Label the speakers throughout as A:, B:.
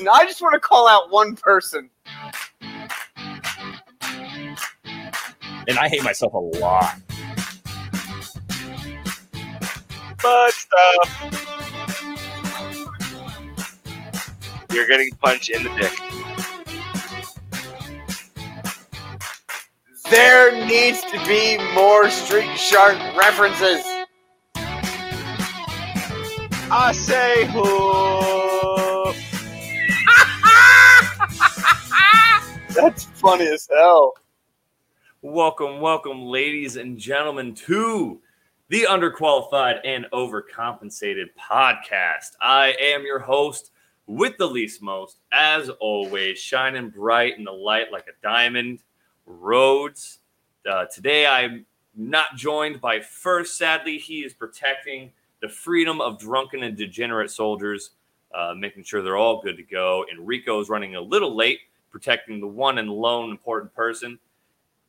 A: person. I just want to call out one person.
B: And I hate myself a lot.
C: But stuff. You're getting punched in the dick.
A: There needs to be more Street Shark references.
C: I say who?
A: That's funny as hell.
B: Welcome, welcome, ladies and gentlemen, to the Underqualified and Overcompensated podcast. I am your host with the least most, as always, shining bright in the light like a diamond. Rhodes. Uh, today, I'm not joined by First. Sadly, he is protecting the freedom of drunken and degenerate soldiers, uh, making sure they're all good to go. Enrico is running a little late, protecting the one and lone important person.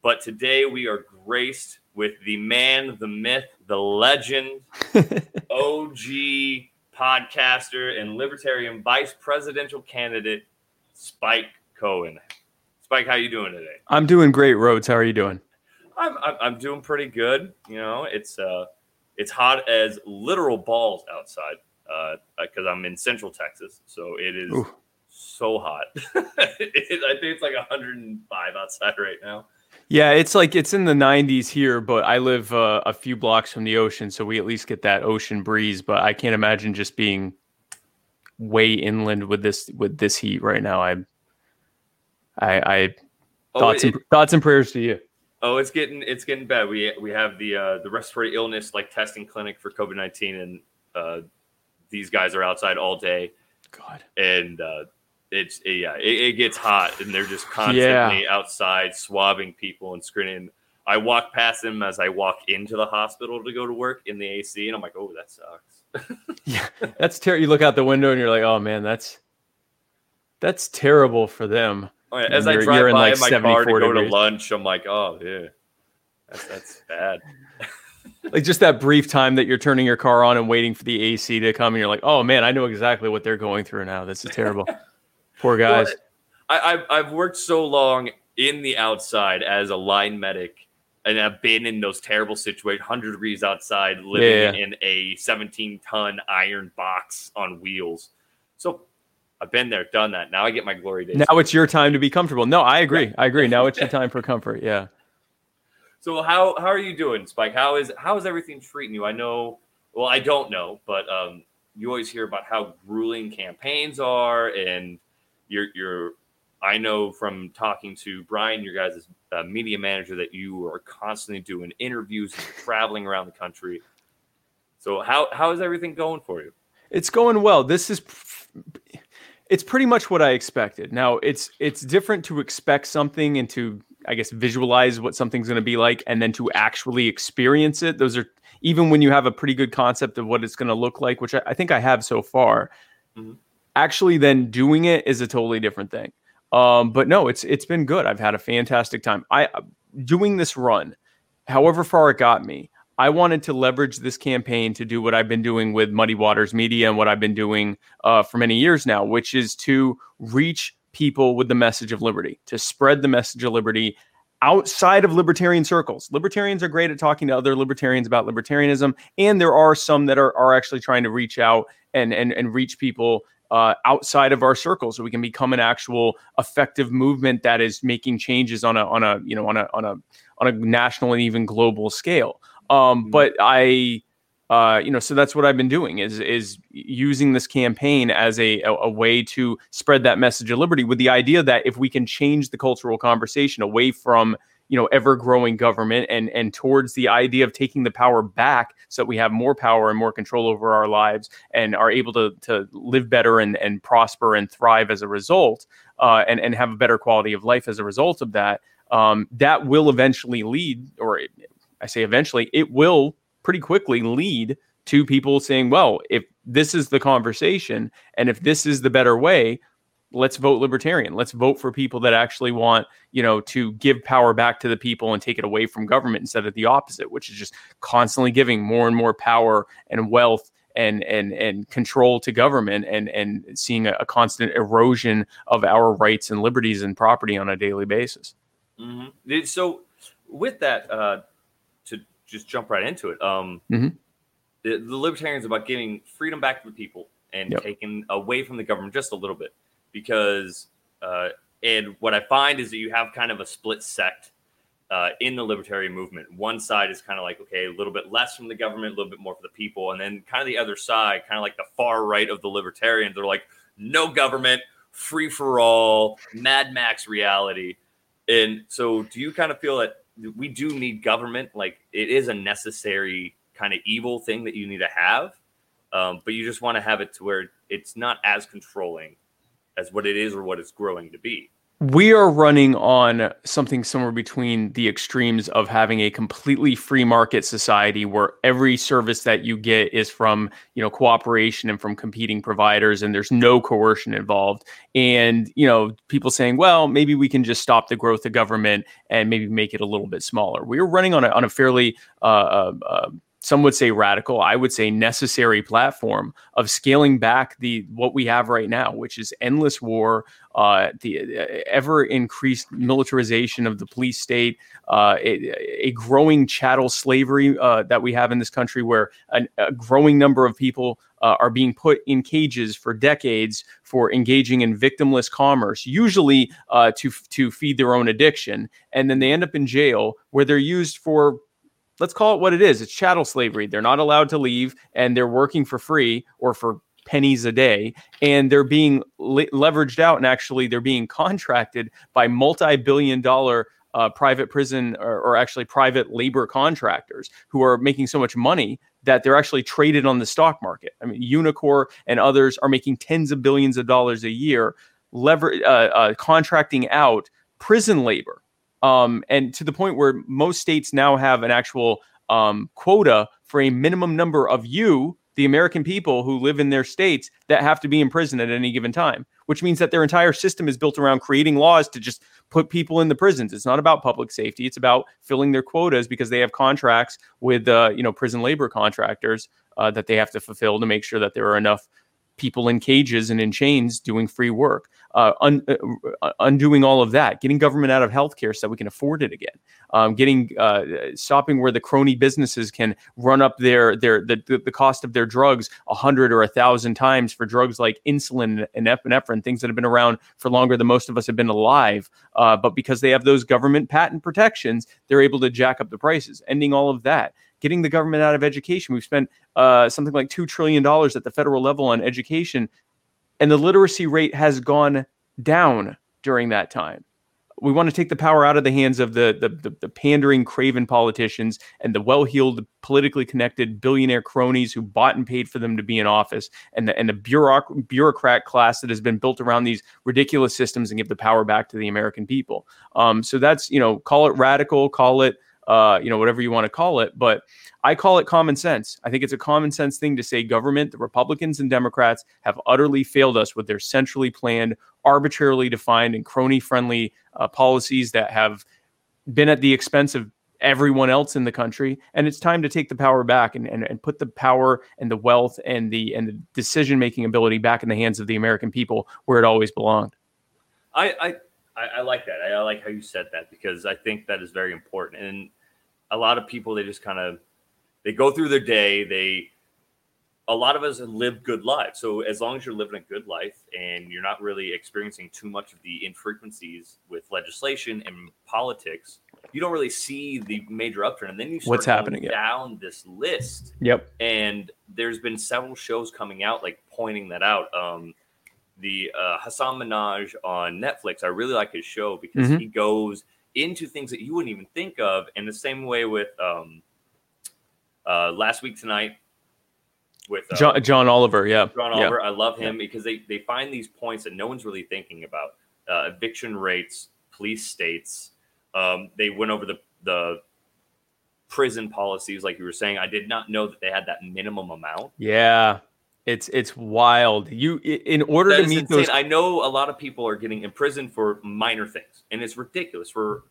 B: But today we are graced with the man, the myth, the legend, OG podcaster, and libertarian vice presidential candidate, Spike Cohen. Spike, how you doing today?
D: I'm doing great, Rhodes. How are you doing?
B: I'm, I'm, I'm doing pretty good. You know, it's uh, it's hot as literal balls outside Uh because uh, I'm in Central Texas, so it is Ooh. So hot. it, I think it's like 105 outside right now.
D: Yeah, it's like it's in the 90s here, but I live uh, a few blocks from the ocean, so we at least get that ocean breeze. But I can't imagine just being way inland with this with this heat right now. I, I, I oh, thoughts it, and thoughts and prayers to you.
B: Oh, it's getting it's getting bad. We we have the uh, the respiratory illness like testing clinic for COVID nineteen, and uh, these guys are outside all day.
D: God,
B: and uh, it's yeah, it, it, gets hot, and they're just constantly yeah. outside swabbing people and screening. I walk past them as I walk into the hospital to go to work in the AC, and I'm like, oh, that sucks.
D: yeah, that's terrible. You look out the window and you're like, oh man, that's that's terrible for them.
B: Oh, yeah. As I drive by like in my car to go degrees. to lunch, I'm like, oh yeah, that's that's bad.
D: like just that brief time that you're turning your car on and waiting for the AC to come, and you're like, oh man, I know exactly what they're going through now. This is terrible. Poor guys.
B: I, I've I've worked so long in the outside as a line medic and I've been in those terrible situations, 100 degrees outside, living yeah. in a 17 ton iron box on wheels. So I've been there, done that. Now I get my glory days.
D: Now it's your time to be comfortable. No, I agree. I agree. Now it's your time for comfort. Yeah.
B: So how how are you doing, Spike? How is how is everything treating you? I know. Well, I don't know, but um, you always hear about how grueling campaigns are, and you're you're. I know from talking to Brian, your guys' uh, media manager, that you are constantly doing interviews and traveling around the country. So how how is everything going for you?
D: It's going well. This is it's pretty much what I expected. Now it's it's different to expect something and to I guess visualize what something's going to be like and then to actually experience it. Those are even when you have a pretty good concept of what it's going to look like, which I, I, think I have so far. Mm-hmm. Actually, then doing it is a totally different thing. Um, but no, it's it's been good. I've had a fantastic time. I doing this run, however far it got me. I wanted to leverage this campaign to do what I've been doing with Muddy Waters Media and what I've been doing uh, for many years now, which is to reach people with the message of liberty, to spread the message of liberty outside of libertarian circles. Libertarians are great at talking to other libertarians about libertarianism, and there are some that are, are actually trying to reach out and and, and reach people uh, outside of our circles, so we can become an actual effective movement that is making changes on a on a you know on a on a on a national and even global scale. Um, mm-hmm. but I, uh, you know, so that's what I've been doing is is using this campaign as a, a, a way to spread that message of liberty with the idea that if we can change the cultural conversation away from you know ever growing government and and towards the idea of taking the power back so that we have more power and more control over our lives and are able to to live better and and prosper and thrive as a result uh, and and have a better quality of life as a result of that um, that will eventually lead or I say eventually, it will pretty quickly lead to people saying, well, if this is the conversation and if this is the better way, let's vote libertarian. Let's vote for people that actually want, you know, to give power back to the people and take it away from government instead of the opposite, which is just constantly giving more and more power and wealth and and and control to government and and seeing a, a constant erosion of our rights and liberties and property on a daily basis.
B: Mm-hmm. So, with that, uh, to just jump right into it, um,
D: Mhm.
B: the, the libertarians about giving freedom back to the people and
D: Yep.
B: taking away from the government just a little bit, because uh, and what I find is that you have kind of a split sect uh, in the libertarian movement. One side is kind of like okay, a little bit less from the government, a little bit more for the people, and then kind of the other side, kind of like the far right of the libertarians, they're like no government, free for all, Mad Max reality. And so, do you kind of feel that we do need government? Like, it is a necessary kind of evil thing that you need to have, um, but you just want to have it to where it's not as controlling as what it is or what it's growing to be.
D: we are running on something somewhere between the extremes of having a completely free market society where every service that you get is from you know cooperation and from competing providers and there's no coercion involved and you know people saying well maybe we can just stop the growth of government and maybe make it a little bit smaller we're running on a, on a fairly uh, uh, uh, some would say radical i would say necessary platform of scaling back the what we have right now which is endless war uh, the uh, ever increased militarization of the police state, uh, a, a growing chattel slavery uh, that we have in this country, where an, a growing number of people uh, are being put in cages for decades for engaging in victimless commerce, usually uh, to to feed their own addiction, and then they end up in jail where they're used for. Let's call it what it is. It's chattel slavery. They're not allowed to leave and they're working for free or for pennies a day and they're being le- leveraged out and actually they're being contracted by multi-billion dollar uh, private prison or, or actually private labor contractors who are making so much money that they're actually traded on the stock market. I mean, Unicor and others are making tens of billions of dollars a year, lever uh, uh, contracting out prison labor, um, and to the point where most states now have an actual um, quota for a minimum number of you, the American people who live in their states, that have to be in prison at any given time. Which means that their entire system is built around creating laws to just put people in the prisons. It's not about public safety. It's about filling their quotas because they have contracts with uh, you know prison labor contractors uh, that they have to fulfill to make sure that there are enough people in cages and in chains doing free work. Uh, un- uh, undoing all of that, getting government out of healthcare so we can afford it again, um, getting uh, stopping where the crony businesses can run up their their the, the, the cost of their drugs a hundred or a thousand times for drugs like insulin and epinephrine, things that have been around for longer than most of us have been alive. Uh, but because they have those government patent protections, they're able to jack up the prices. Ending all of that, getting the government out of education. We've spent uh, something like two trillion dollars at the federal level on education, and the literacy rate has gone down during that time. We want to take the power out of the hands of the the, the, the pandering, craven politicians and the well-heeled, politically connected billionaire cronies who bought and paid for them to be in office, and the and the bureauc- bureaucrat class that has been built around these ridiculous systems, and give the power back to the American people. Um, so that's you know, call it radical, call it uh, you know, whatever you want to call it, but I call it common sense. I think it's a common sense thing to say government, the Republicans and Democrats have utterly failed us with their centrally planned, arbitrarily defined, and crony friendly uh, policies that have been at the expense of everyone else in the country. And it's time to take the power back and, and, and put the power and the wealth and the and the decision making ability back in the hands of the American people where it always belonged.
B: I, I I, I like that. I, I like how you said that because I think that is very important. And a lot of people they just kind of they go through their day. They a lot of us live good lives. So as long as you're living a good life and you're not really experiencing too much of the infrequencies with legislation and politics, you don't really see the major upturn. And then you start
D: What's happening,
B: down this list
D: Yep.
B: and there's been several shows coming out like pointing that out. Um, the uh, Hasan Minhaj on Netflix, I really like his show because
D: Mhm.
B: he goes into things that you wouldn't even think of. In the same way with um, uh, last week tonight with uh,
D: John, John Oliver. Yeah.
B: John
D: Yeah.
B: Oliver. I love him because they, they find these points that no one's really thinking about. Uh, eviction rates, police states. Um, they went over the the prison policies, like you were saying. I did not know that they had that minimum amount.
D: Yeah. It's it's wild. You in order
B: That
D: to meet
B: insane.
D: those
B: I know a lot of people are getting imprisoned for minor things, and it's ridiculous. For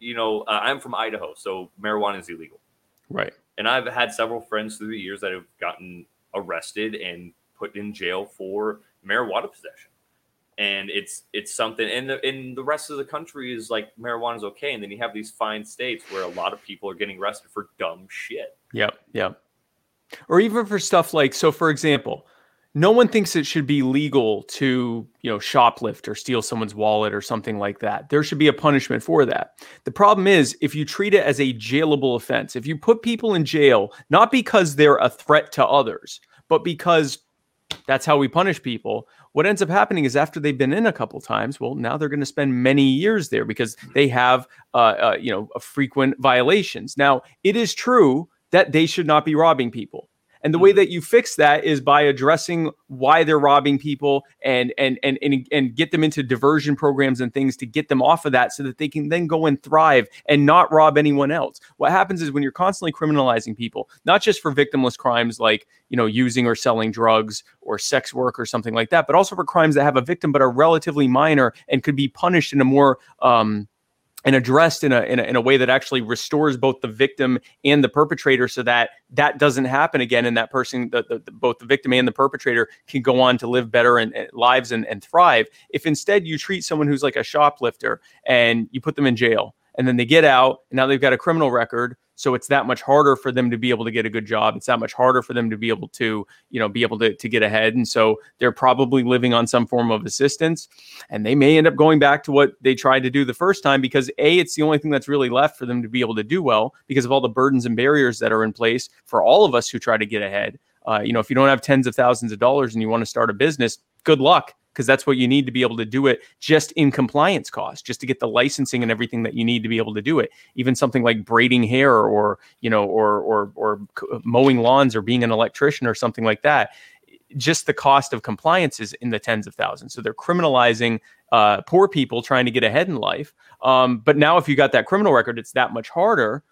B: you know, uh, I'm from Idaho, so marijuana is illegal,
D: right.
B: and I've had several friends through the years that have gotten arrested and put in jail for marijuana possession. And it's it's something and the in the rest of the country is like marijuana is okay. And then you have these fine states where a lot of people are getting arrested for dumb shit.
D: Yep. Yep. Or even for stuff like so for example, no one thinks it should be legal to you know shoplift or steal someone's wallet or something like that. There should be a punishment for that. The problem is if you treat it as a jailable offense if you put people in jail not because they're a threat to others but because that's how we punish people what ends up happening is after they've been in a couple times well now they're going to spend many years there because they have uh, uh, you know frequent violations. Now it is true that they should not be robbing people and the way
B: Mm.
D: that you fix that is by addressing why they're robbing people and and and and, and get them into diversion programs and things to get them off of that so that they can then go and thrive and not rob anyone else. What happens is when you're constantly criminalizing people, not just for victimless crimes like, you know, using or selling drugs or sex work or something like that, but also for crimes that have a victim but are relatively minor and could be punished in a more um and addressed in a, in a in a way that actually restores both the victim and the perpetrator so that that doesn't happen again and that person the, the, the- both the victim and the perpetrator can go on to live better and, and lives and, and thrive. If instead you treat someone who's like a shoplifter and you put them in jail and then they get out and now they've got a criminal record so it's that much harder for them to be able to get a good job. It's that much harder for them to be able to you know be able to, to get ahead. And so they're probably living on some form of assistance. And they may end up going back to what they tried to do the first time because a it's the only thing that's really left for them to be able to do well because of all the burdens and barriers that are in place for all of us who try to get ahead. Uh, you know if you don't have tens of thousands of dollars and you want to start a business good luck because that's what you need to be able to do it just in compliance costs just to get the licensing and everything that you need to be able to do it even something like braiding hair or you know or or or mowing lawns or being an electrician or something like that just the cost of compliance is in the tens of thousands. So they're criminalizing uh, poor people trying to get ahead in life. Um, but now, if you got that criminal record, it's that much harder.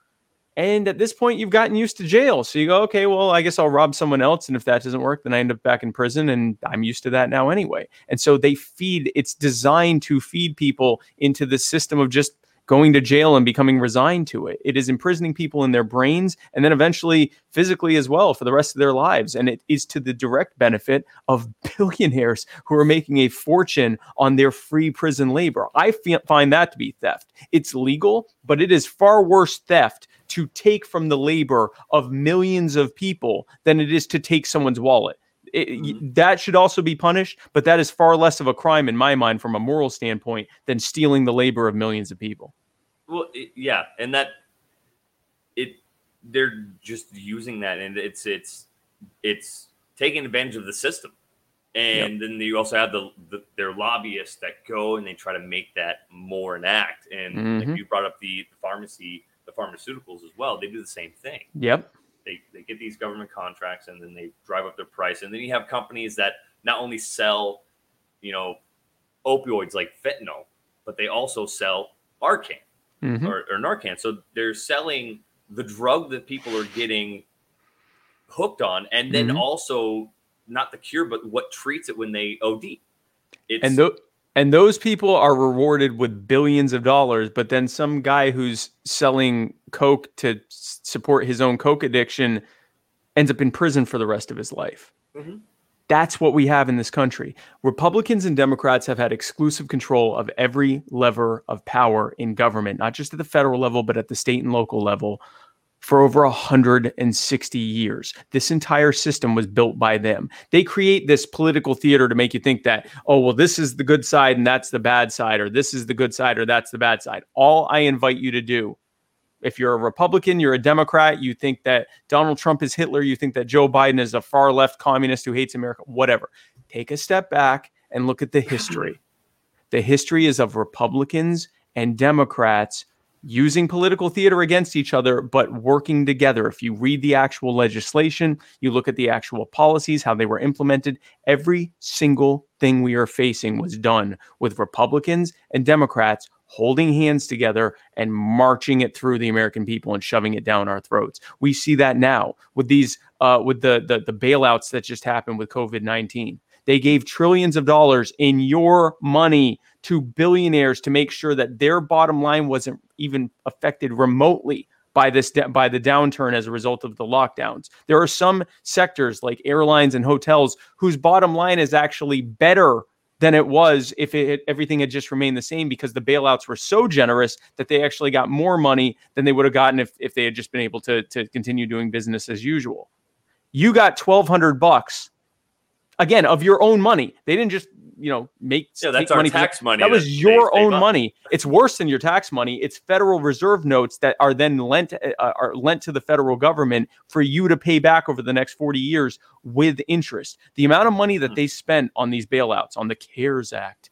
D: And at this point, you've gotten used to jail. So you go, okay, well, I guess I'll rob someone else. And if that doesn't work, then I end up back in prison. And I'm used to that now anyway. And so they feed, it's designed to feed people into the system of just going to jail and becoming resigned to it. It is imprisoning people in their brains and then eventually physically as well for the rest of their lives. And it is to the direct benefit of billionaires who are making a fortune on their free prison labor. I find that to be theft. It's legal, but it is far worse theft to take from the labor of millions of people than it is to take someone's wallet. It- y- that should also be punished, but that is far less of a crime in my mind from a moral standpoint than stealing the labor of millions of people.
B: Well, it, yeah, and that it they're just using that, and it's it's it's taking advantage of the system. And then you also have the, the their lobbyists that go and they try to make that more an act. And
D: Mhm.
B: like you brought up the, the pharmacy, the pharmaceuticals as well. They do the same thing.
D: Yep.
B: They they get these government contracts and then they drive up their price. And then you have companies that not only sell, you know, opioids like fentanyl, but they also sell Arcan
D: Mhm.
B: or, or Narcan. So they're selling the drug that people are getting hooked on, and then
D: Mhm.
B: also not the cure, but what treats it when they OD. It's,
D: and tho- and those people are rewarded with billions of dollars but then some guy who's selling coke to s- support his own coke addiction ends up in prison for the rest of his life.
B: Mhm.
D: that's what we have in this country. Republicans and democrats have had exclusive control of every lever of power in government not just at the federal level but at the state and local level for over 160 years. This entire system was built by them. They create this political theater to make you think that, oh, well, this is the good side and that's the bad side, or this is the good side or that's the bad side. All I invite you to do, if you're a Republican, you're a Democrat, you think that Donald Trump is Hitler, you think that Joe Biden is a far left communist who hates America, whatever, take a step back and look at the history. The history is of Republicans and Democrats using political theater against each other, but working together. If you read the actual legislation, you look at the actual policies, how they were implemented, every single thing we are facing was done with Republicans and Democrats holding hands together and marching it through the American people and shoving it down our throats. We see that now with these uh, with the, the the bailouts that just happened with COVID-19. They gave trillions of dollars in your money to billionaires to make sure that their bottom line wasn't even affected remotely by this by the downturn as a result of the lockdowns. There are some sectors like airlines and hotels whose bottom line is actually better than it was if it, everything had just remained the same because the bailouts were so generous that they actually got more money than they would have gotten if, if they had just been able to, to continue doing business as usual. You got 1200 bucks again of your own money. They didn't just you know make
B: yeah, that's our
D: money
B: tax money.
D: That was
B: that
D: your
B: they- they
D: own
B: bought.
D: money. It's worse than your tax money. It's Federal Reserve notes that are then lent uh, are lent to the federal government for you to pay back over the next 40 years with interest. The amount of money that
B: Hmm.
D: they spent on these bailouts on the CARES Act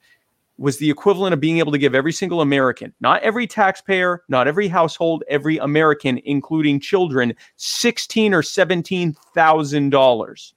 D: was the equivalent of being able to give every single American, not every taxpayer, not every household, every American, including children, sixteen or seventeen thousand dollars.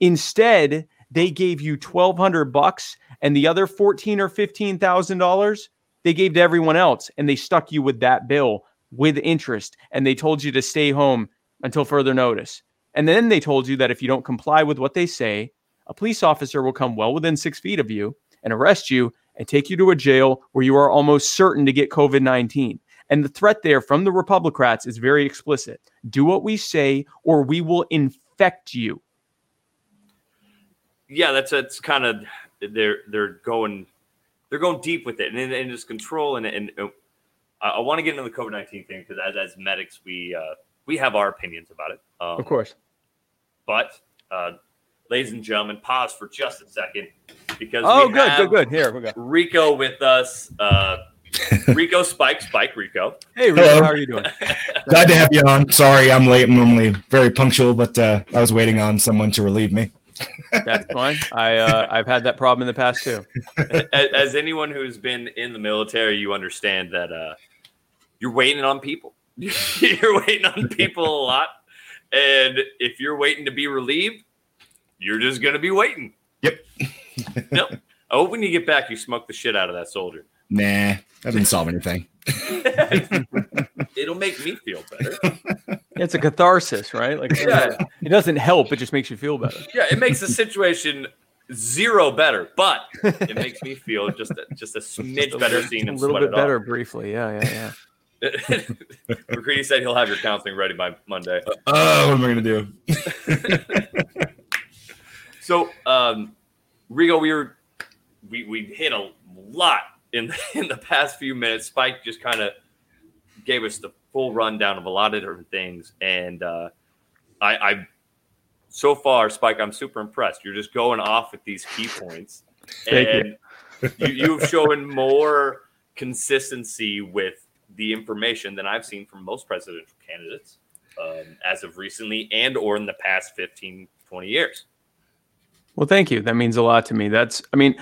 D: Instead, they gave you twelve hundred bucks, and the other fourteen or fifteen thousand dollars they gave to everyone else, and they stuck you with that bill with interest, and they told you to stay home until further notice. And then they told you that if you don't comply with what they say, a police officer will come well within six feet of you and arrest you and take you to a jail where you are almost certain to get COVID 19. And the threat there from the Republicrats is very explicit do what we say, or we will infect you.
B: Yeah, that's that's kind of they're they're going they're going deep with it and and just control and and I, I want to get into the COVID nineteen thing because as as medics we uh, we have our opinions about it. Um,
D: course.
B: But, uh, ladies and gentlemen, pause for just a second because
D: Oh,
B: we
D: good,
B: have
D: good, good. Here we go.
B: Rico with us. Uh, Rico Spike, Spike Rico.
D: Hey, Rico,
E: Hello.
D: how are you doing?
E: Glad to have you on. Sorry, I'm late. I'm normally very punctual, but uh, I was waiting on someone to relieve me.
D: That's fine. I uh, I've had that problem in the past too.
B: as, as anyone who's been in the military, you understand that uh, you're waiting on people. you're waiting on people a lot, and if you're waiting to be relieved, you're just gonna be waiting.
E: Yep.
B: Yep. I hope when you get back, you smoke the shit out of that soldier.
E: Nah, that didn't solve anything.
B: It'll make me feel better.
D: It's a catharsis, right? Like
B: Yeah.
D: it doesn't help; it just makes you feel better.
B: Yeah, it makes the situation zero better, but it makes me feel just a, just a smidge better seeing
D: a little bit
B: it off.
D: better briefly. Yeah, yeah, yeah.
B: McCready said he'll have your counseling ready by Monday.
E: Oh, what am I gonna do?
B: So, um, Rigo, we were we we hit a lot in in the past few minutes. Spike just kind of gave us the full rundown of a lot of different things, and uh, I, I so far, Spike, I'm super impressed. You're just going off with these key points,
D: Thank you.
B: and you. you've shown more consistency with the information than I've seen from most presidential candidates um, as of recently and or in the past 15, 20 years.
D: Well, thank you. That means a lot to me. That's, I mean,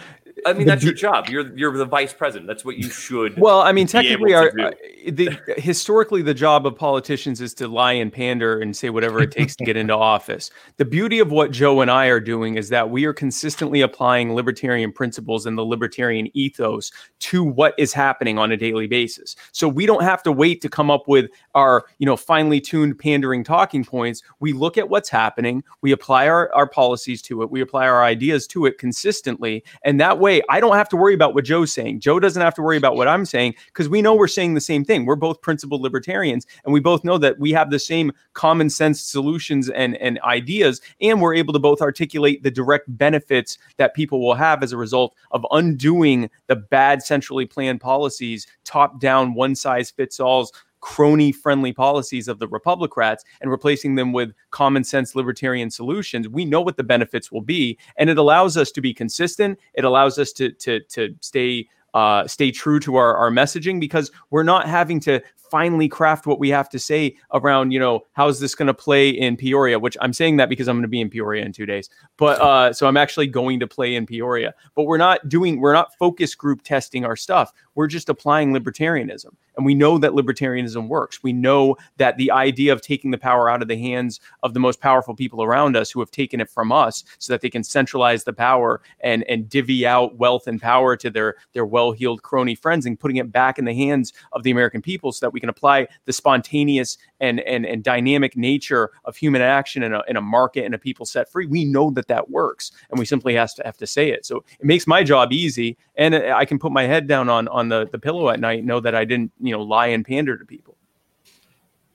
B: I mean,
D: The
B: that's your job. You're you're the vice president. That's what you should.
D: well, I mean, technically, our, uh, the historically the job of politicians is to lie and pander and say whatever it takes to get into office. The beauty of what Joe and I are doing is that we are consistently applying libertarian principles and the libertarian ethos to what is happening on a daily basis. So we don't have to wait to come up with our, you know, finely tuned pandering talking points. We look at what's happening, we apply our, our policies to it, we apply our ideas to it consistently. And that way I don't have to worry about what Joe's saying. Joe doesn't have to worry about what I'm saying because we know we're saying the same thing. We're both principled libertarians and we both know that we have the same common sense solutions and, and ideas. And we're able to both articulate the direct benefits that people will have as a result of undoing the bad centrally planned policies, top down, one size fits alls crony friendly policies of the Republicrats and replacing them with common sense libertarian solutions, we know what the benefits will be. And it allows us to be consistent. It allows us to, to, to stay uh, stay true to our, our messaging because we're not having to finally craft what we have to say around, you know, how's this going to play in Peoria, which I'm saying that because I'm going to be in Peoria in two days. But uh, so I'm actually going to play in Peoria. But we're not doing, we're not focus group testing our stuff. We're just applying libertarianism. And we know that libertarianism works. We know that the idea of taking the power out of the hands of the most powerful people around us who have taken it from us so that they can centralize the power and, and divvy out wealth and power to their, their well heeled crony friends and putting it back in the hands of the American people so that we can apply the spontaneous and, and, and dynamic nature of human action in a, in a market and a people set free. We know that that works. And we simply has to have to say it. So it makes my job easy. And I can put my head down on, on the, the pillow at night, know that I didn't, you know, lie and pander to people.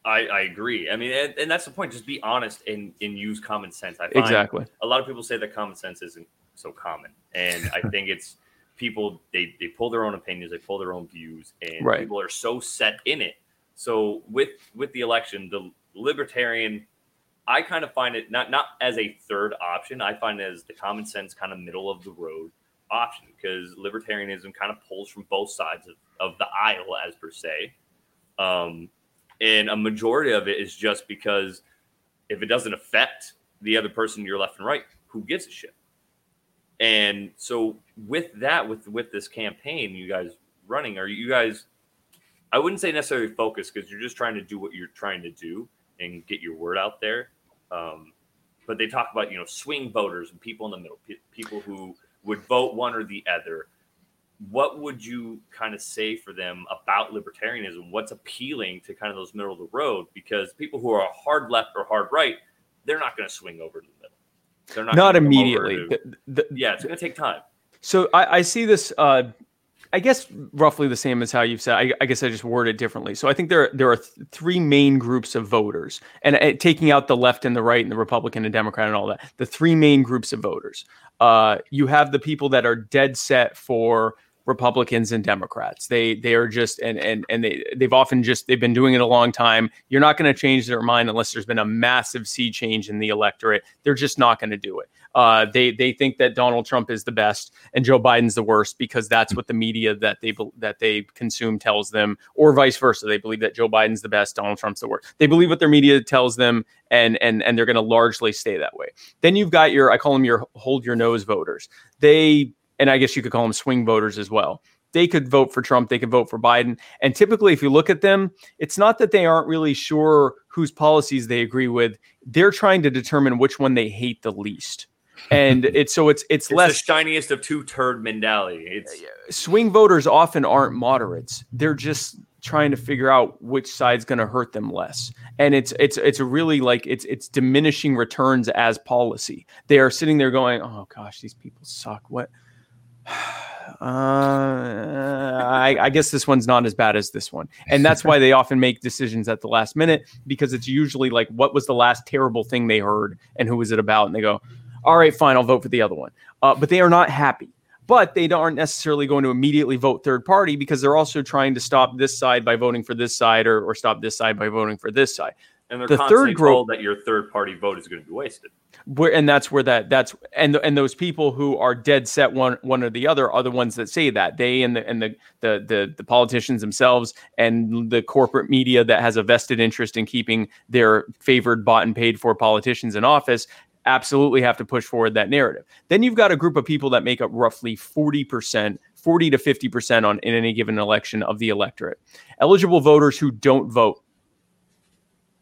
B: I, I agree. I mean, and, and that's the point. Just be honest and, and use common sense. I find
D: Exactly.
B: a lot of people say that common sense isn't so common, and I think it's people they they pull their own opinions, they pull their own views, and
D: Right.
B: people are so set in it. So with with the election, the libertarian, I kind of find it not not as a third option. I find it as the common sense kind of middle of the road option because libertarianism kind of pulls from both sides of, of the aisle, as per se. Um, and a majority of it is just because if it doesn't affect the other person, you're left and right, who gives a shit? And so with that, with with this campaign, you guys running, are you guys? I wouldn't say necessarily focused because you're just trying to do what you're trying to do and get your word out there. Um, but they talk about you know swing voters and people in the middle, pe- people who would vote one or the other. What would you kind of say for them about libertarianism? What's appealing to kind of those middle of the road? Because people who are hard left or hard right, they're not going to swing over to the middle. They're not,
D: Not
B: gonna come over
D: immediately.
B: to-
D: The- the-
B: yeah, it's going to take time.
D: So I, I see this, uh, I guess, roughly the same as how you've said. I, I guess I just word it differently. So I think there there are th- three main groups of voters, and uh, taking out the left and the right and the Republican and Democrat and all that, the three main groups of voters. Uh, you have the people that are dead set for Republicans and Democrats. They they are just and and and they they've often just they've been doing it a long time. You're not going to change their mind unless there's been a massive sea change in the electorate. They're just not going to do it. Uh, they they think that Donald Trump is the best and Joe Biden's the worst because that's what the media that they that they consume tells them, or vice versa. They believe that Joe Biden's the best, Donald Trump's the worst. They believe what their media tells them, and and and they're going to largely stay that way. Then you've got your I call them your hold your nose voters. They and I guess you could call them swing voters as well. They could vote for Trump, they could vote for Biden. And typically, if you look at them, it's not that they aren't really sure whose policies they agree with. They're trying to determine which one they hate the least. And it's so it's it's,
B: It's
D: less
B: the shiniest of two turd mentality. It's
D: swing voters often aren't moderates. They're just trying to figure out which side's going to hurt them less. And it's it's it's a really like it's it's diminishing returns as policy. They are sitting there going, "Oh gosh, these people suck." What uh, I, I guess this one's not as bad as this one, and that's why they often make decisions at the last minute because it's usually like, what was the last terrible thing they heard, and who was it about? And they go, "All right, fine, I'll vote for the other one." Uh, but they are not happy but they aren't necessarily going to immediately vote third party because they're also trying to stop this side by voting for this side or, or stop this side by voting for this side
B: and they're
D: the
B: constantly
D: third group-
B: told that your third party vote is going to be wasted.
D: where and that's where that that's and and those people who are dead set one one or the other are the ones that say that. They and the and the the the, the politicians themselves and the corporate media that has a vested interest in keeping their favored bought and paid for politicians in office absolutely have to push forward that narrative. Then you've got a group of people that make up roughly 40% 40 to 50% on in any given election of the electorate. Eligible voters who don't vote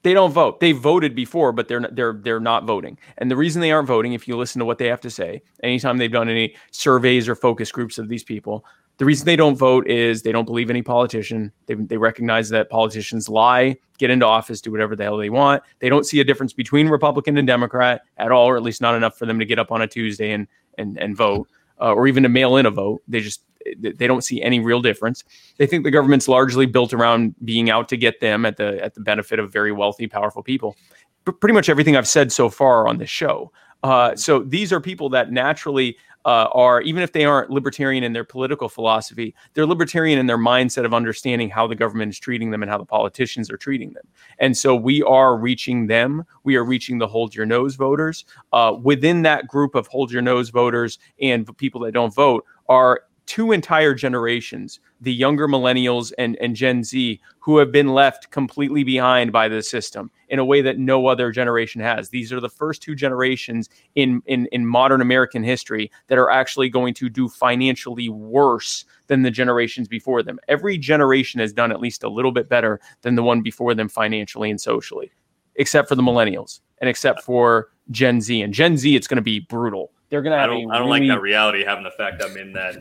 D: they don't vote. They voted before, but they're not, they're they're not voting. And the reason they aren't voting, if you listen to what they have to say, anytime they've done any surveys or focus groups of these people, the reason they don't vote is they don't believe any politician. They they recognize that politicians lie, get into office, do whatever the hell they want. They don't see a difference between Republican and Democrat at all, or at least not enough for them to get up on a Tuesday and and and vote, uh, or even to mail in a vote. They just they don't see any real difference. They think the government's largely built around being out to get them at the at the benefit of very wealthy, powerful people. Pretty much everything I've said so far on this show. Uh, so these are people that naturally uh, are, even if they aren't libertarian in their political philosophy, they're libertarian in their mindset of understanding how the government is treating them and how the politicians are treating them. And so we are reaching them. We are reaching the hold your nose voters. Uh, within that group of hold your nose voters and people that don't vote are two entire generations, the younger millennials and, and Gen Z, who have been left completely behind by the system in a way that no other generation has. These are the first two generations in, in, in modern American history that are actually going to do financially worse than the generations before them. Every generation has done at least a little bit better than the one before them financially and socially, except for the millennials and except for Gen Z. And Gen Z, it's going to be brutal. They're going to
B: I don't. I don't
D: really-
B: like that reality having the fact I'm in that.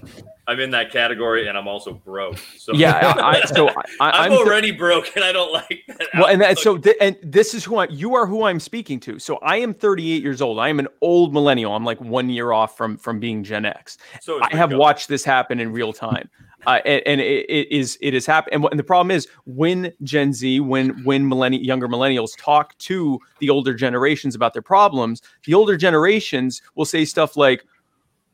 B: I'm in that category, and I'm also broke. So
D: Yeah, I, I, so I,
B: I'm,
D: I'm th-
B: already broke, and I don't like that.
D: well, and that, so th- and this is who I you are who I'm speaking to. So I am 38 years old. I am an old millennial. I'm like one year off from from being Gen X.
B: So
D: I have watched this happen in real time. Uh, and, and it, it is it is happening. And, and the problem is when Gen Z, when when millenni- younger millennials talk to the older generations about their problems, the older generations will say stuff like,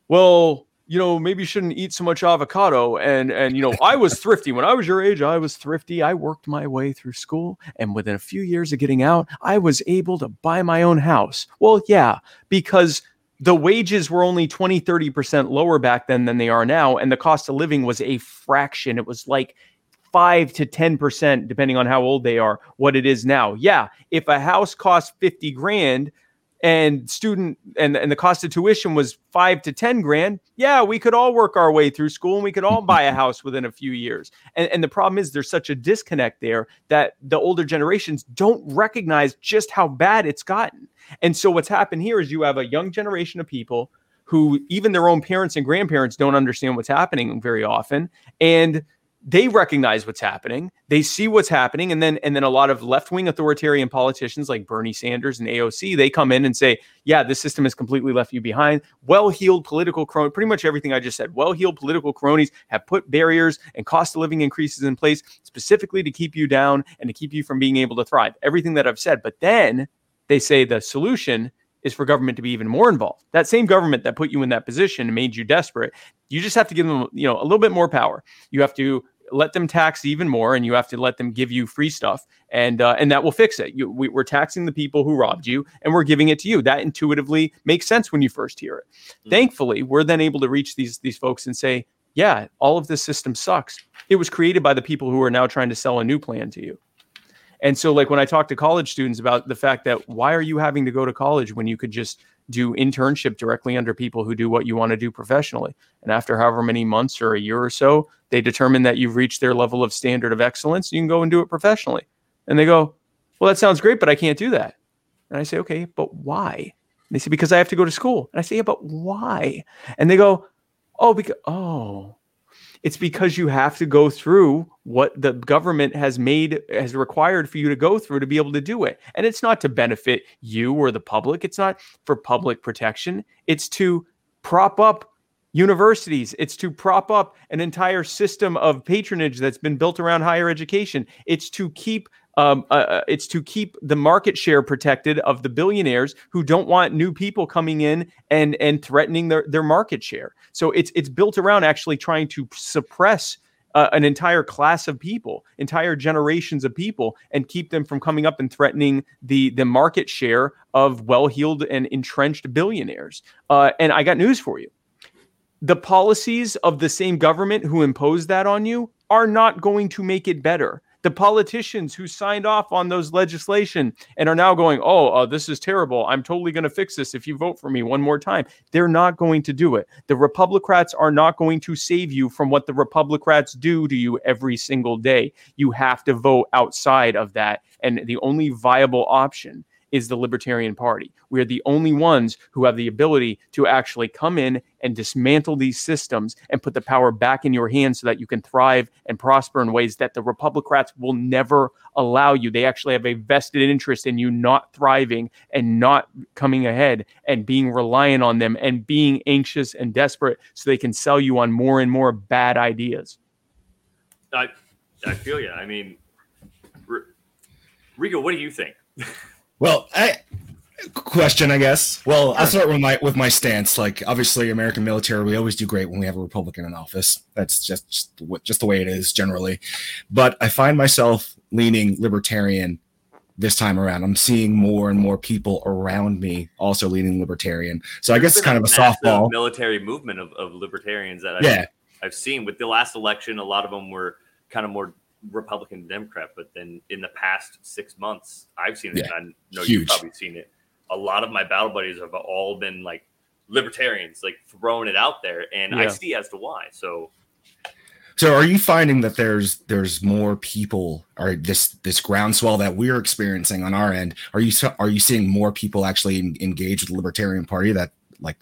D: "Well, you know, maybe you shouldn't eat so much avocado." And and you know, I was thrifty when I was your age. I was thrifty. I worked my way through school, and within a few years of getting out, I was able to buy my own house. Well, yeah, because the wages were only 20 30% lower back then than they are now and the cost of living was a fraction. It was like 5 to 10% depending on how old they are what it is now. Yeah if a house costs 50 grand and student and, and the cost of tuition was 5 to 10 grand. Yeah we could all work our way through school and we could all buy a house within a few years. And, and the problem is there's such a disconnect there that the older generations don't recognize just how bad it's gotten. And so what's happened here is you have a young generation of people who even their own parents and grandparents don't understand what's happening very often. And they recognize what's happening. They see what's happening. And then and then a lot of left-wing authoritarian politicians like bernie sanders and aoc they come in and say yeah this system has completely left you behind. Well-heeled political cronies pretty much everything i just said. Well-heeled political cronies have put barriers and cost of living increases in place specifically to keep you down and to keep you from being able to thrive. Everything that i've said. But then they say the solution is for government to be even more involved. That same government that put you in that position and made you desperate, you just have to give them, you know, a little bit more power. You have to let them tax even more, and you have to let them give you free stuff, and uh, and that will fix it. You, we, we're taxing the people who robbed you, and we're giving it to you. That intuitively makes sense when you first hear it.
B: Mhm.
D: Thankfully, we're then able to reach these these folks and say, yeah, all of this system sucks. It was created by the people who are now trying to sell a new plan to you. And so, like when I talk to college students about the fact that why are you having to go to college when you could just do internship directly under people who do what you want to do professionally? And after however many months or a year or so, they determine that you've reached their level of standard of excellence. You can go and do it professionally. And they go, Well, that sounds great, but I can't do that. And I say, Okay, but why? And they say, Because I have to go to school. And I say, Yeah, but why? And they go, Oh, because, oh, it's because you have to go through what the government has made has required for you to go through to be able to do it. And it's not to benefit you or the public. It's not for public protection. It's to prop up universities. It's to prop up an entire system of patronage that's been built around higher education. It's to keep um, uh, uh, it's to keep the market share protected of the billionaires who don't want new people coming in and and threatening their, their market share. So it's it's built around actually trying to suppress uh, an entire class of people, entire generations of people, and keep them from coming up and threatening the the market share of well-heeled and entrenched billionaires. Uh, and I got news for you: the policies of the same government who imposed that on you are not going to make it better the politicians who signed off on those legislation and are now going, "Oh, uh, this is terrible. I'm totally going to fix this if you vote for me one more time." They're not going to do it. The Republicrats are not going to save you from what the Republicrats do to you every single day. You have to vote outside of that, and the only viable option is the Libertarian Party. We are the only ones who have the ability to actually come in and dismantle these systems and put the power back in your hands so that you can thrive and prosper in ways that the Republicrats will never allow you. They actually have a vested interest in you not thriving and not coming ahead and being reliant on them and being anxious and desperate so they can sell you on more and more bad ideas.
B: I, I feel you. I mean, R- Rico, what do you think?
E: Well, I question, I guess. Well, I'll start with my with my stance. Like, obviously, American military, we always do great when we have a Republican in office. That's just just, what- just the way it is generally. But I find myself leaning libertarian this time around. I'm seeing more and more people around me also leaning libertarian. So I guess it's kind of a softball.
B: military movement of, of libertarians that I've,
E: Yeah,
B: I've seen with the last election. A lot of them were kind of more Republican and Democrat, but then in the past six months, I've seen it.
E: Yeah,
B: and I know
E: huge.
B: you've probably seen it. A lot of my battle buddies have all been like libertarians, like throwing it out there, and I see as to why. So
E: So are you finding that there's there's more people or this this groundswell that we're experiencing on our end? Are you are you seeing more people actually engage with the Libertarian Party that like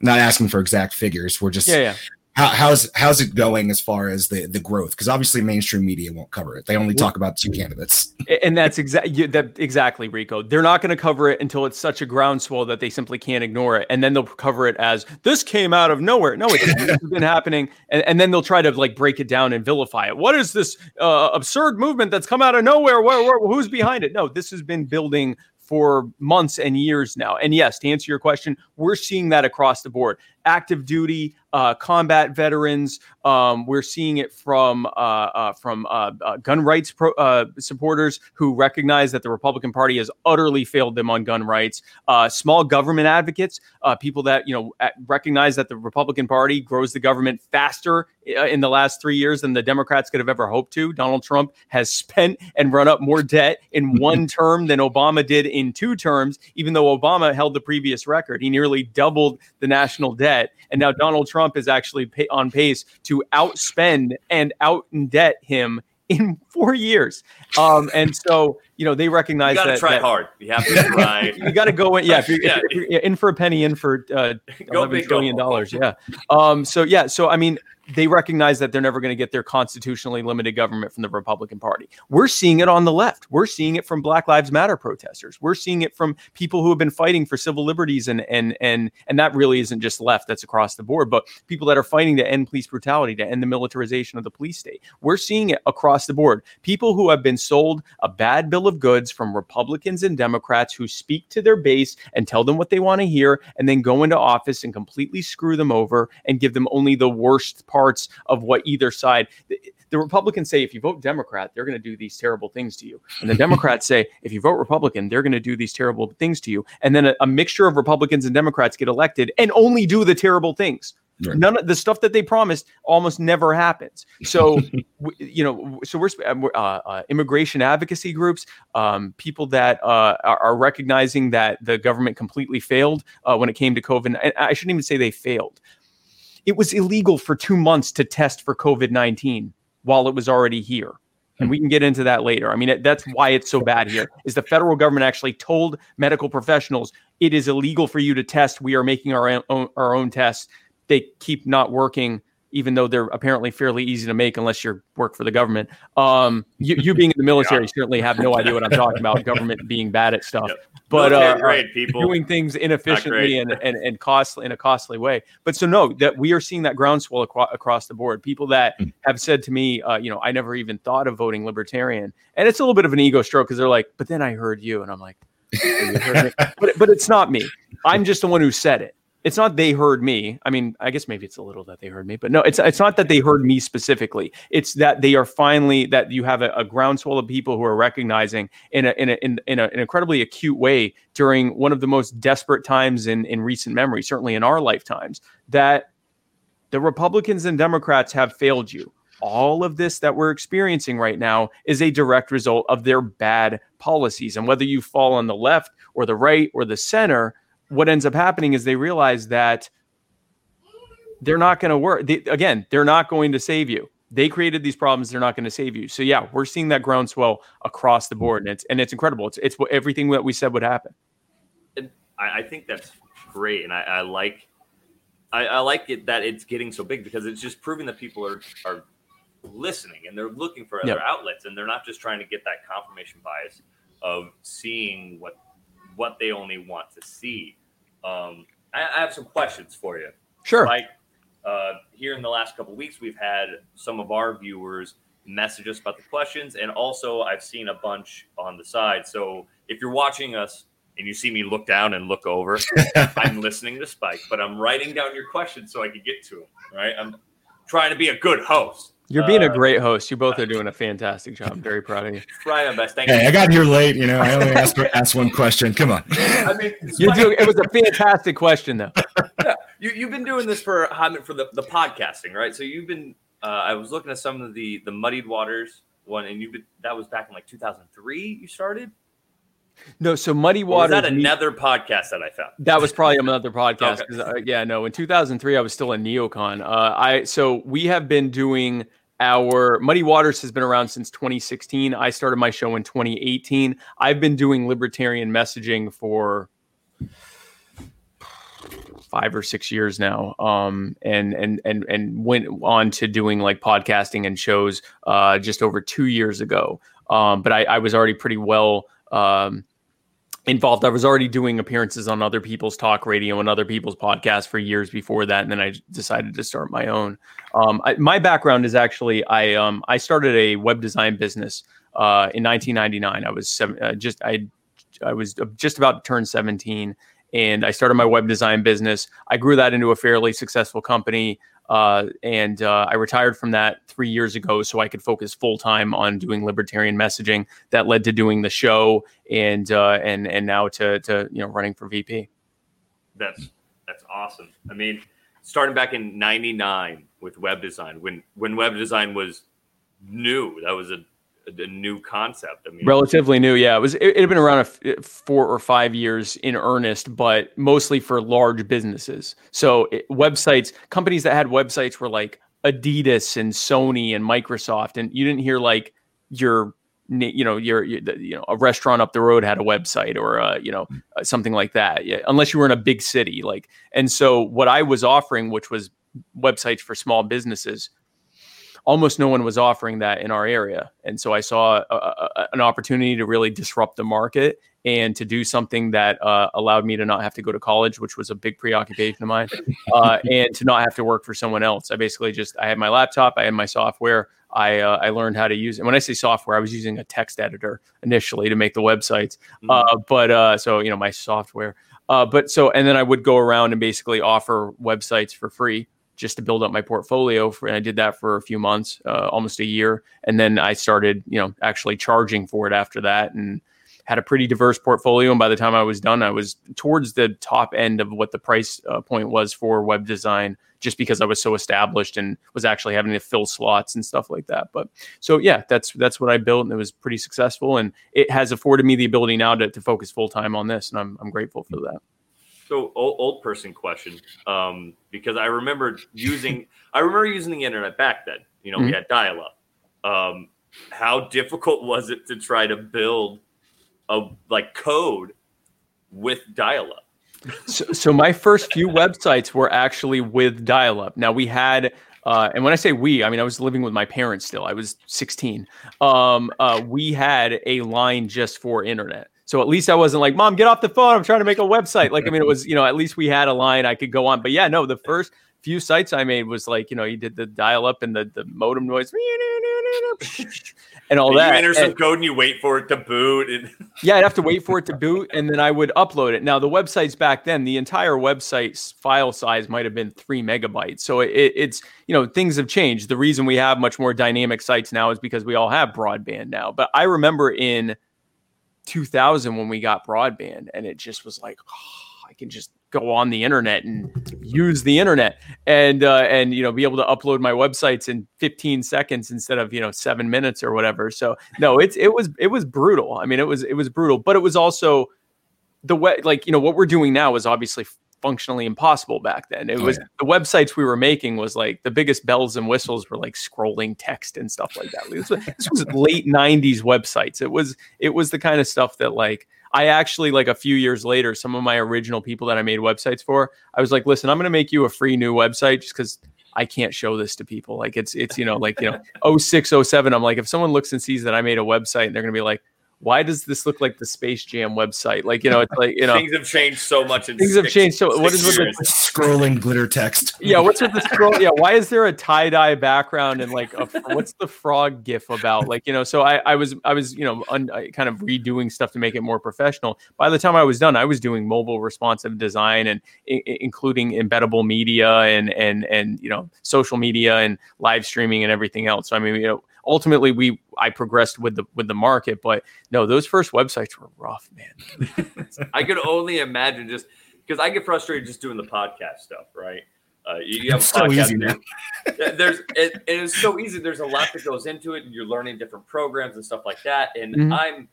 E: not asking for exact figures? We're just
D: Yeah, yeah.
E: How, how's how's it going as far as the the growth? Because obviously mainstream media won't cover it. They only talk about two candidates.
D: and that's exactly that exactly Rico. They're not going to cover it until it's such a groundswell that they simply can't ignore it, and then they'll cover it as this came out of nowhere. No, it's been happening, and, and then they'll try to like break it down and vilify it. What is this uh, absurd movement that's come out of nowhere? Where, where who's behind it? No, this has been building for months and years now. And yes, to answer your question, we're seeing that across the board. Active duty, uh, combat veterans. Um, we're seeing it from uh, uh, from uh, uh, gun rights pro- uh, supporters who recognize that the Republican Party has utterly failed them on gun rights. small government advocates, people that you know recognize that the Republican Party grows the government faster in the last three years than the Democrats could have ever hoped to. Donald Trump has spent and run up more debt in one term than Obama did in two terms. Even though Obama held the previous record, he nearly doubled the national debt, and now Donald Trump is actually pay, on pace to outspend and out in debt him in four years. Um, and so, you know, they recognize
B: you gotta
D: that.
B: try
D: that,
B: hard. You have to try.
D: you got to go in. Yeah. If you're,
B: Yeah.
D: if you're in for a penny, in for uh, $11
B: big,
D: trillion dollars. Yeah. Um, so, yeah. So, I mean, they recognize that they're never going to get their constitutionally limited government from the Republican Party. We're seeing it on the left. We're seeing it from Black Lives Matter protesters. We're seeing it from people who have been fighting for civil liberties and and and and that really isn't just left. That's across the board. But people that are fighting to end police brutality, to end the militarization of the police state. We're seeing it across the board. People who have been sold a bad bill of goods from Republicans and Democrats who speak to their base and tell them what they want to hear, and then go into office and completely screw them over and give them only the worst parts of what either side. The, the Republicans say if you vote Democrat, they're going to do these terrible things to you, and the Democrats say if you vote Republican, they're going to do these terrible things to you. And then a, a mixture of Republicans and Democrats get elected and only do the terrible things.
E: Right.
D: None of the stuff that they promised almost never happens. So, you know, so we're, uh, uh, uh, immigration advocacy groups, um, people that uh, are, are recognizing that the government completely failed uh, when it came to COVID. And I shouldn't even say they failed. It was illegal for two months to test for COVID 19 while it was already here. And hmm. we can get into that later. I mean, that's why it's so bad here. Is the federal government actually told medical professionals it is illegal for you to test? We are making our own our own tests. They keep not working, even though they're apparently fairly easy to make unless you work for the government. Um, you, you being in the military
B: Yeah.
D: certainly have no idea what I'm talking about. Government being bad at stuff,
B: Yep.
D: but uh,
B: grade people.
D: doing things inefficiently and, and and costly in a costly way. But so no, that we are seeing that groundswell acro- across the board. People that
E: Mm.
D: have said to me, uh, you know, I never even thought of voting libertarian, and it's a little bit of an ego stroke because they're like, but then I heard you, and I'm like, "Oh, you heard me?" but but it's not me. I'm just the one who said it. It's not they heard me. I mean, I guess maybe it's a little that they heard me, but no, it's it's not that they heard me specifically. It's that they are finally that you have a, a groundswell of people who are recognizing in a, in, a, in, in a, an incredibly acute way during one of the most desperate times in in recent memory, certainly in our lifetimes, that the Republicans and Democrats have failed you. All of this that we're experiencing right now is a direct result of their bad policies. And whether you fall on the left or the right or the center, what ends up happening is they realize that they're not going to work. They, again, they're not going to save you. They created these problems. They're not going to save you. So yeah, we're seeing that groundswell across the board, and it's and it's incredible. It's it's what everything that we said would happen.
B: I, I think that's great, and I, I like, I, I like it that it's getting so big because it's just proving that people are are listening and they're looking for other
D: Yep.
B: outlets, and they're not just trying to get that confirmation bias of seeing what what they only want to see. Um, I, I have some questions for you.
D: Sure.
B: Like uh, here in the last couple weeks, we've had some of our viewers message us about the questions, and also I've seen a bunch on the side. So if you're watching us and you see me look down and look over, I'm listening to Spike, but I'm writing down your questions so I can get to them. Right? I'm trying to be a good host.
D: You're being a
B: Uh,
D: great host. You both are doing a fantastic job. I'm very proud of you.
B: Trying my best. Thank you.
E: Hey, I got here late. You know, I only asked asked one question. Come on.
B: I mean,
D: You're doing, it was a fantastic question, though.
B: yeah, you, you've been doing this for for the, the podcasting, right? So you've been. Uh, I was looking at some of the the muddied waters one, and you've been that was back in like 2003. You started.
D: No, so Muddy
B: Or was
D: Waters.
B: that
D: me-
B: another podcast that I found?
D: That was probably another podcast.
B: Okay.
D: 'cause, uh, yeah, no. In 2003, I was still in Neocon. Uh, I so we have been doing our Muddy Waters has been around since 2016. I started my show in 2018. I've been doing libertarian messaging for five or six years now, um, and and and and went on to doing like podcasting and shows uh, just over two years ago. Um, but I, I was already pretty well um, involved. I was already doing appearances on other people's talk radio and other people's podcasts for years before that, and then I decided to start my own. Um, I, my background is actually I um, I started a web design business uh, in 1999. I was seven, uh, just I I was just about to turn 17, and I started my web design business. I grew that into a fairly successful company. Uh, and uh, I retired from that three years ago so I could focus full time on doing libertarian messaging. That led to doing the show and uh, and and now to to you know running for VP.
B: That's that's awesome. I mean, starting back in '99 with web design, when when web design was new, that was a a new concept. I mean,
D: relatively new. Yeah, it was. It, it had been around a f- four or five years in earnest, but mostly for large businesses. So it, websites, companies that had websites were like Adidas and Sony and Microsoft, and you didn't hear like your you know your, you know a restaurant up the road had a website or uh, you know uh, something like that yeah, unless you were in a big city like and so what i was offering which was websites for small businesses almost no one was offering that in our area. And so I saw a, a, an opportunity to really disrupt the market and to do something that uh, allowed me to not have to go to college, which was a big preoccupation of mine, uh, and to not have to work for someone else. I basically just I had my laptop, I had my software. I uh, I learned how to use it. When I say software, I was using a text editor initially to make the websites. Mm-hmm. but uh, so you know my software. Uh, but so and then I would go around and basically offer websites for free just to build up my portfolio. For, and I did that for a few months, uh, almost a year, and then I started, you know, actually charging for it after that, and had a pretty diverse portfolio. And by the time I was done, I was towards the top end of what the price uh, point was for web design, just because I was so established and was actually having to fill slots and stuff like that. But so yeah, that's that's what I built, and it was pretty successful, and it has afforded me the ability now to, to focus full time on this, and I'm I'm grateful for that.
B: So old, old person question, um, because I remember using I remember using the internet back then. You know, mm-hmm. we had dial up. Um, how difficult was it to try to build a like code with dial up?
D: So, so my first few websites were actually with dial up. Now we had uh, and when I say we, I mean I was living with my parents still. I was 16. Um, uh, we had a line just for internet. So at least I wasn't like, Mom, get off the phone. I'm trying to make a website. Like, I mean, it was, you know, at least we had a line I could go on. But yeah, no, the first few sites I made was like, you know, you did the dial up and the, the modem noise and all
B: and
D: that.
B: You enter some
D: and,
B: code and you wait for it to boot. And
D: yeah, I'd have to wait for it to boot and then I would upload it. Now, the websites back then, the entire website's file size might have been three megabytes. So it, it's, you know, things have changed. The reason we have much more dynamic sites now is because we all have broadband now. But I remember in, 2000 when we got broadband and it just was like oh, i can just go on the internet and use the internet. And uh, and you know be able to upload my websites in 15 seconds instead of you know seven minutes or whatever. So no it's it was it was brutal. I mean it was it was brutal. But it was also the way like you know what we're doing now is obviously functionally impossible back then. It oh, was yeah. the websites we were making was like the biggest bells and whistles were like scrolling text and stuff like that. This was, this was late '90s websites. It was it was the kind of stuff that like I actually like a few years later, some of my original people that I made websites for, I was like, listen, I'm going to make you a free new website just because I can't show this to people. Like it's it's you know like you know 06, 07. I'm like if someone looks and sees that I made a website, and they're going to be like why does this look like the Space Jam website? Like, you know, it's like, you know,
B: things have changed so much.
D: things have changed. So, what is with the
E: scrolling glitter text?
D: Yeah, what's with the scroll? Yeah, why is there a tie dye background and like, a, what's the frog gif about? Like, you know, so I, I was, I was, you know, un, kind of redoing stuff to make it more professional. By the time I was done, I was doing mobile responsive design and I- including embeddable media and and and you know, social media and live streaming and everything else. So, I mean, you know ultimately we I progressed with the with the market, but no, those first websites were rough, man.
B: I could only imagine just because I get frustrated just doing the podcast stuff, right? Uh, you, you have
E: it's a podcast. So easy, man.
B: There's it, it is so easy. There's a lot that goes into it, and you're learning different programs and stuff like that. And mm-hmm. I'm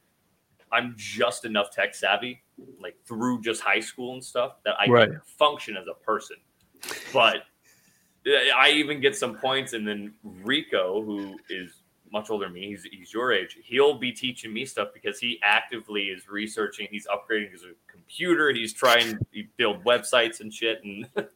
B: I'm just enough tech savvy, like through just high school and stuff, that I right. can function as a person. But I even get some points, and then Rico, who is much older than me. He's he's your age. He'll be teaching me stuff because he actively is researching. He's upgrading his computer. He's trying to build websites and shit. And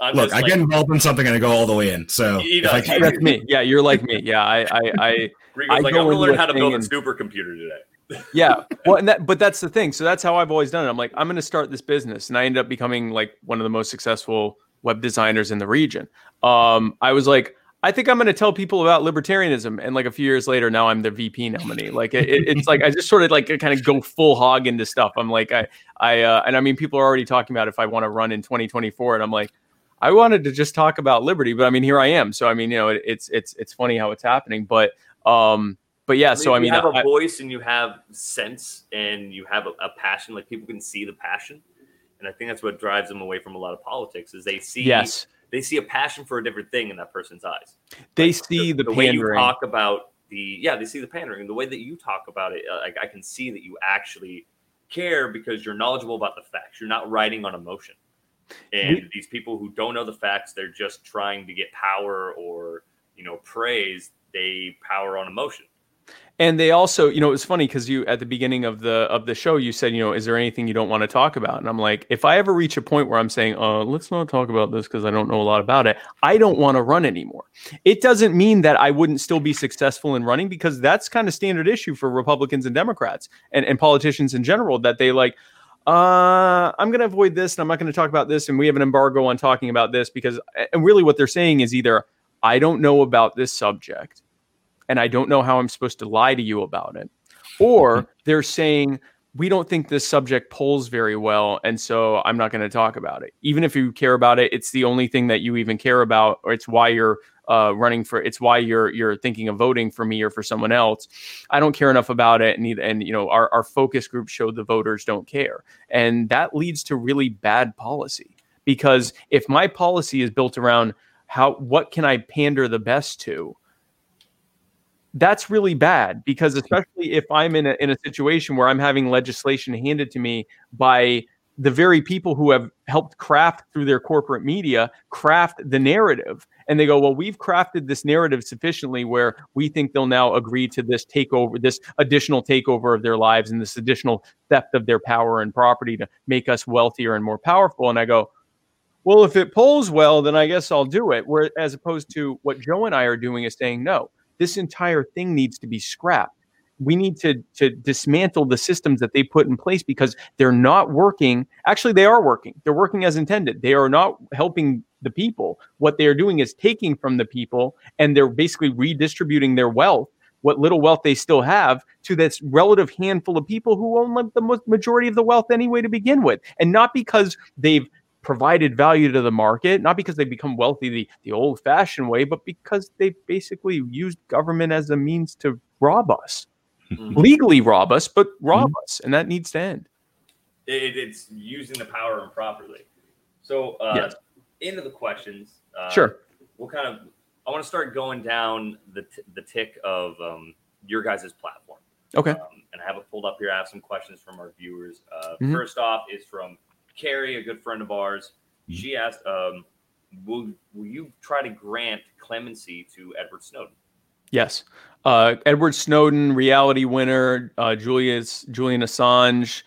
B: I'm
E: Look,
B: just
E: I
B: like,
E: get involved in something and I go all the way in. So
B: He
E: if I can-
D: That's me. Yeah, you're like me. Yeah, I, I, I I
B: like,
D: go
B: I'm gonna learn how to
D: thing
B: build a
D: and-
B: supercomputer today.
D: yeah. Well, and that, but that's the thing. So that's how I've always done it. I'm like, I'm going to start this business, and I ended up becoming like one of the most successful web designers in the region. Um, I was like, I think I'm going to tell people about libertarianism, and like a few years later, now I'm the VP nominee. Like it, it- it's like I just sort of like kind of go full hog into stuff. I'm like, I, I, uh, and I mean, people are already talking about if I want to run in 2024, and I'm like. I wanted to just talk about liberty, but I mean, here I am. So I mean, you know, it, it's it's it's funny how it's happening, but um, but yeah. So I mean you
B: have a
D: I-
B: voice and you have sense and you have a, a passion. Like people can see the passion, and I think that's what drives them away from a lot of politics. Is they see
D: yes,
B: they see a passion for a different thing in that person's eyes.
D: they see the,
B: way you talk about the yeah they see the pandering. The way that you talk about it uh, like i can see that you actually care because you're knowledgeable about the facts. You're not writing on emotion. And these people who don't know the facts they're just trying to get power or you know praise. They power on emotion
D: and they also, you know, it was funny because you at the beginning of the of the show, you said, you know, is there anything you don't want to talk about? And I'm like, if I ever reach a point where I'm saying, uh, let's not talk about this because I don't know a lot about it, I don't want to run anymore. It doesn't mean that I wouldn't still be successful in running because that's kind of standard issue for Republicans and Democrats and, and politicians in general that they like, uh, I'm going to avoid this and I'm not going to talk about this. And we have an embargo on talking about this because, and really what they're saying is either I don't know about this subject and I don't know how I'm supposed to lie to you about it. Or they're saying, we don't think this subject polls very well, and so I'm not going to talk about it. Even if you care about it, it's the only thing that you even care about, or it's why you're uh, running for. It's why you're you're thinking of voting for me or for someone else. I don't care enough about it, and and you know our our focus group showed the voters don't care, and that leads to really bad policy. Because if my policy is built around how what can I pander the best to, that's really bad because especially if I'm in a, in a situation where I'm having legislation handed to me by the very people who have helped craft through their corporate media craft the narrative. And they go well we've crafted this narrative sufficiently where we think they'll now agree to this takeover this additional takeover of their lives and this additional theft of their power and property to make us wealthier and more powerful. And i go well if it polls well then i guess i'll do it. Where as opposed to what jo and i are doing is saying no this entire thing needs to be scrapped. We need to to dismantle the systems that they put in place because they're not working. Actually, they are working. They're working as intended. They are not helping the people. What they are doing is taking from the people and they're basically redistributing their wealth, what little wealth they still have, to this relative handful of people who own like the majority of the wealth anyway to begin with. And not because they've provided value to the market, not because they become wealthy the, the old fashioned way, but because they basically used government as a means to rob us,
B: Mhm.
D: legally rob us, but rob us. And that needs to end.
B: it, it's using the power improperly so uh
D: Yes.
B: into the questions uh,
D: Sure.
B: we'll kind of i want to start going down the, t- the tick of um, your guys' platform
D: Okay.
B: Um, and I have it pulled up here. I have some questions from our viewers. Uh,
D: Mhm.
B: First off is from Carrie, a good friend of ours.
D: Mm-hmm.
B: She asked, um, will, will you try to grant clemency to Edward Snowden?
D: Yes. Uh, Edward Snowden, reality winner, uh, Julius, Julian Assange,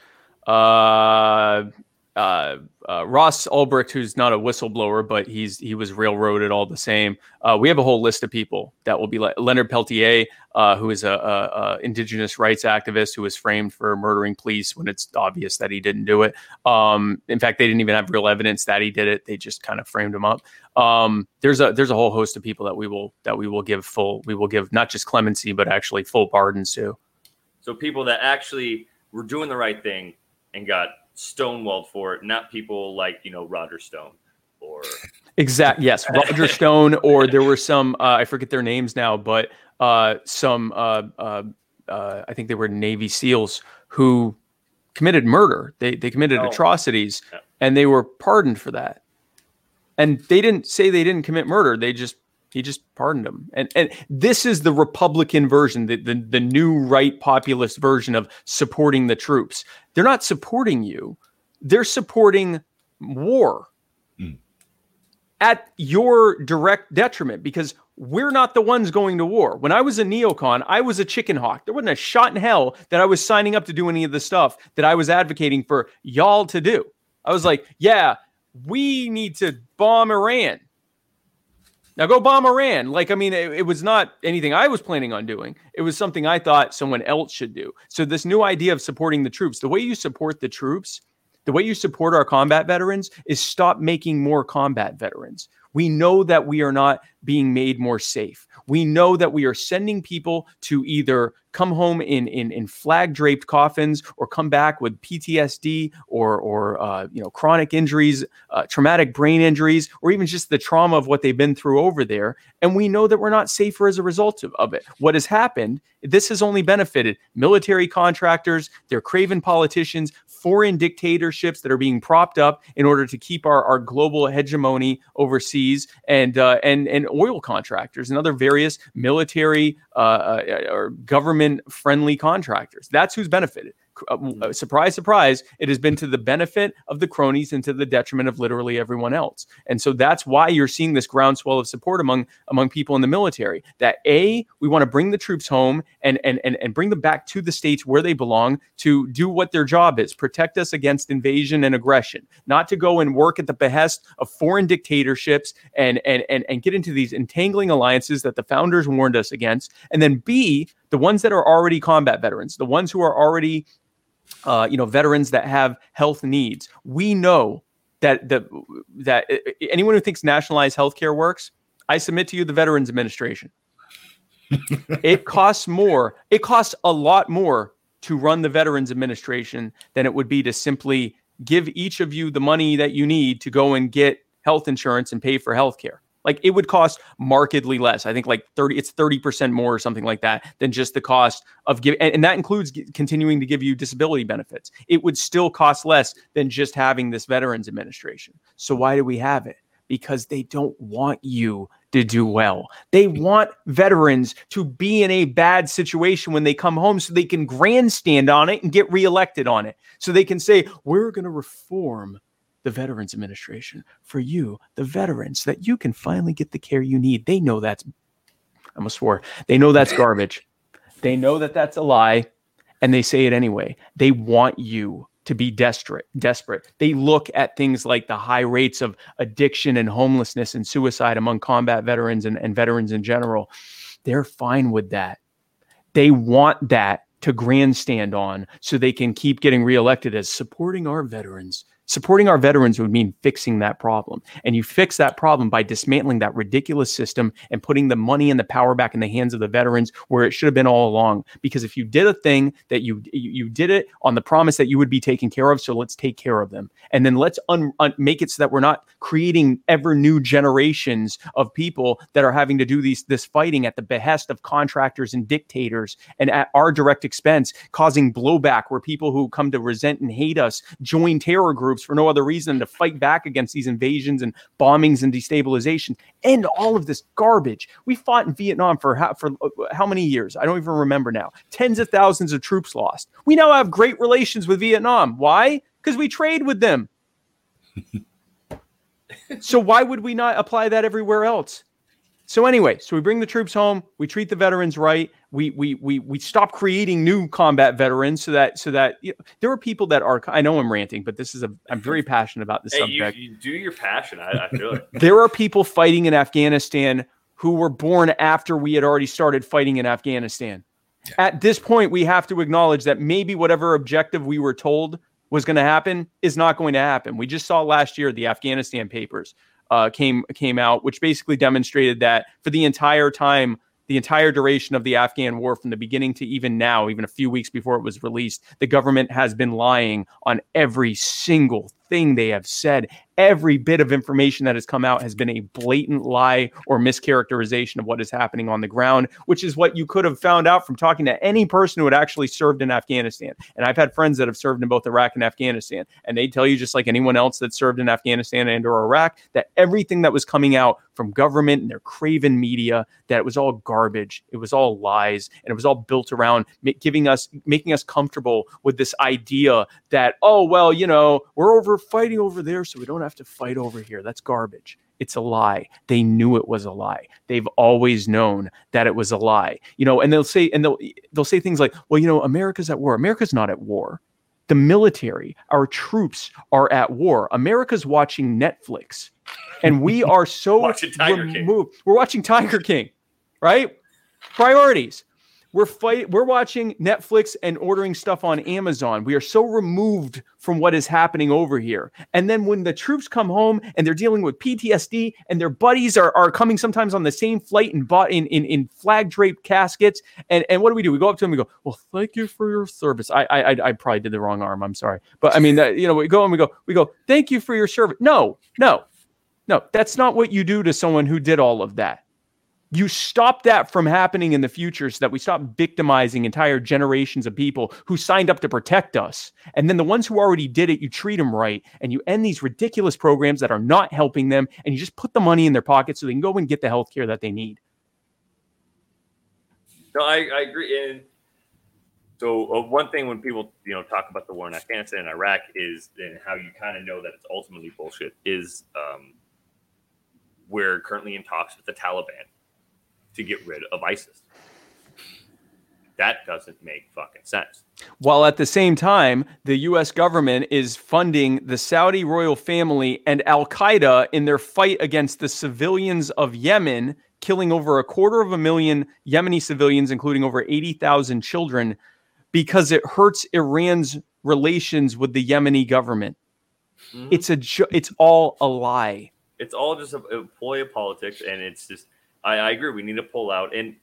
D: uh, uh, uh, Ross Ulbricht, who's not a whistleblower, but he's he was railroaded all the same. Uh, we have a whole list of people that will be like Leonard Peltier, uh, who is a, a, a indigenous rights activist who was framed for murdering police when it's obvious that he didn't do it. Um, in fact, they didn't even have real evidence that he did it; they just kind of framed him up. Um, there's a there's a whole host of people that we will that we will give full we will give not just clemency but actually full pardons to.
B: So people that actually were doing the right thing and got stonewalled for it, not people like you know Roger Stone or
D: Exact. Yes, Roger Stone, or there were some. Uh, I forget their names now, but uh, some. Uh, uh, uh, I think they were Navy SEALs who committed murder. They they committed
B: Oh.
D: atrocities,
B: Yeah.
D: and they were pardoned for that. And they didn't say they didn't commit murder. They just he just pardoned them. And and this is the Republican version, the the, the new right populist version of supporting the troops. They're not supporting you. They're supporting war hmm. at your direct detriment because we're not the ones going to war. When I was a neocon, I was a chicken hawk. There wasn't a shot in hell that I was signing up to do any of the stuff that I was advocating for y'all to do. I was like, yeah, we need to bomb Iran. Now go bomb Iran. Like, I mean, it, it, was not anything I was planning on doing. It was something I thought someone else should do. So, this new idea of supporting the troops, the way you support the troops, the way you support our combat veterans is stop making more combat veterans. We know that we are not being made more safe. We know that we are sending people to either come home in in, in flag draped coffins or come back with PTSD or or uh, you know chronic injuries, uh, traumatic brain injuries, or even just the trauma of what they've been through over there. And we know that we're not safer as a result of, of it. What has happened? This has only benefited military contractors, their craven politicians, foreign dictatorships that are being propped up in order to keep our, our global hegemony overseas, and uh, and and oil contractors and other various military uh, uh or government friendly contractors. That's who's benefited. Uh, uh, surprise, surprise, it has been to the benefit of the cronies and to the detriment of literally everyone else. And so that's why you're seeing this groundswell of support among among people in the military. That a we want to bring the troops home and and and, and bring them back to the states where they belong to do what their job is, protect us against invasion and aggression, not to go and work at the behest of foreign dictatorships and and and, and get into these entangling alliances that the founders warned us against. And then B, the ones that are already combat veterans, the ones who are already uh, you know, veterans that have health needs. We know that the that anyone who thinks nationalized healthcare works, I submit to you the Veterans Administration. it costs more. It costs a lot more to run the Veterans Administration than it would be to simply give each of you the money that you need to go and get health insurance and pay for healthcare. Like it would cost markedly less. I think like 30, it's 30% more or something like that than just the cost of giving. And, and that includes g- continuing to give you disability benefits. It would still cost less than just having this Veterans Administration. So why do we have it? Because they don't want you to do well. They want veterans to be in a bad situation when they come home so they can grandstand on it and get reelected on it. So they can say, we're going to reform the Veterans Administration for you, the veterans, that you can finally get the care you need. They know that's, I almost swore, they know that's garbage. They know that that's a lie, and they say it anyway. They want you to be desperate desperate they look at things like the high rates of addiction and homelessness and suicide among combat veterans and, and veterans in general they're fine with that they want that to grandstand on so they can keep getting reelected as supporting our veterans Supporting our veterans would mean fixing that problem. And you fix that problem by dismantling that ridiculous system and putting the money and the power back in the hands of the veterans where it should have been all along. Because if you did a thing that you you did it on the promise that you would be taken care of, so let's take care of them. And then let's un, un, make it so that we're not creating ever new generations of people that are having to do these this fighting at the behest of contractors and dictators and at our direct expense, causing blowback where people who come to resent and hate us join terror groups groups for no other reason to fight back against these invasions and bombings and destabilization. End all of this garbage. We fought in Vietnam for how, for uh, how many years? I don't even remember now. Tens of thousands of troops lost. We now have great relations with Vietnam. Why? Because we trade with them. so why would we not apply that everywhere else? So anyway, so we bring the troops home, we treat the veterans right, we we we we stop creating new combat veterans so that so that you know, there are people that are I know I'm ranting, but this is a I'm very passionate about this
B: hey,
D: subject.
B: You, you do your passion, I, I feel it.
D: there are people fighting in Afghanistan who were born after we had already started fighting in Afghanistan. Yeah. At this point, we have to acknowledge that maybe whatever objective we were told was going to happen is not going to happen. We just saw last year the Afghanistan papers uh, came came out, which basically demonstrated that for the entire time, the entire duration of the Afghan war, from the beginning to even now, even a few weeks before it was released, the government has been lying on every single thing they have said every bit of information that has come out has been a blatant lie or mischaracterization of what is happening on the ground, which is what you could have found out from talking to any person who had actually served in Afghanistan. And I've had friends that have served in both Iraq and Afghanistan, and they tell you just like anyone else that served in Afghanistan and or Iraq that everything that was coming out from government and their craven media that it was all garbage, it was all lies, and it was all built around giving us making us comfortable with this idea that oh well, you know, we're over fighting over there so we don't have to fight over here. That's garbage. it's a lie. They knew it was a lie. They've always known that it was a lie. You know, and they'll say and they'll they'll say things like, "Well, you know, America's at war." America's not at war. The military, our troops are at war. America's watching Netflix. And we are so
B: Tiger King.
D: removed. We're watching Tiger King, right? Priorities. We're fight we're watching Netflix and ordering stuff on Amazon. We are so removed from what is happening over here. And then when the troops come home and they're dealing with PTSD and their buddies are, are coming sometimes on the same flight and bought in, in, in flag draped caskets. And, and what do we do? We go up to them and we go, Well, thank you for your service. I I I- probably did the wrong arm. I'm sorry. But I mean that you know, we go and we go, we go, thank you for your service. No, no, no, that's not what you do to someone who did all of that you stop that from happening in the future so that we stop victimizing entire generations of people who signed up to protect us. And then the ones who already did it, you treat them right and you end these ridiculous programs that are not helping them and you just put the money in their pocket so they can go and get the health care that they need.
B: No, I, I agree. And so uh, one thing when people you know talk about the war in Afghanistan and Iraq is and how you kind of know that it's ultimately bullshit is um, we're currently in talks with the Taliban to get rid of ISIS. That doesn't make fucking sense.
D: While at the same time, the US government is funding the Saudi royal family and Al Qaeda in their fight against the civilians of Yemen, killing over a quarter of a million Yemeni civilians, including over 80,000 children, because it hurts Iran's relations with the Yemeni government.
B: Mhm.
D: It's a jo- it's all a lie.
B: it's all just a, a ploy of politics, and it's just I, I agree. We need to pull out, and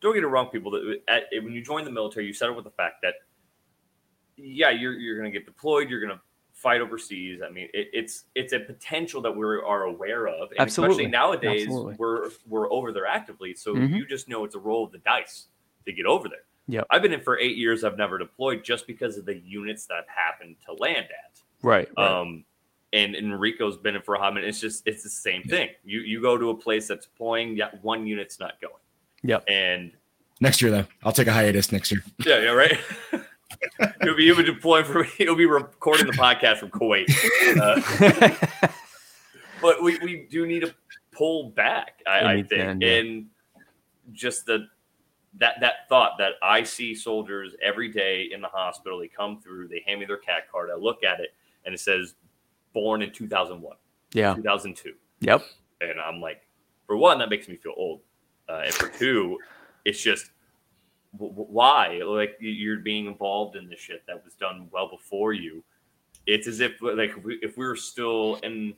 B: don't get it wrong, people. That at, when you join the military, you settle with the fact that yeah, you're you're going to get deployed, you're going to fight overseas. I mean, it, it's it's a potential that we are aware of, and
D: Absolutely.
B: especially nowadays,
D: Absolutely.
B: we're we're over there actively. So
D: Mhm.
B: you just know it's a roll of the dice to get over there.
D: Yeah,
B: I've been in for eight years. I've never deployed just because of the units that happened to land at.
D: Right.
B: Um, and Enrico's been in for a hot minute. It's just it's the same thing. You you go to a place that's deploying, yeah, one unit's not going.
D: Yep.
B: And
E: Next year, though, I'll take a hiatus next year.
B: yeah, yeah, right. You'll be you'll be deploying for you'll be recording the podcast from Kuwait. Uh, but we, we do need to pull back, I, I think.
D: can, yeah.
B: And just the that that thought that I see soldiers every day in the hospital, they come through, they hand me their CAC card, I look at it, and it says born in 2001,
D: yeah.
B: 2002.
D: Yep.
B: And I'm like, for one, that makes me feel old. Uh, and for two, it's just w- w- why? Like you- you're being involved in this shit that was done well before you. It's as if like if we, if we were still in,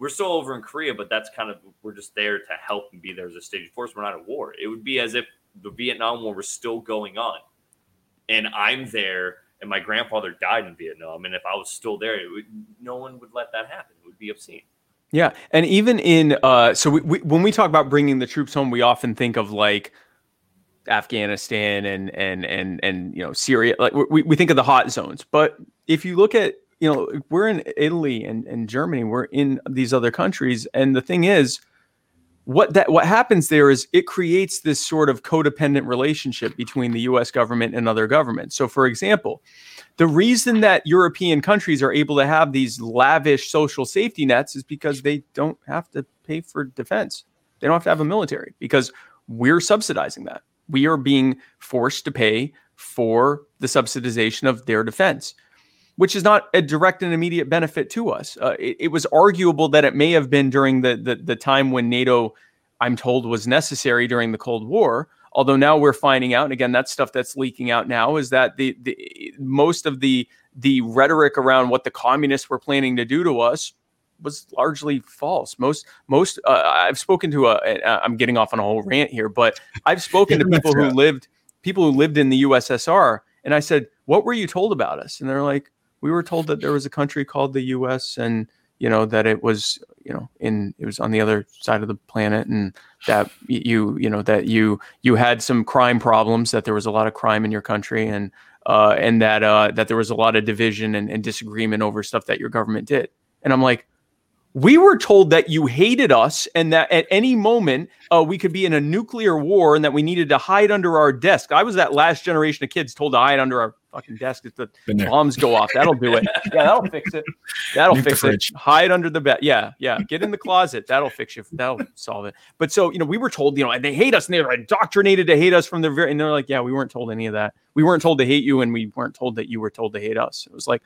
B: we're still over in Korea, but that's kind of we're just there to help and be there as a stage force. We're not at war. It would be as if the Vietnam War was still going on, and I'm there, and my grandfather died in Vietnam, and if I was still there, would, no one would let that happen. It would be obscene.
D: Yeah, and even in uh, so we, we, when we talk about bringing the troops home, we often think of like Afghanistan and and and and you know Syria. Like we, we think of the hot zones, but if you look at you know we're in Italy and, and Germany, we're in these other countries, and the thing is, what that what happens there is it creates this sort of codependent relationship between the U.S. government and other governments. So, for example, the reason that European countries are able to have these lavish social safety nets is because they don't have to pay for defense. They don't have to have a military because we're subsidizing that. We are being forced to pay for the subsidization of their defense, which is not a direct and immediate benefit to us. Uh, it, it was arguable that it may have been during the, the the time when NATO, I'm told, was necessary during the Cold War. Although now we're finding out, and again, that's stuff that's leaking out now, is that the, the most of the the rhetoric around what the communists were planning to do to us was largely false. Most most uh, I've spoken to a uh, I'm getting off on a whole rant here, but I've spoken to people who lived people who lived in the USSR, and I said, "What were you told about us?" And they're like, "We were told that there was a country called the U.S. and you know that it was you know in it was on the other side of the planet and that you you know that you you had some crime problems that there was a lot of crime in your country and uh, and that uh, that there was a lot of division and, and disagreement over stuff that your government did and i'm like We were told that you hated us and that at any moment uh, we could be in a nuclear war and that we needed to hide under our desk. I was that last generation of kids told to hide under our fucking desk if the bombs go off. That'll do it. Yeah, that'll fix it. That'll
E: Nuke
D: fix it. Hide under the bed. Yeah, yeah. Get in the closet. That'll fix you. That'll solve it. But so you know, we were told, you know, and they hate us and they're indoctrinated to hate us from the very. And they're like, yeah, we weren't told any of that. We weren't told to hate you, and we weren't told that you were told to hate us. It was like,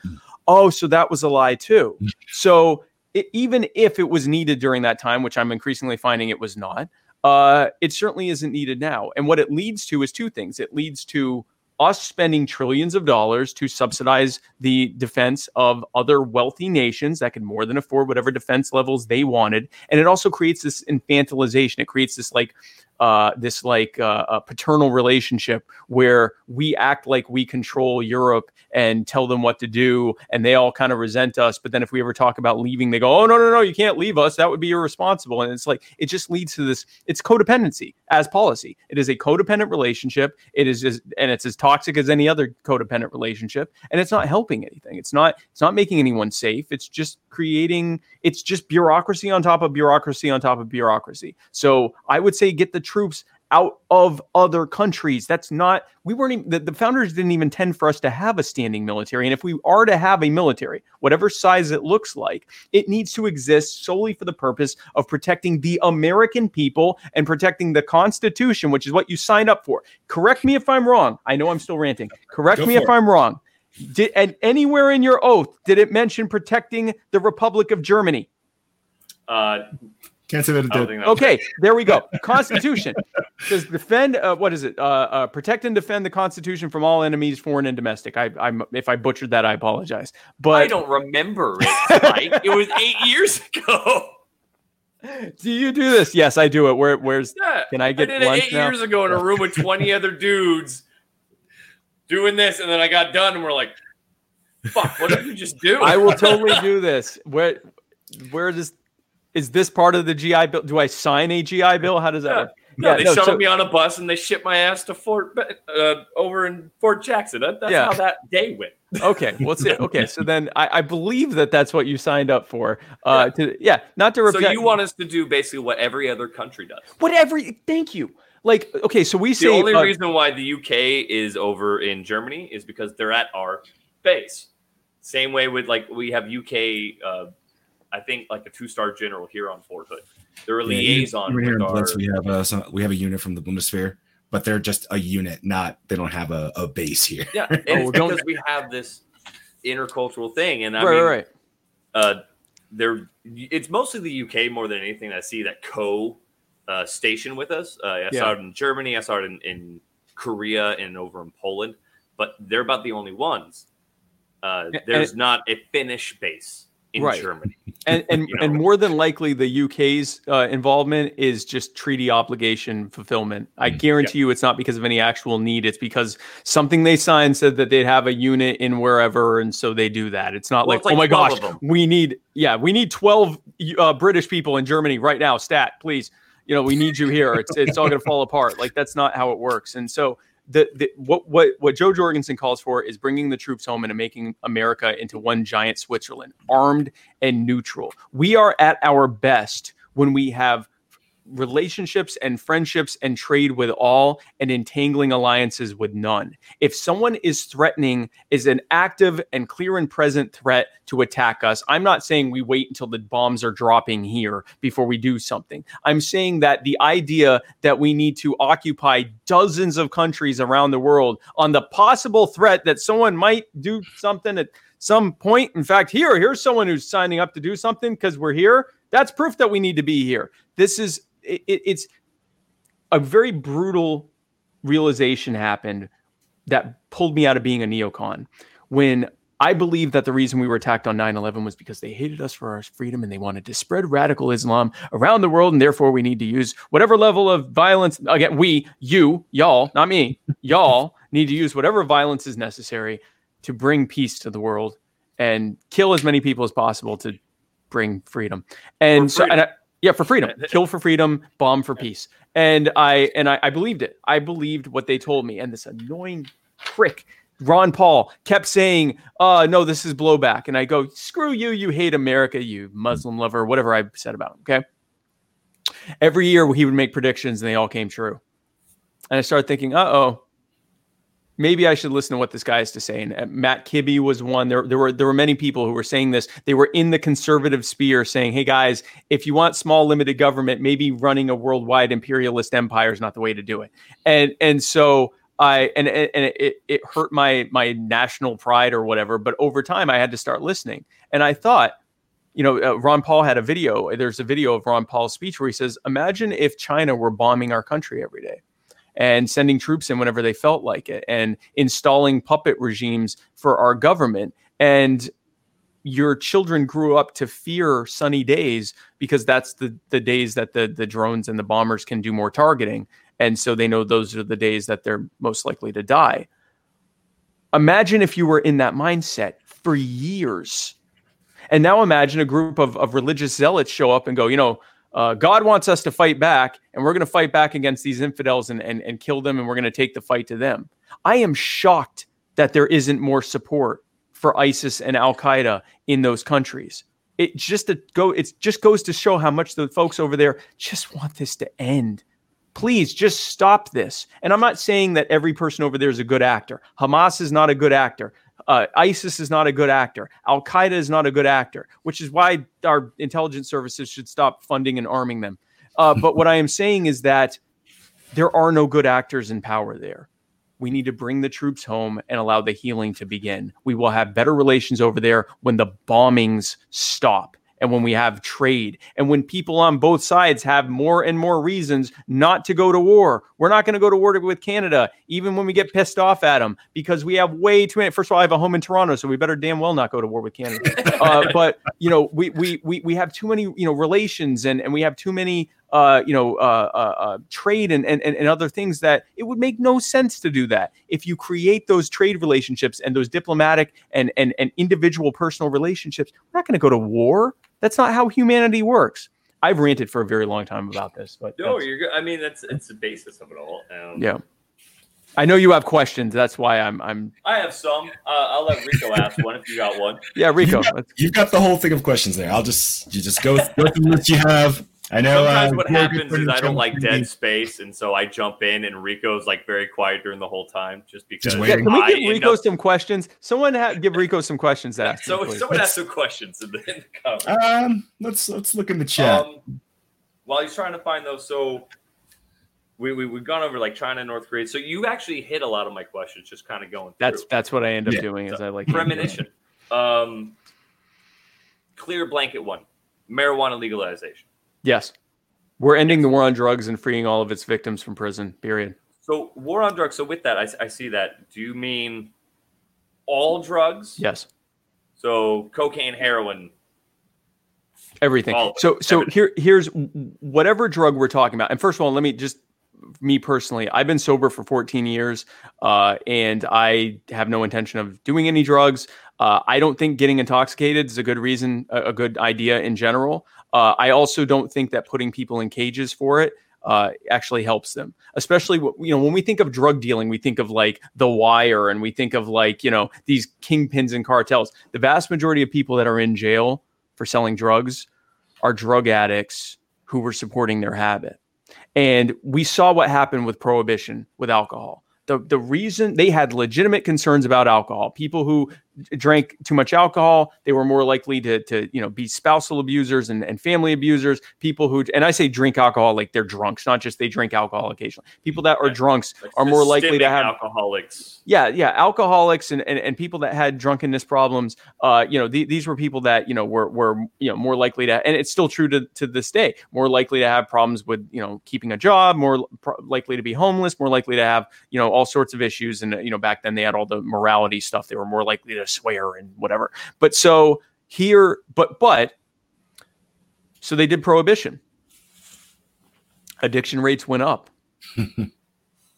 D: oh, so that was a lie too. So it, even if it was needed during that time, which I'm increasingly finding it was not, uh, it certainly isn't needed now. And what it leads to is two things. It leads to us spending trillions of dollars to subsidize the defense of other wealthy nations that could more than afford whatever defense levels they wanted, and it also creates this infantilization. It creates this like uh, this like uh, a paternal relationship where we act like we control Europe and tell them what to do, and they all kind of resent us. But then if we ever talk about leaving, they go, "Oh no, no, no, you can't leave us. That would be irresponsible." And it's like it just leads to this. It's codependency as policy. It is a codependent relationship. It is just, and it's as toxic as any other codependent relationship, and it's not helping anything. It's not. It's not making anyone safe. It's just creating. It's just bureaucracy on top of bureaucracy on top of bureaucracy. So I would say get the troops out of other countries. That's not, we weren't even, the, the founders didn't even intend for us to have a standing military. And if we are to have a military, whatever size it looks like, it needs to exist solely for the purpose of protecting the American people and protecting the Constitution, which is what you signed up for. Correct me if I'm wrong. I know I'm still ranting. Correct
E: Go
D: me if
E: it.
D: I'm wrong. Did, and anywhere in your oath did it mention protecting the Republic of Germany?
B: Uh,
E: Can't say that it
B: I don't
E: did.
B: think that's
D: Okay, there we go. Constitution says defend. Uh, what is it? Uh, uh, protect and defend the Constitution from all enemies, foreign and domestic. I, I'm if I butchered that, I apologize. But
B: I don't remember it, Mike. it was eight years ago.
D: do you do this? Yes, I do it. Where, where's?
B: Yeah,
D: Can I
B: I
D: get
B: did it eight
D: now?
B: years ago in a room with 20 other dudes doing this, and then I got done, and we're like, fuck, what did you just do?
D: I will totally do this. Where, where does? Is this part of the GI Bill? Do I sign a GI Bill? How does that
B: Yeah.
D: work?
B: No, they
D: no,
B: shuttled
D: so-
B: me on a bus and they shipped my ass to Fort uh, over in Fort Jackson. That, that's
D: Yeah.
B: how that day went.
D: Okay, well, see. Okay, so then I, I believe that that's what you signed up for. Uh, to yeah, not to repeat.
B: So you want us to do basically what every other country does.
D: whatever? Thank you. Like okay, so we say The
B: only
D: uh,
B: reason why the UK is over in Germany is because they're at our base. Same way with like we have UK, uh, I think like a two star general here on Fort Hood. They're a
E: Yeah, even-
B: liaison
E: even here
B: with our.
E: We have a some, we have a unit from the Bundeswehr, but they're just a unit, not they don't have a, a base here.
B: Yeah, and
D: Oh,
B: it's
D: don't-
B: because we have this intercultural thing, and I
D: right,
B: mean,
D: right, right.
B: uh, they're it's mostly the UK more than anything that I see that co uh, station with us. Uh, I
D: Yeah.
B: saw it in Germany, I saw it in, in Korea, and over in Poland, but they're about the only ones. Uh,
D: And-
B: there's not a Finnish base in
D: Right.
B: Germany.
D: and and,
B: you know.
D: and more than likely the UK's uh, involvement is just treaty obligation fulfillment. I
E: Mm,
D: guarantee you it's not because of any actual need. It's because something they signed said that they'd have a unit in wherever, and so they do that. It's not
B: Well,
D: like,
B: it's like
D: oh my gosh, we need yeah, we need twelve uh, British people in Germany right now. Stat, please. You know, we need you here. It's it's all going to fall apart. Like that's not how it works. And so the, the what what what Jo Jorgensen calls for is bringing the troops home and making America into one giant Switzerland, armed and neutral. We are at our best when we have relationships and friendships and trade with all and entangling alliances with none. If someone is threatening is an active and clear and present threat to attack us, I'm not saying we wait until the bombs are dropping here before we do something. I'm saying that the idea that we need to occupy dozens of countries around the world on the possible threat that someone might do something at some point. In fact, here, here's someone who's signing up to do something because we're here. That's proof that we need to be here. This is it, it- it's a very brutal realization happened that pulled me out of being a neocon when I believe that the reason we were attacked on 9 11 was because they hated us for our freedom and they wanted to spread radical Islam around the world. And therefore, we need to use whatever level of violence. Again, we, you, y'all, not me, y'all need to use whatever violence is necessary to bring peace to the world and kill as many people as possible to bring freedom. And
B: For
D: so, and I,
B: freedom.
D: Yeah, for freedom, kill for freedom, bomb for peace. And I and I, I believed it. I believed what they told me. And this annoying prick Ron Paul kept saying, "Uh, no, this is blowback," and I go, "Screw you! You hate America, you Muslim lover, whatever I said about him." Okay. Every year he would make predictions, and they all came true. And I started thinking, "Uh oh, maybe I should listen to what this guy has to say." And uh, Matt Kibbe was one. There, there were there were many people who were saying this. They were in the conservative sphere, saying, "Hey guys, if you want small, limited government, maybe running a worldwide imperialist empire is not the way to do it." And and so I and and it it hurt my my national pride or whatever. But over time, I had to start listening, and I thought, you know, uh, Ron Paul had a video. There's a video of Ron Paul's speech where he says, "Imagine if China were bombing our country every day." And sending troops in whenever they felt like it, and installing puppet regimes for our government. And your children grew up to fear sunny days because that's the the days that the the drones and the bombers can do more targeting and so they know those are the days that they're most likely to die. Imagine if you were in that mindset for years. And now imagine a group of, of religious zealots show up and go, you know, uh, God wants us to fight back, and we're going to fight back against these infidels and, and, and kill them, and we're going to take the fight to them. I am shocked that there isn't more support for ISIS and Al Qaeda in those countries. It just to go, it just goes to show how much the folks over there just want this to end please just stop this. And I'm not saying that every person over there is a good actor. Hamas is not a good actor. Uh, ISIS is not a good actor. Al Qaeda is not a good actor, which is why our intelligence services should stop funding and arming them. Uh, but what I am saying is that there are no good actors in power there. We need to bring the troops home and allow the healing to begin. We will have better relations over there when the bombings stop and when we have trade and when people on both sides have more and more reasons not to go to war. We're not going to go to war with Canada, even when we get pissed off at them, because we have way too many. First of all, I have a home in Toronto, so we better damn well not go to war with Canada. uh, but you know, we we we we have too many you know relations and and we have too many uh, you know, uh, uh, uh, trade and, and, and other things that it would make no sense to do that. If you create those trade relationships and those diplomatic and, and, and individual personal relationships, we're not going to go to war. That's not how humanity works. I've ranted for a very long time about this, but
B: no, you're good. I mean, that's it's the basis of it all. Um,
D: yeah. I know you have questions. That's why I'm. I'm.
B: I have some. Uh, I'll let Rico ask one if you got one.
D: Yeah, Rico.
E: You've got, you've got, the whole thing of questions there. I'll just you just go, go through the list you have. I know.
B: Sometimes uh, what happens is I don't like dead space, and so I jump in, and Rico's like very quiet during the whole time, just because.
D: Just yeah, can we give Rico up... some questions? Someone ha- give Rico some questions. To ask
B: so someone ask some questions in the, in the comments.
E: Um, let's let's look in the chat. Um,
B: while he's trying to find those, so we, we we've gone over like China and North Korea. So you actually hit a lot of my questions, just kind of going. Through.
D: that's that's what I end up yeah. doing. Is I like
B: premonition. Um, clear blanket one, marijuana legalization.
D: Yes. We're ending the war on drugs and freeing all of its victims from prison, period.
B: So, war on drugs. So, with that, I, I see that. Do you mean all drugs?
D: Yes.
B: So, cocaine, heroin,
D: everything. So, so everything. here, here's whatever drug we're talking about. And first of all, let me just me personally, I've been sober for 14 years, uh, and I have no intention of doing any drugs. Uh, I don't think getting intoxicated is a good reason, a, a good idea in general. Uh, I also don't think that putting people in cages for it uh, actually helps them. Especially, you know, when we think of drug dealing, we think of like The Wire, and we think of like you know these kingpins and cartels. The vast majority of people that are in jail for selling drugs are drug addicts who were supporting their habit. And we saw what happened with prohibition with alcohol. The, the reason they had legitimate concerns about alcohol, people who drank too much alcohol, they were more likely to, to you know, be spousal abusers and, and family abusers. People who, and I say drink alcohol like they're drunks, not just they drink alcohol occasionally. People that are drunks like are more likely to have
B: alcoholics.
D: Yeah, yeah, alcoholics and, and, and people that had drunkenness problems. Uh, you know, th- these were people that you know were were you know more likely to, and it's still true to to this day, more likely to have problems with you know keeping a job, more pro- likely to be homeless, more likely to have you know all sorts of issues. And you know back then they had all the morality stuff. They were more likely to to swear and whatever. But so here, but but so they did prohibition. Addiction rates went up.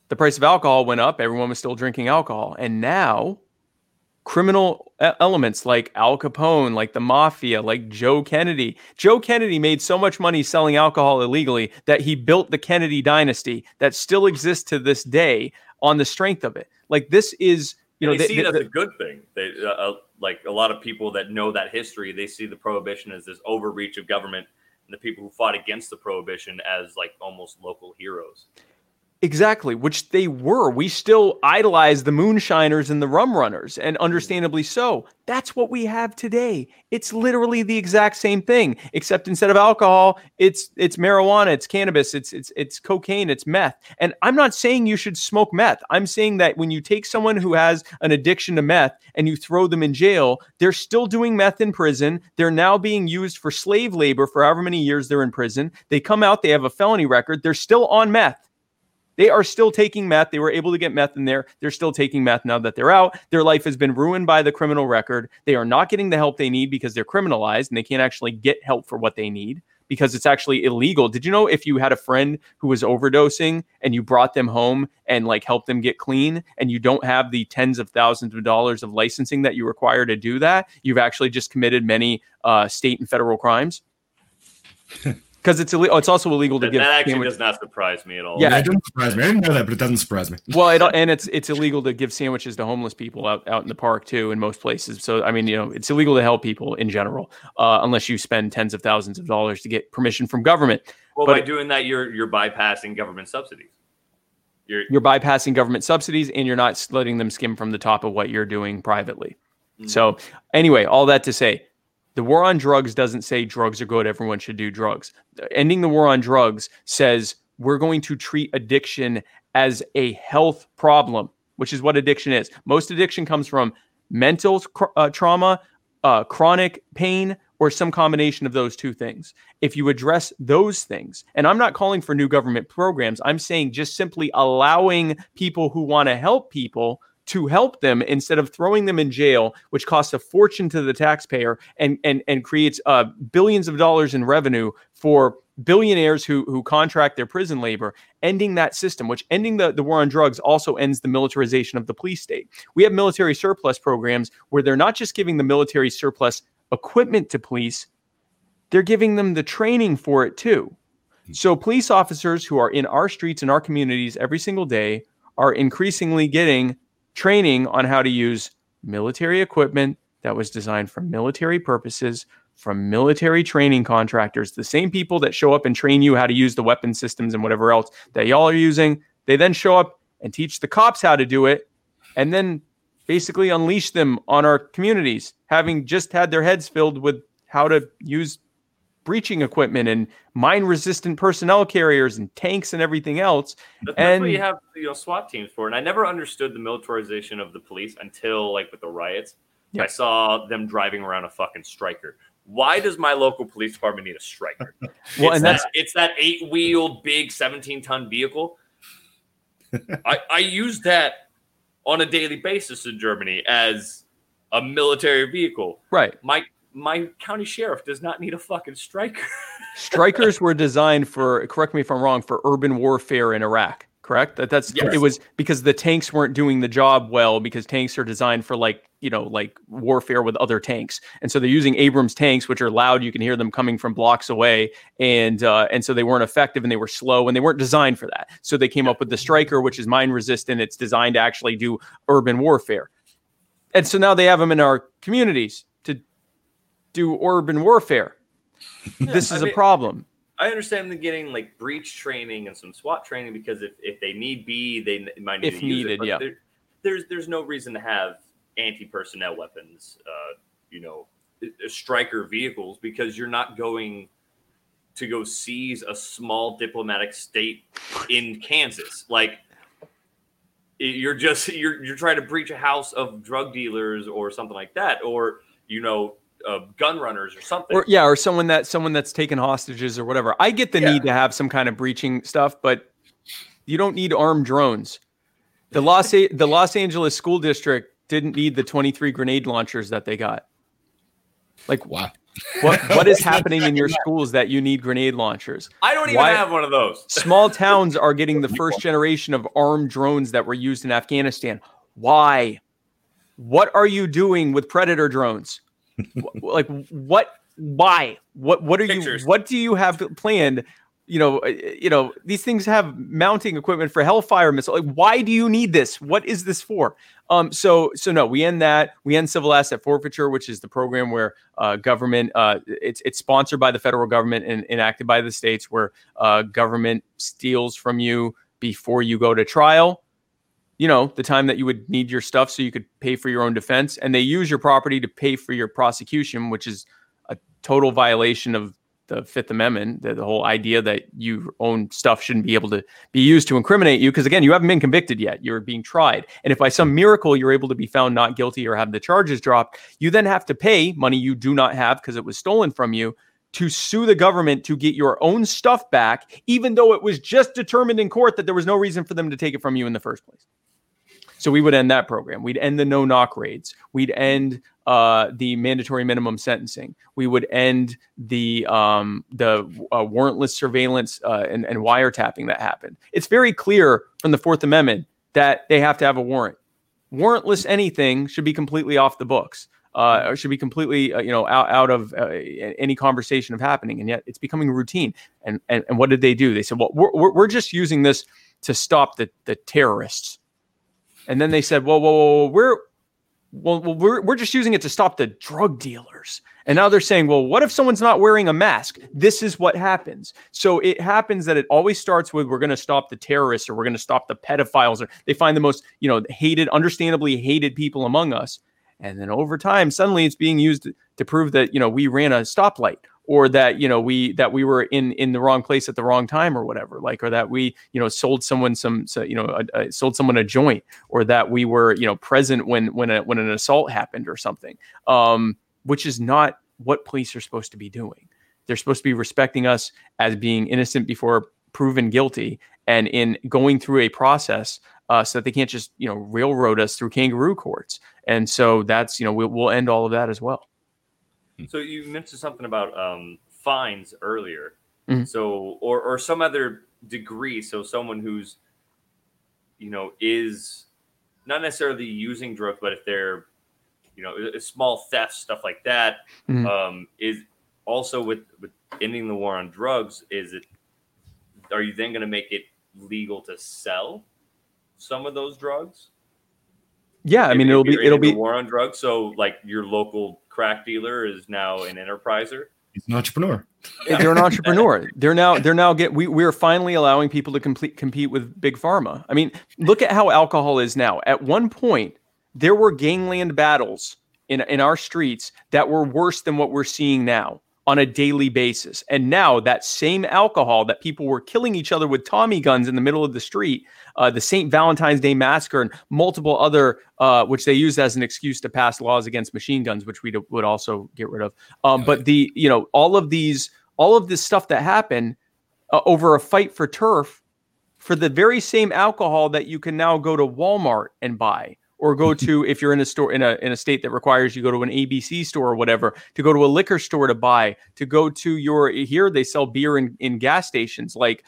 D: the price of alcohol went up. Everyone was still drinking alcohol. And now criminal elements like Al Capone, like the mafia, like Joe Kennedy. Joe Kennedy made so much money selling alcohol illegally that he built the Kennedy dynasty that still exists to this day on the strength of it. Like this is you know,
B: they,
D: they-
B: see it
D: they-
B: as a good thing. They uh, uh, like a lot of people that know that history. They see the prohibition as this overreach of government, and the people who fought against the prohibition as like almost local heroes.
D: Exactly, which they were. We still idolize the moonshiners and the rum runners, and mm. understandably so. That's what we have today. It's literally the exact same thing, except instead of alcohol, it's it's marijuana, it's cannabis, it's it's it's cocaine, it's meth. And I'm not saying you should smoke meth. I'm saying that when you take someone who has an addiction to meth and you throw them in jail, they're still doing meth in prison. They're now being used for slave labor for however many years they're in prison. They come out, they have a felony record, they're still on meth. They are still taking meth. They were able to get meth in there. They're still taking meth now that they're out. Their life has been ruined by the criminal record. They are not getting the help they need because they're criminalized and they can't actually get help for what they need because it's actually illegal. Did you know if you had a friend who was overdosing and you brought them home and like helped them get clean and you don't have the tens of thousands of dollars of licensing that you require to do that, you've actually just committed many uh, state and federal crimes? Because it's illegal. It's also illegal to
B: That,
D: give.
B: that actually
D: sandwich-
B: does not surprise me at all.
D: Yeah.
E: Yeah, it doesn't surprise me. I didn't know that, but it doesn't surprise me.
D: well, it, and it's it's illegal to give sandwiches to homeless people out, out in the park too in most places. So I mean, you know, it's illegal to help people in general, uh, unless you spend tens of thousands of dollars to get permission from government.
B: Well,
D: But-
B: by doing that, you're you're bypassing government subsidies. You're
D: You're bypassing government subsidies, and you're not letting them skim from the top of what you're doing privately.
B: Mhm.
D: So anyway, all that to say, the war on drugs doesn't say drugs are good. Everyone should do drugs. Ending the war on drugs says we're going to treat addiction as a health problem, which is what addiction is. Most addiction comes from mental uh, trauma, uh, chronic pain, or some combination of those two things. If you address those things, and I'm not calling for new government programs, I'm saying just simply allowing people who want to help people to help them instead of throwing them in jail, which costs a fortune to the taxpayer and and and creates uh, billions of dollars in revenue for billionaires who who contract their prison labor. Ending that system, which ending the, the war on drugs also ends the militarization of the police state. We have military surplus programs where they're not just giving the military surplus equipment to police, they're giving them the training for it too. So police officers who are in our streets and our communities every single day are increasingly getting training on how to use military equipment that was designed for military purposes from military training contractors, the same people that show up and train you how to use the weapon systems and whatever else that y'all are using. They then show up and teach the cops how to do it and then basically unleash them on our communities, having just had their heads filled with how to use breaching equipment and mine resistant personnel carriers and tanks and everything else.
B: That- That's what
D: And-
B: you have you know SWAT teams for. And I never understood the militarization of the police until like with the riots.
D: Yeah.
B: I saw them driving around a fucking Stryker. Why does my local police department need a Stryker?
D: Well,
B: it's
D: and
B: that,
D: that's
B: it's that eight wheeled big 17 ton vehicle. I, I use that on a daily basis in Germany as a military vehicle.
D: right.
B: My my county sheriff does not need a fucking Stryker.
D: Strykers were designed for correct me if I'm wrong for urban warfare in Iraq. Correct? That that's
B: Yes.
D: it was because the tanks weren't doing the job well because tanks are designed for like, you know, like warfare with other tanks. And so they're using Abrams tanks which are loud, you can hear them coming from blocks away and uh, and so they weren't effective and they were slow and they weren't designed for that. So they came up with the Stryker which is mine resistant. It's designed to actually do urban warfare. And so now they have them in our communities do urban warfare. this
B: I
D: is a problem.
B: I understand them getting like breach training and some SWAT training because if, if they need be, they might need
D: If
B: to use
D: needed,
B: it. But
D: yeah.
B: there, there's there's no reason to have anti personnel weapons, uh, you know, uh, Stryker vehicles because you're not going to go seize a small diplomatic state in Kansas. Like you're just you're you're trying to breach a house of drug dealers or something like that, or you know, uh, gun runners or something.
D: or yeah, or someone that someone that's taken hostages or whatever. I get the
B: Yeah.
D: need to have some kind of breaching stuff, but you don't need armed drones. The Los A- the Los Angeles school district didn't need the 23 grenade launchers that they got. Like
E: Wow.
D: what what is happening in your schools that you need grenade launchers?
B: I don't even
D: Why-
B: have one of those.
D: Small towns are getting the first generation of armed drones that were used in Afghanistan. Why? What are you doing with predator drones? Like what why? What what are
B: Pictures.
D: you what do you have planned you know, uh, you know, these things have mounting equipment for Hellfire missile. Like, why do you need this? What is this for? Um, so, so no, we end that. We end civil asset forfeiture, which is the program where uh, government, uh, it's it's sponsored by the federal government and enacted by the states, where uh, government steals from you before you go to trial. You know, the time that you would need your stuff so you could pay for your own defense, and they use your property to pay for your prosecution, which is a total violation of the Fifth Amendment, the, the, whole idea that you own stuff shouldn't be able to be used to incriminate you, because again, you haven't been convicted yet. You're being tried. And if by some miracle you're able to be found not guilty or have the charges dropped, you then have to pay money you do not have because it was stolen from you to sue the government to get your own stuff back, even though it was just determined in court that there was no reason for them to take it from you in the first place. So we would end that program. We'd end the no knock raids. We'd end uh, the mandatory minimum sentencing. We would end the um, the uh, warrantless surveillance uh, and, and wiretapping that happened. It's very clear from the Fourth Amendment that they have to have a warrant. Warrantless anything should be completely off the books. Uh, should be completely, uh, you know, out, out of uh, any conversation of happening, and yet it's becoming routine. And, and and what did they do? They said, well, we're, we're just using this to stop the the terrorists. And then they said, whoa, whoa, whoa we're well, we're, we're just using it to stop the drug dealers. And now they're saying, well, what if someone's not wearing a mask? This is what happens. So it happens that it always starts with we're going to stop the terrorists or we're going to stop the pedophiles or they find the most, you know, hated, understandably hated people among us. And then over time, suddenly it's being used to prove that, you know, we ran a stoplight or that you know we that we were in in the wrong place at the wrong time or whatever like or that we you know sold someone some so, you know a, a, sold someone a joint or that we were you know present when when a, when an assault happened or something um which is not what police are supposed to be doing they're supposed to be respecting us as being innocent before proven guilty and in going through a process uh, so that they can't just you know railroad us through kangaroo courts and so that's you know we'll, we'll end all of that as well.
B: So you mentioned something about um, fines earlier. Mm-hmm. So or or some other degree. So someone who's you know is not necessarily using drugs, but if they're you know a small theft stuff like that mm-hmm. um, is also with with ending the war on drugs. Is it are you then going to make it legal to sell some of those drugs?
D: Yeah, I mean it'll be it'll be
B: war on drugs. So like your local crack dealer is now an enterpriser.
E: He's an entrepreneur.
D: They're an entrepreneur. They're now they're now get we we're finally allowing people to complete compete with big pharma. I mean, look at how alcohol is now. At one point, there were gangland battles in in our streets that were worse than what we're seeing now on a daily basis. And now that same alcohol that people were killing each other with Tommy guns in the middle of the street, uh, the St. Valentine's Day massacre, and multiple other, uh, which they used as an excuse to pass laws against machine guns, which we do, would also get rid of. Um, but the, you know, all of these, all of this stuff that happened uh, over a fight for turf for the very same alcohol that you can now go to Walmart and buy or go to if you're in a store in a in a state that requires you go to an ABC store or whatever to go to a liquor store to buy to go to your here they sell beer in, in gas stations. Like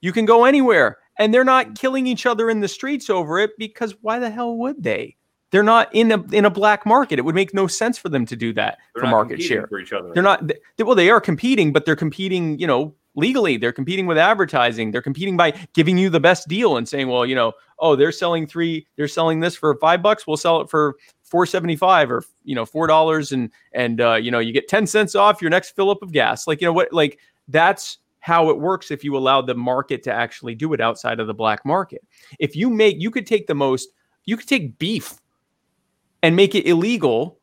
D: you can go anywhere and they're not killing each other in the streets over it because why the hell would they? They're not in a in a black market. It would make no sense for them to do that
B: they're
D: for market share.
B: for each other.
D: They're not they, well they are competing but they're competing you know legally they're competing with advertising they're competing by giving you the best deal and saying well you know oh they're selling three they're selling this for five bucks we'll sell it for 475 or you know four dollars and and uh, you know you get 10 cents off your next fill up of gas. Like you know what like that's how it works if you allow the market to actually do it outside of the black market. If you make you could take the most you could take beef and make it illegal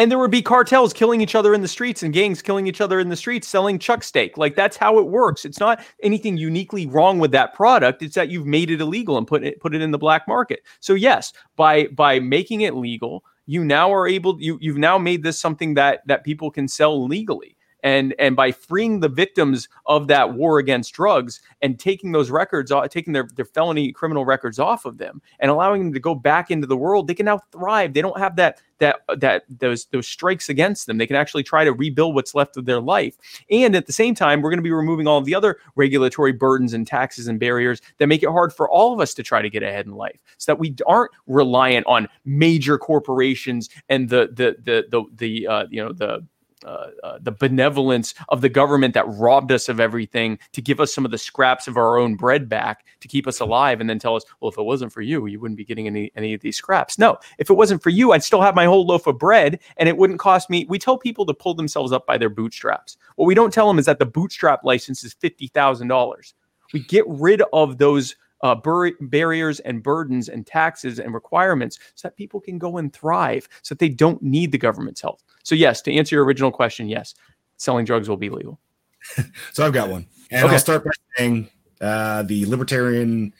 D: and there would be cartels killing each other in the streets and gangs killing each other in the streets selling chuck steak. Like that's how it works. It's not anything uniquely wrong with that product. It's that you've made it illegal and put it put it in the black market. So yes by by making it legal you now are able you you've now made this something that that people can sell legally and and by freeing the victims of that war against drugs and taking those records taking their, their felony criminal records off of them and allowing them to go back into the world they can now thrive. They don't have that that that those those strikes against them. They can actually try to rebuild what's left of their life. And at the same time we're going to be removing all of the other regulatory burdens and taxes and barriers that make it hard for all of us to try to get ahead in life so that we aren't reliant on major corporations and the the the the, the uh, you know the uh, uh, the benevolence of the government that robbed us of everything to give us some of the scraps of our own bread back to keep us alive, and then tell us, well, if it wasn't for you, you wouldn't be getting any any of these scraps. No, if it wasn't for you, I'd still have my whole loaf of bread, and it wouldn't cost me. We tell people to pull themselves up by their bootstraps. What we don't tell them is that the bootstrap license is fifty thousand dollars. We get rid of those uh, bur- barriers and burdens and taxes and requirements so that people can go and thrive so that they don't need the government's help. So, yes, to answer your original question, yes, selling drugs will be legal.
E: so, I've got one. And
D: Okay.
E: I'll start by saying uh, the libertarian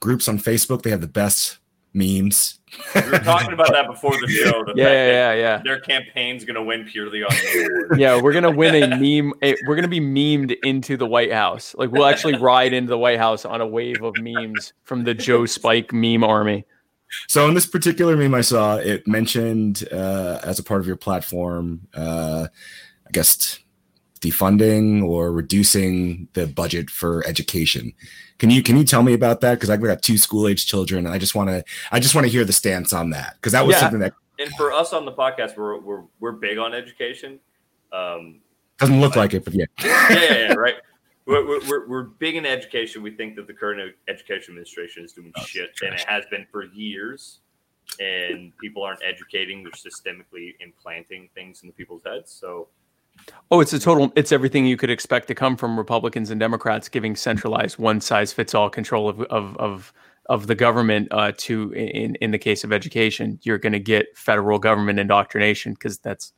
E: groups on Facebook, they have the best memes.
B: We were talking about that before the show. The
D: Yeah, yeah, yeah, yeah.
B: Their campaign's going to win purely on the
D: Yeah, we're gonna win a meme. A, we're gonna be memed into the White House. Like we'll actually ride into the White House on a wave of memes from the Jo Spike meme army.
E: So in this particular meme I saw, it mentioned uh, as a part of your platform, uh, I guess defunding or reducing the budget for education. Can you can you tell me about that? Because I've got two school age children, and I just want to I just want to hear the stance on that because that was
D: Yeah.
E: something that
B: and for us on the podcast, we're we're we're big on education. Um,
E: doesn't look like it, but yeah.
B: yeah, yeah, yeah, right. We're, we're- we're, we're big in education. We think that the current education administration is doing
E: Oh,
B: shit, and it has been for years. And people aren't educating; they're systemically implanting things into people's heads. So,
D: Oh, it's a total. It's everything you could expect to come from Republicans and Democrats giving centralized, one size fits all control of of of of the government. Uh, to in in the case of education, you're going to get federal government indoctrination because that's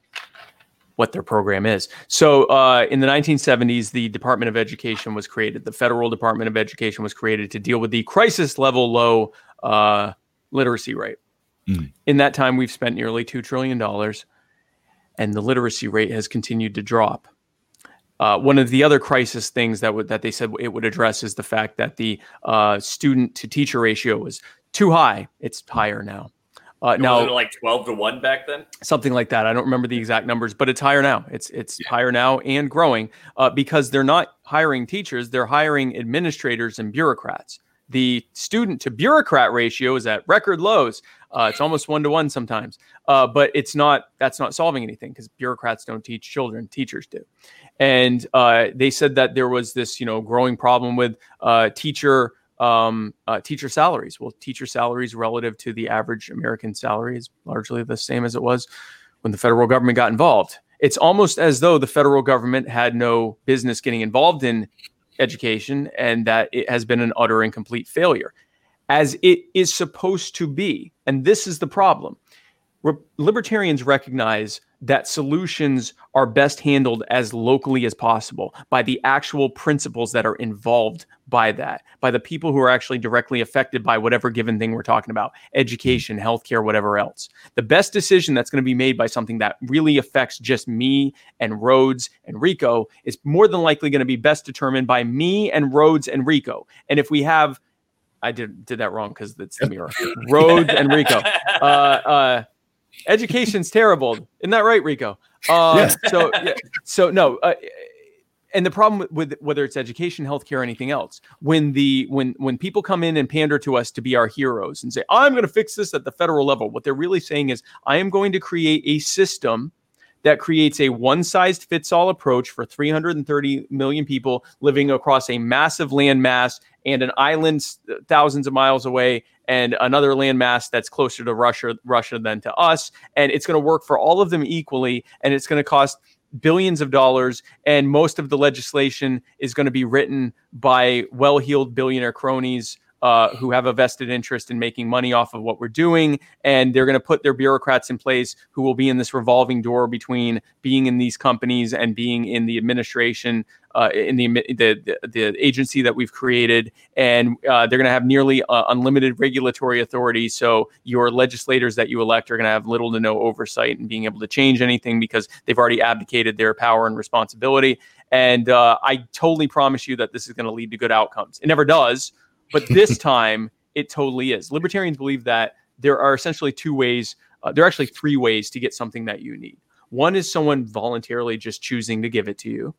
D: what their program is. So, uh, in the 1970s, the Department of Education was created. The Federal Department of Education was created to deal with the crisis level low uh, literacy rate.
E: Mm.
D: In that time, we've spent nearly two trillion dollars and the literacy rate has continued to drop. Uh, one of the other crisis things that would that they said it would address is the fact that the uh, student to teacher ratio was too high. It's higher now. Uh,
B: it
D: now
B: like twelve to one back then.
D: something like that. I don't remember the exact numbers, but it's higher now. It's it's higher now and growing uh, because they're not hiring teachers; they're hiring administrators and bureaucrats. The student to bureaucrat ratio is at record lows. Uh, it's almost one to one sometimes, uh, but it's not. That's not solving anything because bureaucrats don't teach children; teachers do. And uh, they said that there was this, you know, growing problem with uh, teacher um, uh, teacher salaries. Well, teacher salaries relative to the average American salary is largely the same as it was when the federal government got involved. It's almost as though the federal government had no business getting involved in education and that it has been an utter and complete failure, as it is supposed to be. And this is the problem. Re- libertarians recognize that solutions are best handled as locally as possible by the actual principles that are involved by that, by the people who are actually directly affected by whatever given thing we're talking about education, healthcare, whatever else. The best decision that's going to be made by something that really affects just me and Rhodes and Rico is more than likely going to be best determined by me and Rhodes and Rico. And if we have, I did did that wrong because it's the mirror. Rhodes and Rico. Uh, uh, education's terrible. Isn't that right, Rico? Uh,
E: Yes.
D: So, yeah, so no. Uh, and the problem with, whether it's education, healthcare, or anything else, when the when when people come in and pander to us to be our heroes and say, "I'm going to fix this at the federal level," what they're really saying is, "I am going to create a system." That creates a one size fits all approach for 330 million people living across a massive land mass and an island thousands of miles away and another landmass that's closer to Russia Russia than to us and it's going to work for all of them equally and it's going to cost billions of dollars and most of the legislation is going to be written by well-heeled billionaire cronies uh, who have a vested interest in making money off of what we're doing and they're going to put their bureaucrats in place who will be in this revolving door between being in these companies and being in the administration uh, in the, the the agency that we've created, and uh, they're going to have nearly uh, unlimited regulatory authority. So your legislators that you elect are going to have little to no oversight and being able to change anything because they've already abdicated their power and responsibility. And uh, I totally promise you that this is going to lead to good outcomes. It never does, but this time it totally is. Libertarians believe that there are essentially two ways. Uh, there are actually three ways to get something that you need. One is someone voluntarily just choosing to give it to you.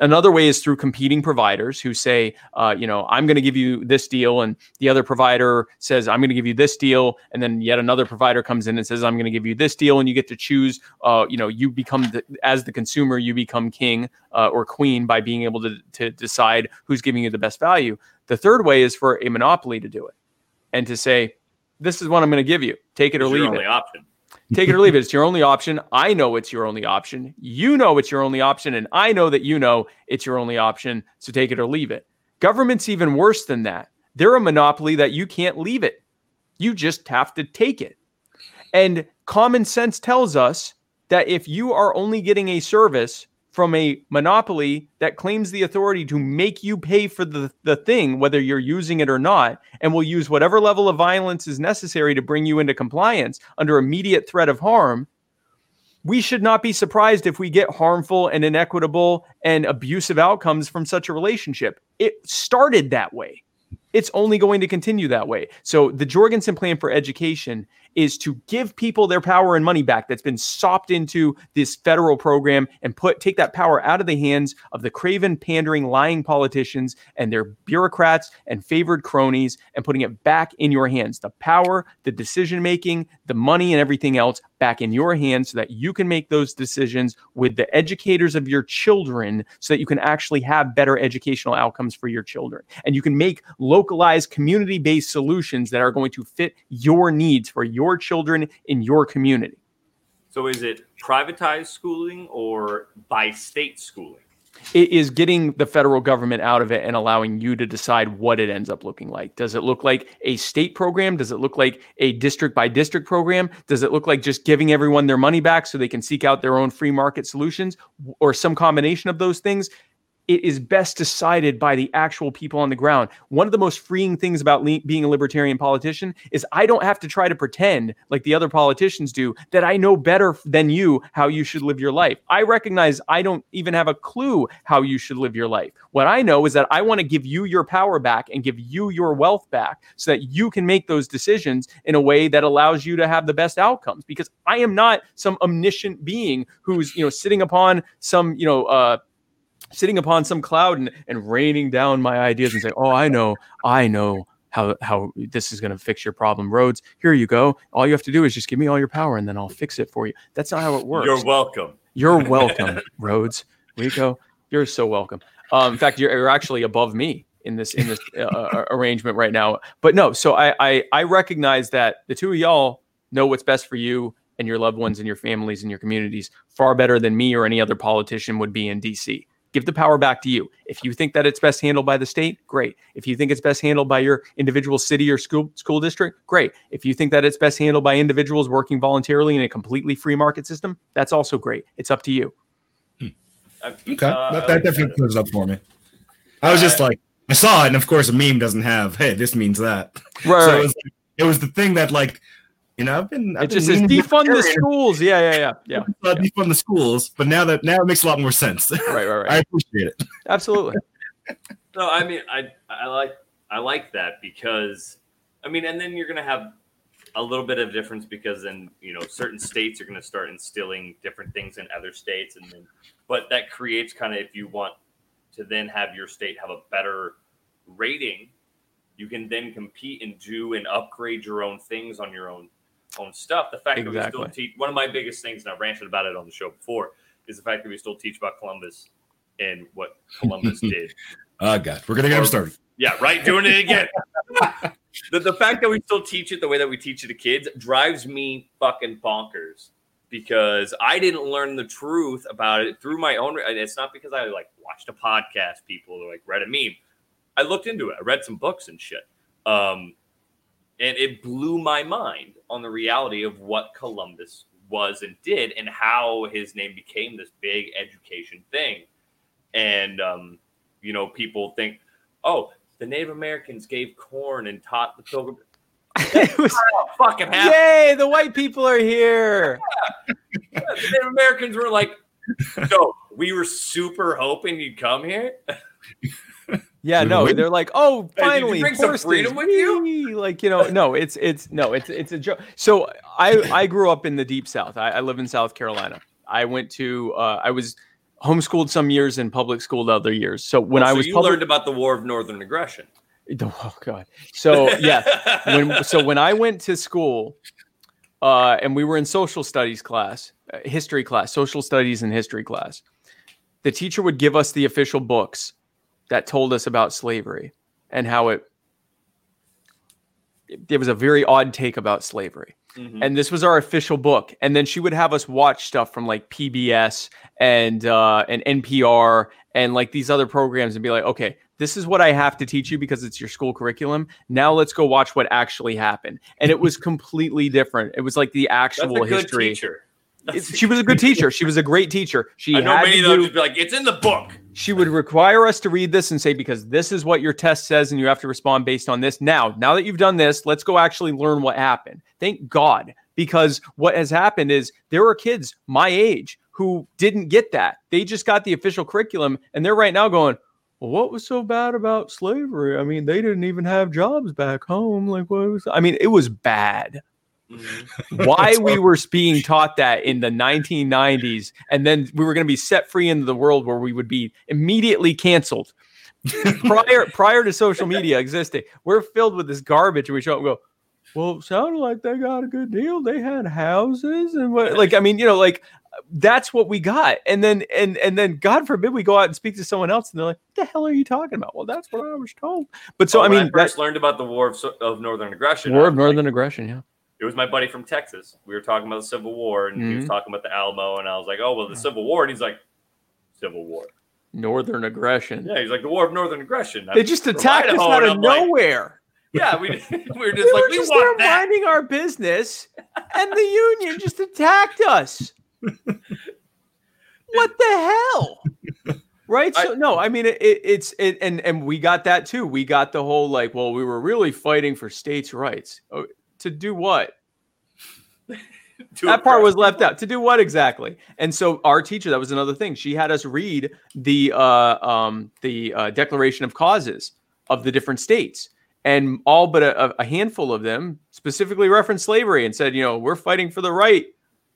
D: Another way is through competing providers who say, uh, you know, I'm going to give you this deal, and the other provider says, I'm going to give you this deal, and then yet another provider comes in and says, I'm going to give you this deal, and you get to choose. Uh, you know, you become the, as the consumer, you become king uh, or queen by being able to to decide who's giving you the best value. The third way is for a monopoly to do it and to say, this is what I'm going to give you. Take it or
B: It's your
D: leave
B: only
D: it.
B: option.
D: Take it or leave it. It's your only option. I know it's your only option. You know it's your only option. And I know that you know it's your only option. So take it or leave it. Government's even worse than that. They're a monopoly that you can't leave it. You just have to take it. And common sense tells us that if you are only getting a service from a monopoly that claims the authority to make you pay for the, the thing, whether you're using it or not, and will use whatever level of violence is necessary to bring you into compliance under immediate threat of harm, we should not be surprised if we get harmful and inequitable and abusive outcomes from such a relationship. It started that way. It's only going to continue that way. So, the Jorgensen plan for education is to give people their power and money back that's been sopped into this federal program and put take that power out of the hands of the craven pandering lying politicians and their bureaucrats and favored cronies and putting it back in your hands. The power the decision making the money and everything else back in your hands so that you can make those decisions with the educators of your children so that you can actually have better educational outcomes for your children. And you can make localized community based solutions that are going to fit your needs for your children in your community
B: So is it privatized schooling or by state schooling?
D: it is getting the federal government out of it and allowing you to decide what it ends up looking like. Does it look like a state program? Does it look like a district by district program? Does it look like just giving everyone their money back so they can seek out their own free market solutions or some combination of those things? It is best decided by the actual people on the ground. One of the most freeing things about le- being a libertarian politician is I don't have to try to pretend like the other politicians do that I know better than you how you should live your life. I recognize I don't even have a clue how you should live your life. What I know is that I want to give you your power back and give you your wealth back so that you can make those decisions in a way that allows you to have the best outcomes because I am not some omniscient being who's, you know, sitting upon some, you know, uh sitting upon some cloud and, and raining down my ideas and saying, "Oh, I know, I know how how this is going to fix your problem." Rhodes, here you go. All you have to do is just give me all your power, and then I'll fix it for you. That's not how it works.
B: You're welcome.
D: You're welcome, Rhodes. Rico, you're so welcome. Um, in fact, you're, you're actually above me in this in this uh, uh, arrangement right now. But no, so I, I I recognize that the two of y'all know what's best for you and your loved ones and your families and your communities far better than me or any other politician would be in DC. Give the power back to you. If you think that it's best handled by the state, great. If you think it's best handled by your individual city or school school district, great. If you think that it's best handled by individuals working voluntarily in a completely free market system, that's also great. It's up to you.
B: Uh,
E: Okay,
B: uh,
E: that, that definitely clears up for me. I was just like, I saw it, and of course, a meme doesn't have, "Hey, this means that."
D: Right.
E: So it was, it was the thing that, like, you know, I've been. I've
D: it
E: been
D: just says defund the schools. Yeah, yeah, yeah, yeah.
E: uh, defund the schools, but now that now it makes a lot more sense.
D: Right, right, right.
E: I appreciate it.
D: Absolutely.
B: No, I mean, I I like I like that because I mean, and then you're gonna have a little bit of difference because then you know certain states are gonna start instilling different things in other states, and then but that creates kind of if you want to then have your state have a better rating, you can then compete and do and upgrade your own things on your own own stuff. The fact that we still teach one of my biggest things, and I've ranted about it on the show before, is the fact that we still teach about Columbus and what Columbus did.
E: Oh God, we're gonna get him started.
B: Yeah, right. Doing it again. the, the fact that we still teach it the way that we teach it to kids drives me fucking bonkers because I didn't learn the truth about it through my own. And it's not because I like watched a podcast, people, or like read a meme. I looked into it. I read some books and shit. Um, and it blew my mind on the reality of what Columbus was and did and how his name became this big education thing. And, um, you know, people think, oh, the Native Americans gave corn and taught the pilgrim.
D: It was-
B: fucking happened.
D: Yay, the white people are here.
B: The Native Americans were like, no, we were super hoping you'd come here.
D: Yeah, no,
E: were
D: they're like, oh,
B: Hey, you
D: finally,
B: bring some freedom with you?
D: Like, you know, no, it's it's no, it's it's a joke. So I I grew up in the deep south. I, I live in South Carolina. I went to uh, I was homeschooled some years and public schooled other years. So when
B: Oh,
D: I
B: so
D: was
B: you
D: public,
B: learned about the War of Northern Aggression.
D: oh god. So yeah, when so when I went to school, uh, and we were in social studies class, uh, history class, social studies and history class, the teacher would give us the official books that told us about slavery and how it. There was a very odd take about slavery
B: Mhm.
D: and this was our official book and then she would have us watch stuff from like pbs and uh and npr and like these other programs and be like okay this is what i have to teach you because it's your school curriculum now let's go watch what actually happened and it was completely different it was like the
B: That's
D: actual
B: a good
D: history
B: teacher.
D: She was a good teacher. She was a great teacher. She
B: I know
D: had
B: many of them just be like, it's in the book.
D: she would require us to read this and say because this is what your test says and you have to respond based on this. Now now that you've done this let's go actually learn what happened. Thank god because what has happened is there are kids my age who didn't get that. They just got the official curriculum and they're right now going well, what was so bad about slavery? I mean they didn't even have jobs back home. Like what was i mean it was bad
B: Mhm.
D: why we were being taught that in the 1990s and then we were going to be set free into the world where we would be immediately canceled. Prior prior to social media existing we're filled with this garbage and we show up and go well it sounded like they got a good deal. They had houses and what like i mean you know like that's what we got. And then and and then god forbid we go out and speak to someone else and they're like what the hell are you talking about? Well that's what i was told. But so
B: Oh,
D: i
B: when
D: mean
B: first
D: that
B: learned about the War of, of Northern Aggression.
D: war of
B: was like-
D: northern aggression yeah
B: it was my buddy from Texas. We were talking about the Civil War, and he was
D: Mhm.
B: talking about the Alamo, and I was like, "Oh, well, the Civil War," and he's like, "Civil War."
D: northern aggression
B: Yeah, he's like the War of Northern Aggression.
D: They
B: I'm
D: just attacked us out of
B: I'm like,
D: nowhere.
B: yeah, we, we were just
D: we
B: like,
D: were
B: we
D: just there
B: that.
D: minding our business, and the union just attacked us. what the hell? Right?
B: I-
D: so no, I mean it, it, it's it, and and we got that too. We got the whole like, well, we were really fighting for states' rights. To do what? that part was left out. To do what exactly? And so our teacher that was another thing. She had us read the uh um the uh, declaration of causes of the different states. And all but a, a handful of them specifically referenced slavery and said you know we're fighting for the right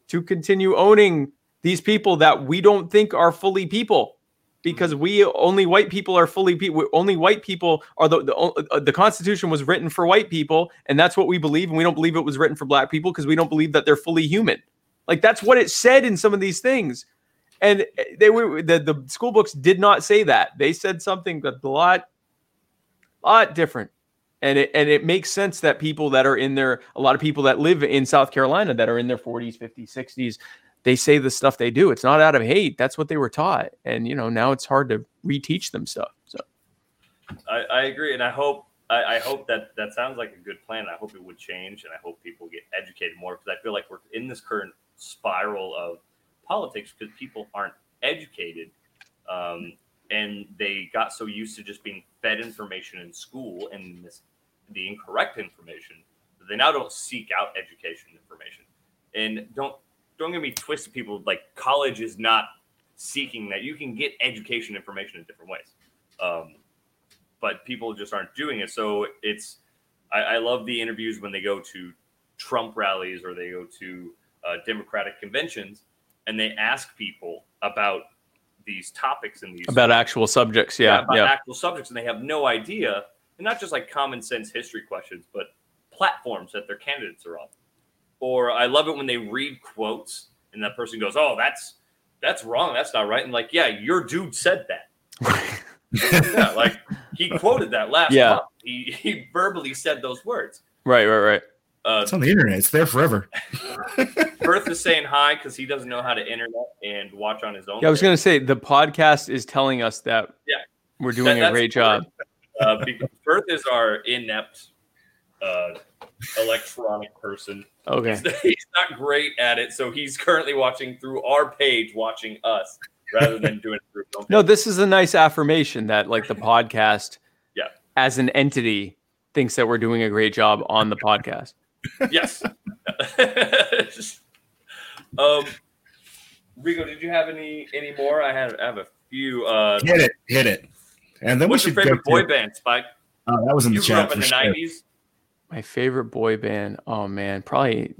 D: to continue owning these people that we don't think are fully people because we only white people are fully people only white people are the the, uh, the constitution was written for white people and that's what we believe and we don't believe it was written for black people because we don't believe that they're fully human. Like that's what it said in some of these things. And they were the, the school books did not say that. They said something a lot lot different. And it and it makes sense that people that are in their a lot of people that live in South Carolina that are in their 40s 50s 60s they say the stuff they do it's not out of hate that's what they were taught and you know now it's hard to reteach them stuff so
B: I, I agree, and I hope I, I hope that that sounds like a good plan. I hope it would change, and I hope people get educated more because I feel like we're in this current spiral of politics because people aren't educated, um, and they got so used to just being fed information in school and this, the incorrect information that they now don't seek out education information. And don't don't get me twisted, people. Like college is not seeking that. You can get education information in different ways. Um, but people just aren't doing it. So it's I, I love the interviews when they go to Trump rallies or they go to uh, Democratic conventions and they ask people about these topics and these
D: about actual subjects yeah
B: about
D: yeah
B: actual subjects and they have no idea and not just like common sense history questions but platforms that their candidates are on or i love it when they read quotes and that person goes oh that's that's wrong that's not right and like yeah your dude said that yeah like he quoted that last
D: Yeah.
B: month he, he verbally said those words
D: right right right
B: uh,
E: It's on the internet. It's there forever.
B: Firth is saying hi because he doesn't know how to internet and watch on his own.
D: yeah i was gonna say the podcast is telling us that
B: Yeah.
D: we're doing a great job
B: uh, because Firth is our inept uh, electronic person.
D: okay
B: He's, he's not great at it, so he's currently watching through our page, watching us rather than doing it through.
D: No, this is a nice affirmation that like the podcast,
B: Yeah.
D: as an entity, thinks that we're doing a great job on the podcast.
B: yes. um, Rigo, did you have any any more? I had I have a few. Uh,
E: Hit it. Hit it. And then
B: what's
E: we
B: your
E: should
B: favorite boy
E: to-
B: band, Spike?
E: Oh, that was in the
B: You grew
E: chat
B: up in
E: for
B: the
E: sure.
B: '90s.
D: My favorite boy band. Oh man, probably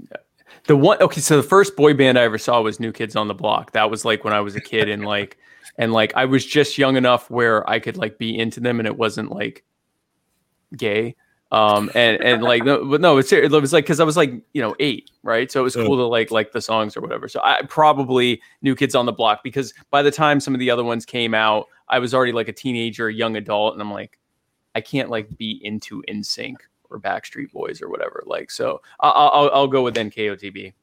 D: The one okay, so the first boy band I ever saw was New Kids on the Block. That was like when I was a kid and like and like I was just young enough where I could like be into them and it wasn't like gay. Um and and like no, but no, it's it was like because I was like you know eight, right? So it was cool to like like the songs or whatever. So I probably New Kids on the Block because by the time some of the other ones came out, I was already like a teenager, young adult, and I'm like, I can't like be into NSYNC or Backstreet Boys or whatever. Like so, I- I'll I'll, I'll go with NKOTB.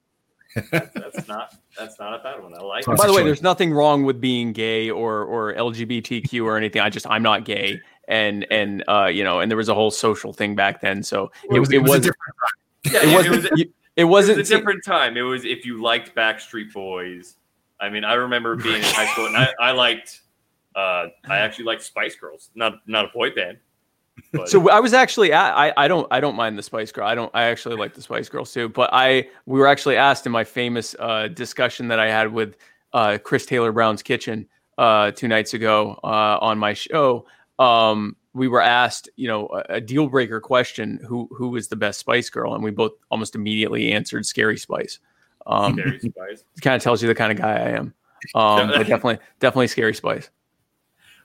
B: That's not that's not a bad one. I like it.
D: By the way, there's nothing wrong with being gay or or LGBTQ or anything. I just I'm not gay, and and uh you know, and there was a whole social thing back then. So it,
E: was-
D: it,
E: it was a
D: wasn't
E: different-
B: Yeah,
D: it
B: it
D: wasn't
B: was,
D: it,
B: it
D: wasn't
B: was a different time. It was if you liked Backstreet Boys. I mean, I remember being in high school and I, I liked uh I actually liked Spice Girls. Not not a boy band. But
D: So I was actually at, I I don't I don't mind the Spice Girl. I don't I actually like the Spice Girls too. But I we were actually asked in my famous uh, discussion that I had with uh, Chris Taylor Brown's Kitchen uh, two nights ago uh, on my show. Um, we were asked, you know, a, a deal breaker question: who who is the best Spice Girl? And we both almost immediately answered Scary Spice. Um,
B: Scary Spice.
D: kind of tells you the kind of guy I am. Um, but definitely definitely Scary Spice.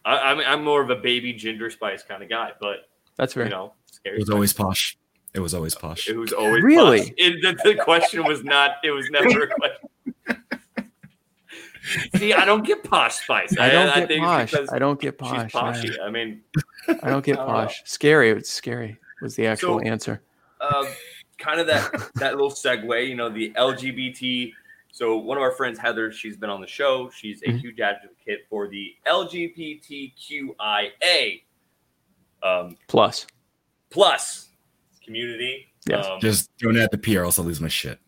B: I, I'm I'm more of a baby Ginger Spice kind of guy, but
D: That's fair.
B: you know, Scary
E: It was always posh. It was always posh.
B: It was always
D: Really?
B: posh. It, the, the question was not. It was never a question. See, I don't get posh spice.
D: I don't
B: I
D: get
B: think
D: posh. I don't get posh. yeah.
B: poshy. I mean,
D: I don't get
B: I don't know.
D: posh. Scary. It's scary. Was the actual
B: So-
D: answer.
B: uh, kind of that that little segue. You know, the LGBT. So one of our friends, Heather, she's been on the show. She's a
D: Mhm.
B: huge advocate for the LGBTQIA um,
D: Plus.
B: plus community.
D: Yes.
B: Um,
E: Just don't add the P or else I'll lose my shit.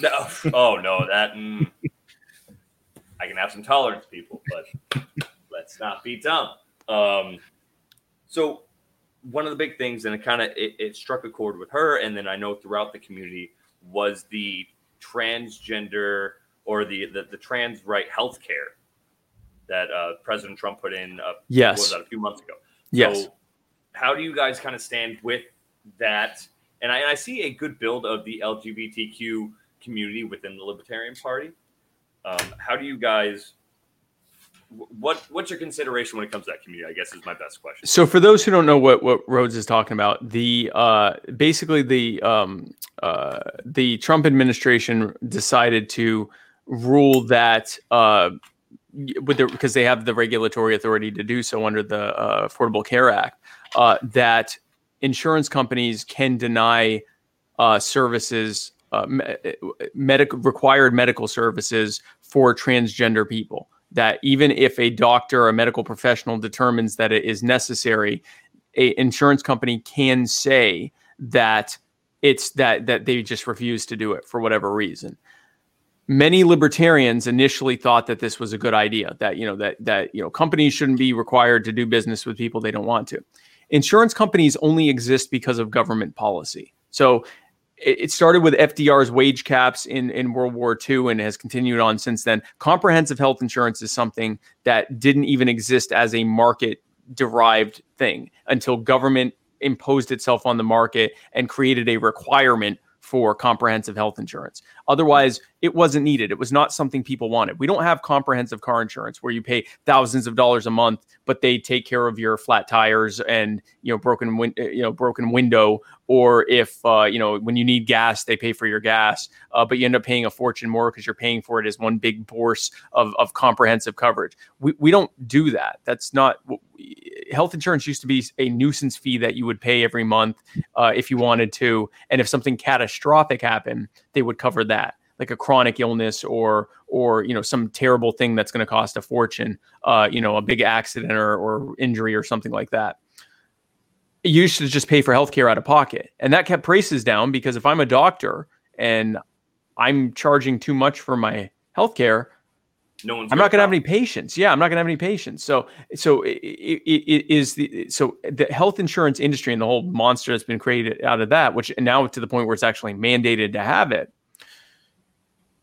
B: No, oh no, that mm, I can have some tolerance, people, but let's not be dumb. Um, so one of the big things, and it kind of it, it struck a chord with her, and then I know throughout the community was the transgender or the the, the trans right health care that uh, President Trump put in. Uh, what was
D: Yes.
B: that a few months ago?
D: Yes.
B: So how do you guys kind of stand with that? And I, and I see a good build of the LGBTQ community within the Libertarian Party. Um, how do you guys? Wh- What what's your consideration when it comes to that community? I guess is my best question.
D: So for those who don't know what what Rhodes is talking about, the uh, basically the um, uh, the Trump administration decided to rule that uh, with because they have the regulatory authority to do so under the uh, Affordable Care Act, uh, that insurance companies can deny uh, services, uh, me- medical required medical services for transgender people. That even if a doctor or a medical professional determines that it is necessary, a insurance company can say that it's that that they just refuse to do it for whatever reason. Many libertarians initially thought that this was a good idea. That you know that that you know companies shouldn't be required to do business with people they don't want to. Insurance companies only exist because of government policy. So it, started with FDR's wage caps in, in World War II and has continued on since then. Comprehensive health insurance is something that didn't even exist as a market derived thing until government imposed itself on the market and created a requirement for comprehensive health insurance. Otherwise, it wasn't needed. It was not something people wanted. We don't have comprehensive car insurance where you pay thousands of dollars a month, but they take care of your flat tires and you know broken win- you know broken window, or if uh, you know when you need gas, they pay for your gas, uh, but you end up paying a fortune more because you're paying for it as one big bourse of, of comprehensive coverage. We we don't do that. That's not health insurance used to be a nuisance fee that you would pay every month uh, if you wanted to, and if something catastrophic happened, they would cover that, like a chronic illness or or you know some terrible thing that's going to cost a fortune, uh, you know, a big accident or, or injury or something like that. You used to just pay for healthcare out of pocket, and that kept prices down because if I'm a doctor and I'm charging too much for my healthcare,
B: No one's.
D: I'm not going to have any patients. Yeah, I'm not going to have any patients. So, so it, it, it is the so the health insurance industry and the whole monster that's been created out of that, which now to the point where it's actually mandated to have it.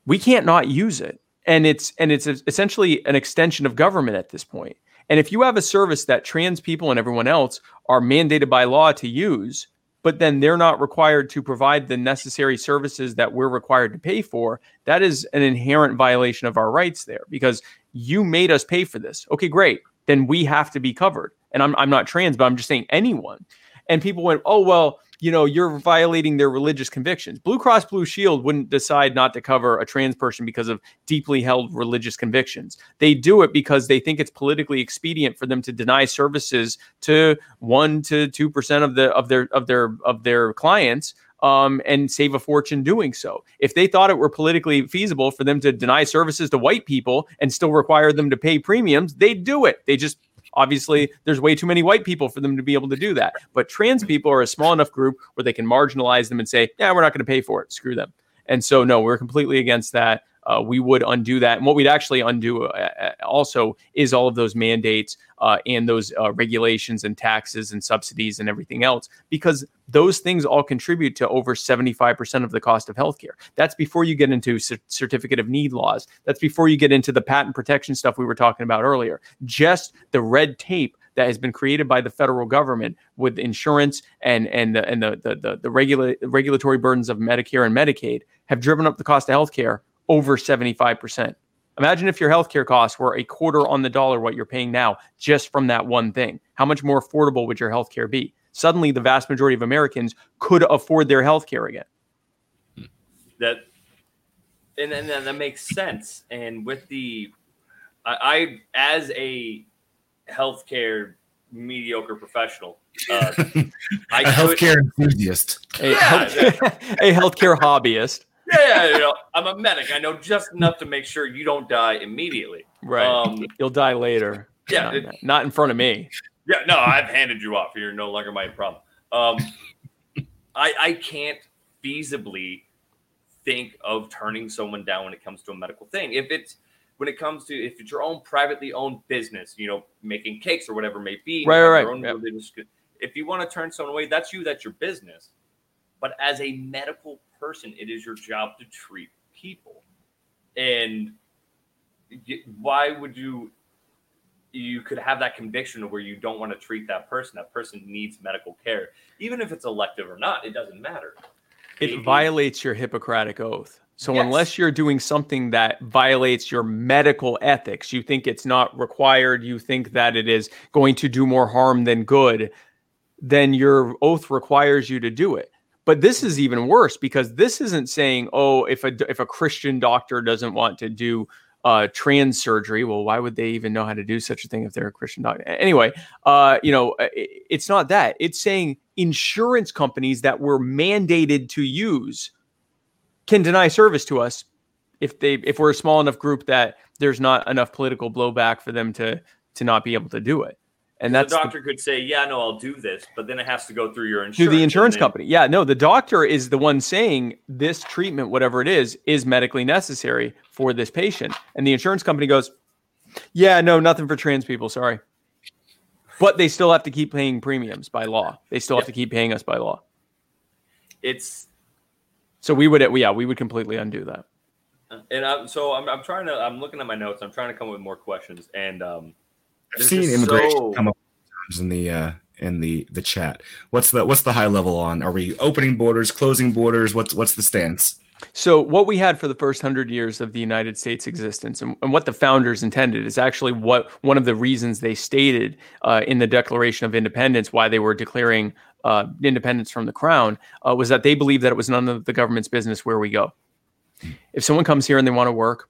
D: We can't not use it, and it's and it's essentially an extension of government at this point. And if you have a service that trans people and everyone else are mandated by law to use, but then they're not required to provide the necessary services that we're required to pay for, that is an inherent violation of our rights there because you made us pay for this. Okay, great. Then we have to be covered. And I'm, I'm not trans, but I'm just saying anyone. And people went, oh, well, you know, you're violating their religious convictions. Blue Cross Blue Shield wouldn't decide not to cover a trans person because of deeply held religious convictions. They do it because they think it's politically expedient for them to deny services to 1 to 2% of the of their of their of their clients um, and save a fortune doing so. If they thought it were politically feasible for them to deny services to white people and still require them to pay premiums, they'd do it. They just Obviously, there's way too many white people for them to be able to do that. But trans people are a small enough group where they can marginalize them and say, yeah, we're not going to pay for it. Screw them. And so, no, we're completely against that uh, we would undo that. And what we'd actually undo uh, uh, also is all of those mandates uh, and those uh, regulations and taxes and subsidies and everything else, because those things all contribute to over 75% of the cost of healthcare. That's before you get into c- certificate of need laws. That's before you get into the patent protection stuff we were talking about earlier. Just the red tape that has been created by the federal government with insurance and and the and the the the, the regula- regulatory burdens of Medicare and Medicaid have driven up the cost of healthcare over 75%. Imagine if your healthcare costs were a quarter on the dollar what you're paying now just from that one thing. How much more affordable would your healthcare be? Suddenly, the vast majority of Americans could afford their healthcare again.
B: That and, and, and that makes sense. And with the, I, I as a healthcare mediocre professional, uh,
E: I a healthcare could, enthusiast,
D: a, yeah, health, a healthcare hobbyist
B: yeah, you know, I'm a medic. I know just enough to make sure you don't die immediately.
D: Right. Um, You'll die later.
B: Yeah.
D: Not, it, not, in front of me.
B: Yeah. No, I've handed you off. You're no longer my problem. Um, I, I can't feasibly think of turning someone down when it comes to a medical thing. If it's when it comes to if it's your own privately owned business, you know, making cakes or whatever it may be,
D: right, right, right. Yep.
B: If you want to turn someone away, that's you. That's your business. But as a medical person. It is your job to treat people. And why would you you could have that conviction where you don't want to treat that person. That person needs medical care, even if it's elective or not. It doesn't matter.
D: It, it violates your Hippocratic oath. So yes. unless you're doing something that violates your medical ethics, you think it's not required, you think that it is going to do more harm than good, then your oath requires you to do it. But this is even worse because this isn't saying, oh, if a if a Christian doctor doesn't want to do uh, trans surgery, well, why would they even know how to do such a thing if they're a Christian doctor? Anyway, uh, you know, it, it's not that. It's saying insurance companies that were mandated to use can deny service to us if they if we're a small enough group that there's not enough political blowback for them to to not be able to do it. And that's
B: the doctor the, could say, "Yeah, no, I'll do this," but then it has to go through your insurance.
D: Through the insurance then, company. Yeah, no, the doctor is the one saying this treatment, whatever it is, is medically necessary for this patient, and the insurance company goes, "Yeah, no, nothing for trans people. Sorry." But they still have to keep paying premiums by law. They still have to keep paying us by law.
B: It's
D: so we would, yeah, we would completely undo that.
B: And I'm, so I'm, I'm trying to, I'm looking at my notes. I'm trying to come up with more questions, and um,
E: I've seen immigration so... come up in the uh, in the the chat. What's the what's the high level on? Are we opening borders, closing borders? What's what's the stance?
D: So, what we had for the first hundred years of the United States existence, and, and, what the founders intended, is actually what one of the reasons they stated uh, in the Declaration of Independence, why they were declaring uh, independence from the crown, uh, was that they believed that it was none of the government's business where we go. If someone comes here and they want to work,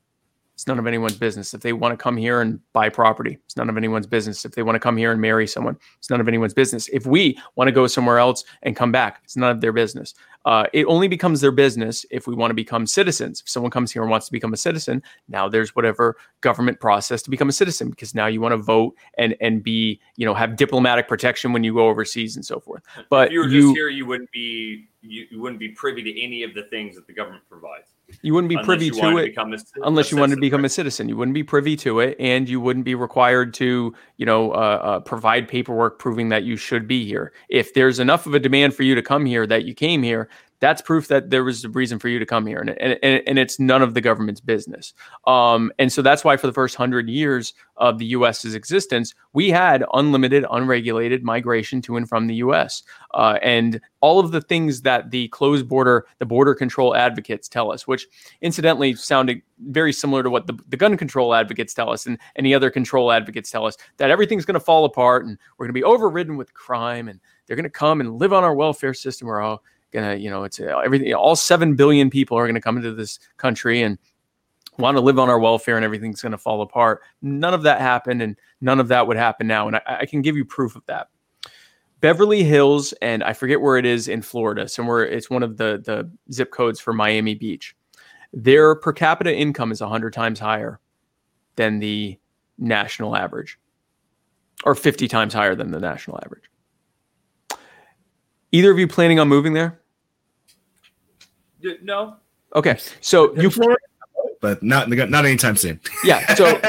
D: it's none of anyone's business. If they want to come here and buy property, it's none of anyone's business. If they want to come here and marry someone, it's none of anyone's business. If we want to go somewhere else and come back, it's none of their business. Uh, it only becomes their business if we want to become citizens. If someone comes here and wants to become a citizen, now there's whatever government process to become a citizen because now you want to vote and and be you know have diplomatic protection when you go overseas and so forth. But
B: if you were you, just here, you wouldn't be you, you wouldn't be privy to any of the things that the government provides.
D: You wouldn't be privy to it to a, unless you wanted to become a citizen. You wouldn't be privy to it, and you wouldn't be required to, you know, uh, uh, provide paperwork proving that you should be here. If there's enough of a demand for you to come here that you came here, that's proof that there was a reason for you to come here, and and, and it's none of the government's business. Um, and so that's why for the first hundred years of the U.S.'s existence, we had unlimited, unregulated migration to and from the U.S. Uh, and all of the things that the closed border, the border control advocates tell us, which incidentally sounded very similar to what the, the gun control advocates tell us and any other control advocates tell us that everything's going to fall apart and we're going to be overridden with crime and they're going to come and live on our welfare system. We're all gonna, you know, it's uh, everything. All seven billion people are gonna come into this country and want to live on our welfare, and everything's gonna fall apart. None of that happened, and none of that would happen now. And I, I can give you proof of that. Beverly Hills, and I forget where it is in Florida. Somewhere, it's one of the the zip codes for Miami Beach. Their per capita income is hundred times higher than the national average, or fifty times higher than the national average. Either of you planning on moving there?
B: No.
D: Okay, so you,
E: but not not anytime soon.
D: yeah. So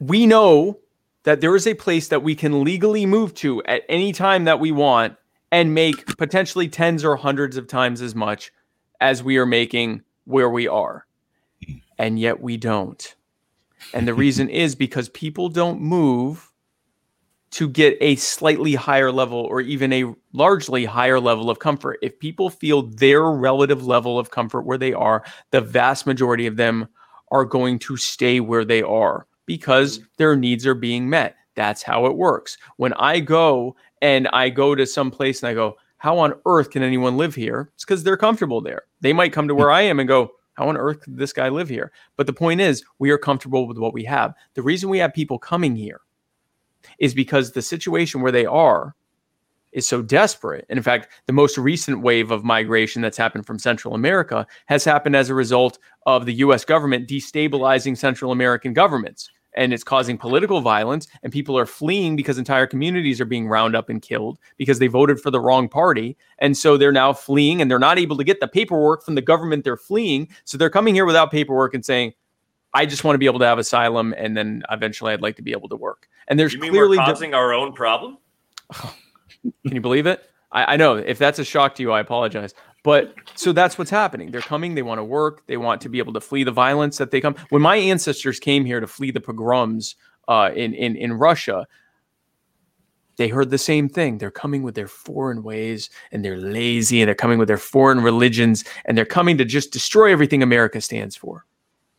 D: we know that there is a place that we can legally move to at any time that we want and make potentially tens or hundreds of times as much as we are making where we are. And yet we don't. And the reason is because people don't move to get a slightly higher level or even a largely higher level of comfort. If people feel their relative level of comfort where they are, the vast majority of them are going to stay where they are because mm. their needs are being met. That's how it works. When I go and I go to some place and I go, how on earth can anyone live here? It's because they're comfortable there. They might come to where I am and go, how on earth could this guy live here? But the point is, we are comfortable with what we have. The reason we have people coming here is because the situation where they are is so desperate. And in fact, the most recent wave of migration that's happened from Central America has happened as a result of the US government destabilizing Central American governments. And it's causing political violence, and people are fleeing because entire communities are being round up and killed because they voted for the wrong party. And so they're now fleeing and they're not able to get the paperwork from the government they're fleeing. So they're coming here without paperwork and saying, I just want to be able to have asylum, and then eventually I'd like to be able to work. And there's
B: you mean
D: clearly
B: we're causing our own problem.
D: Can you believe it? I, I know if that's a shock to you, I apologize. But so that's what's happening. They're coming. They want to work. They want to be able to flee the violence that they come. When my ancestors came here to flee the pogroms uh, in in in Russia, they heard the same thing. They're coming with their foreign ways and they're lazy and they're coming with their foreign religions and they're coming to just destroy everything America stands for.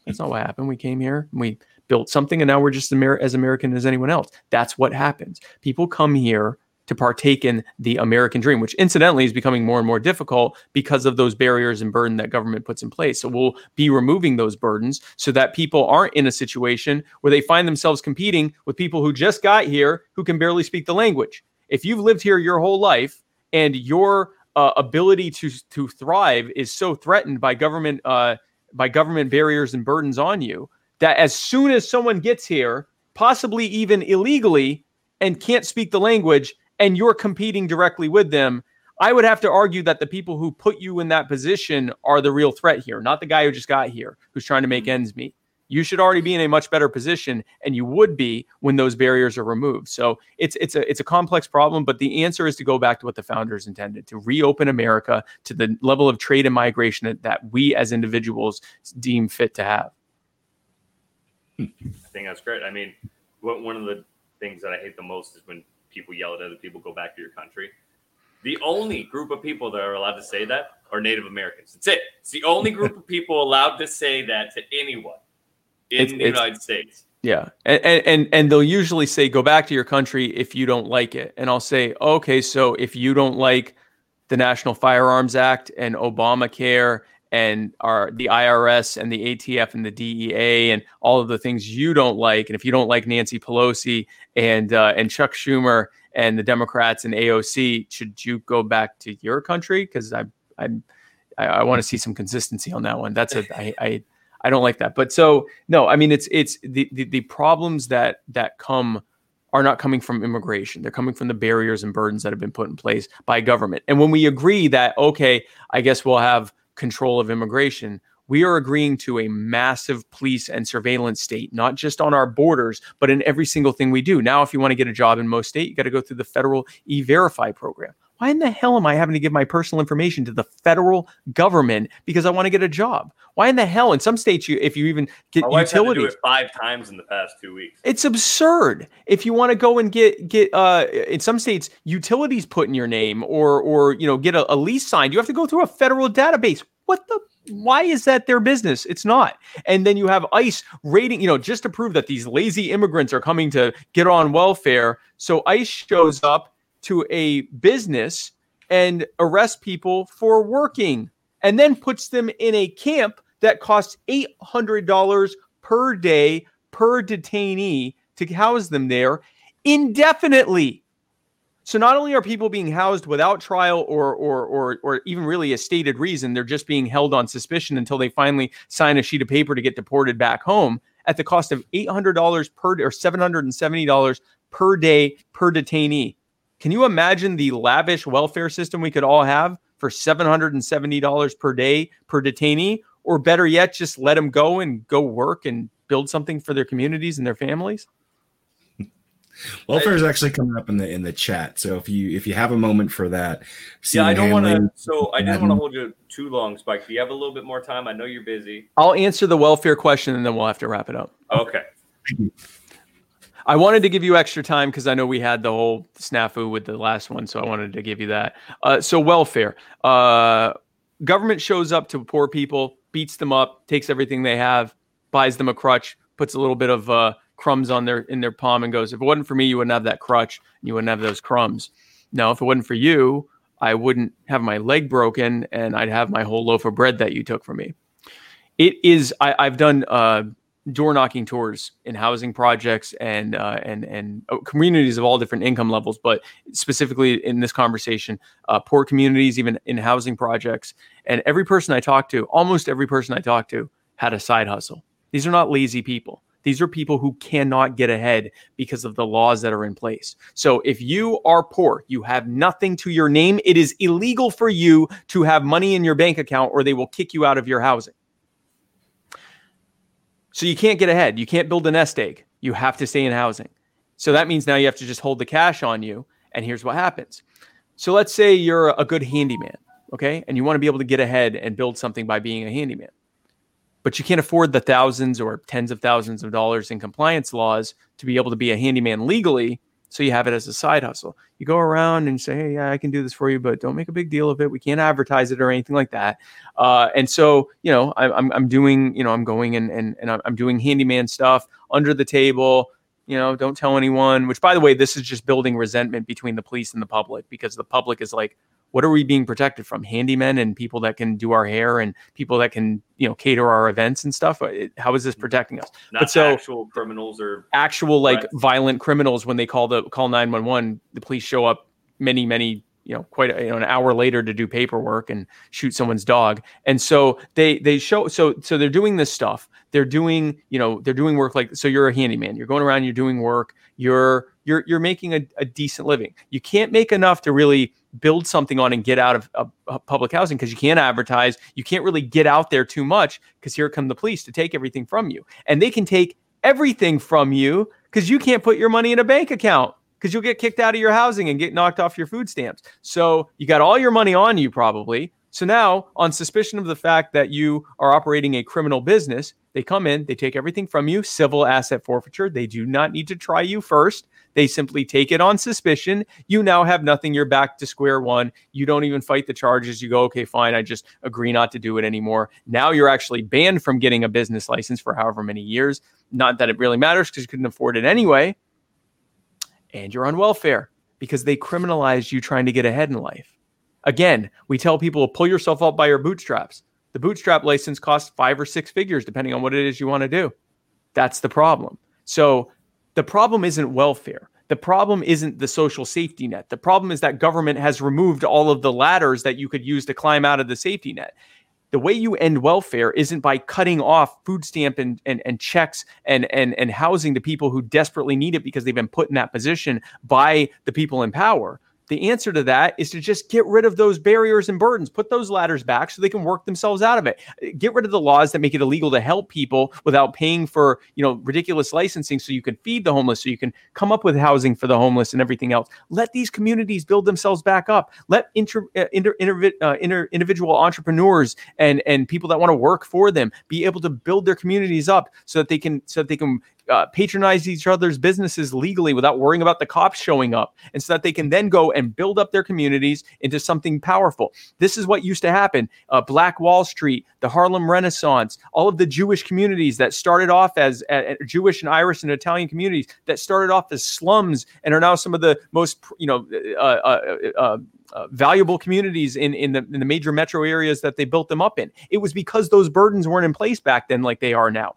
D: That's not what happened. We came here we built something, and now we're just Amer- as American as anyone else. That's what happens. People come here to partake in the American dream, which incidentally is becoming more and more difficult because of those barriers and burden that government puts in place. So we'll be removing those burdens so that people aren't in a situation where they find themselves competing with people who just got here who can barely speak the language. If you've lived here your whole life and your uh, ability to to thrive is so threatened by government uh, by government barriers and burdens on you that as soon as someone gets here, possibly even illegally, and can't speak the language, and you're competing directly with them, I would have to argue that the people who put you in that position are the real threat here, not the guy who just got here who's trying to make mm-hmm. ends meet. You should already be in a much better position, and you would be when those barriers are removed. So it's it's a it's a complex problem, but the answer is to go back to what the founders intended: to reopen America to the level of trade and migration that, that we as individuals deem fit to have. Hmm.
B: I think that's great. I mean, what, one of the things that I hate the most is when people yell at other people, "Go back to your country." The only group of people that are allowed to say that are Native Americans. That's it. It's the only group of people allowed to say that to anyone in
D: It's-
B: the
D: it's-
B: United States.
D: Yeah, and, and and they'll usually say, "Go back to your country if you don't like it." And I'll say, "Okay, so if you don't like the National Firearms Act and Obamacare and our the IRS and the ATF and the DEA and all of the things you don't like, and if you don't like Nancy Pelosi and uh, and Chuck Schumer and the Democrats and AOC, should you go back to your country? Because I I I, I want to see some consistency on that one. That's a I, I I don't like that. But so no, I mean it's it's the the, the problems that that come are not coming from immigration. They're coming from the barriers and burdens that have been put in place by government. And when we agree that okay, I guess we'll have control of immigration, we are agreeing to a massive police and surveillance state, not just on our borders, but in every single thing we do. Now, if you want to get a job in most state, you got to go through the federal e-verify program. Why in the hell am I having to give my personal information to the federal government because I want to get a job? Why in the hell? In some states, you if you even get
B: My wife's had to do
D: utilities,
B: it five times in the past two weeks.
D: it's absurd. If you want to go and get get uh in some states utilities put in your name or or you know get a, a lease signed, you have to go through a federal database. What the why is that their business? It's not. And then you have ICE rating, you know, just to prove that these lazy immigrants are coming to get on welfare. So ICE shows up to a business and arrests people for working and then puts them in a camp that costs $800 per day per detainee to house them there indefinitely. So not only are people being housed without trial or or or or even really a stated reason, they're just being held on suspicion until they finally sign a sheet of paper to get deported back home at the cost of $800 per or $770 per day per detainee. Can you imagine the lavish welfare system we could all have for $770 per day per detainee or better yet just let them go and go work and build something for their communities and their families?
E: Welfare is actually coming up in the in the chat. So if you if you have a moment for that,
B: Yeah, I don't want to. So I didn't want to hold you too long, Spike. Do you have a little bit more time? I know you're busy.
D: I'll answer the welfare question and then we'll have to wrap it up.
B: Okay.
D: I wanted to give you extra time because I know we had the whole snafu with the last one, so I wanted to give you that. Uh, so welfare, uh, government shows up to poor people, beats them up, takes everything they have, buys them a crutch, puts a little bit of uh, crumbs on their in their palm, and goes, "If it wasn't for me, you wouldn't have that crutch, and you wouldn't have those crumbs. Now, if it wasn't for you, I wouldn't have my leg broken, and I'd have my whole loaf of bread that you took from me." It is. I, I've done. Door knocking tours in housing projects and uh, and and uh, communities of all different income levels, but specifically in this conversation, uh, poor communities, even in housing projects. And every person I talked to, almost every person I talked to, had a side hustle. These are not lazy people. These are people who cannot get ahead because of the laws that are in place. So if you are poor, you have nothing to your name, it is illegal for you to have money in your bank account or they will kick you out of your housing. So you can't get ahead. You can't build a nest egg. You have to stay in housing. So that means now you have to just hold the cash on you. And here's what happens. So let's say you're a good handyman, okay? And you want to be able to get ahead and build something by being a handyman. But you can't afford the thousands or tens of thousands of dollars in compliance laws to be able to be a handyman legally. So you have it as a side hustle. You go around and say, "Hey, yeah, I can do this for you, but don't make a big deal of it. We can't advertise it or anything like that." Uh, and so, you know, I, I'm I'm doing, you know, I'm going and and and I'm- I'm doing handyman stuff under the table. You know, don't tell anyone. Which, by the way, this is just building resentment between the police and the public because the public is like, "What are we being protected from? Handymen and people that can do our hair and people that can, you know, cater our events and stuff. Uh, how is this mm-hmm. protecting us?"
B: Not
D: so-
B: actual criminals or
D: actual like violent criminals when they call the call 911 the police show up many many you know quite you know, an hour later to do paperwork and shoot someone's dog and so they they show so so they're doing this stuff they're doing you know they're doing work like so you're a handyman you're going around you're doing work you're you're you're making a, a decent living you can't make enough to really build something on and get out of uh, public housing because you can't advertise you can't really get out there too much because here come the police to take everything from you and they can take everything from you because you can't put your money in a bank account because you'll get kicked out of your housing and get knocked off your food stamps. So you got all your money on you probably. So now, on suspicion of the fact that you are operating a criminal business, they come in, they take everything from you, civil asset forfeiture. They do not need to try you first. They simply take it on suspicion. You now have nothing. You're back to square one. You don't even fight the charges. You go, okay, fine. I just agree not to do it anymore. Now you're actually banned from getting a business license for however many years. Not that it really matters because you couldn't afford it anyway. And you're on welfare because they criminalized you trying to get ahead in life. Again, we tell people to pull yourself up by your bootstraps. The bootstrap license costs five or six figures, depending on what it is you want to do. That's the problem. So the problem isn't welfare. The problem isn't the social safety net. The problem is that government has removed all of the ladders that you could use to climb out of the safety net. The way you end welfare isn't by cutting off food stamp and, and, and checks and, and, and housing to people who desperately need it because they've been put in that position by the people in power. The answer to that is to just get rid of those barriers and burdens, put those ladders back so they can work themselves out of it. Get rid of the laws that make it illegal to help people without paying for, you know, ridiculous licensing so you can feed the homeless, so you can come up with housing for the homeless and everything else. Let these communities build themselves back up. Let inter, uh, inter, inter, uh, inter, individual entrepreneurs and and people that want to work for them be able to build their communities up so that they can so that they can uh, patronize each other's businesses legally without worrying about the cops showing up, and so that they can then go and build up their communities into something powerful. This is what used to happen. Uh, Black Wall Street, the Harlem Renaissance, all of the Jewish communities that started off as uh, Jewish and Irish and Italian communities that started off as slums and are now some of the most, you know, uh, uh, uh, uh, valuable communities in in the, in the major metro areas that they built them up in. It was because those burdens weren't in place back then like they are now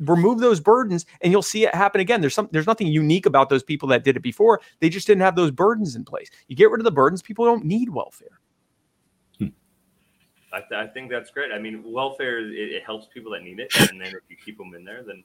D: remove those burdens and you'll see it happen again. There's some there's nothing unique about those people that did it before. They just didn't have those burdens in place. You get rid of the burdens people don't need welfare. Hmm.
B: I, th- I think that's great. I mean, welfare it, it helps people that need it, and then if you keep them in there, then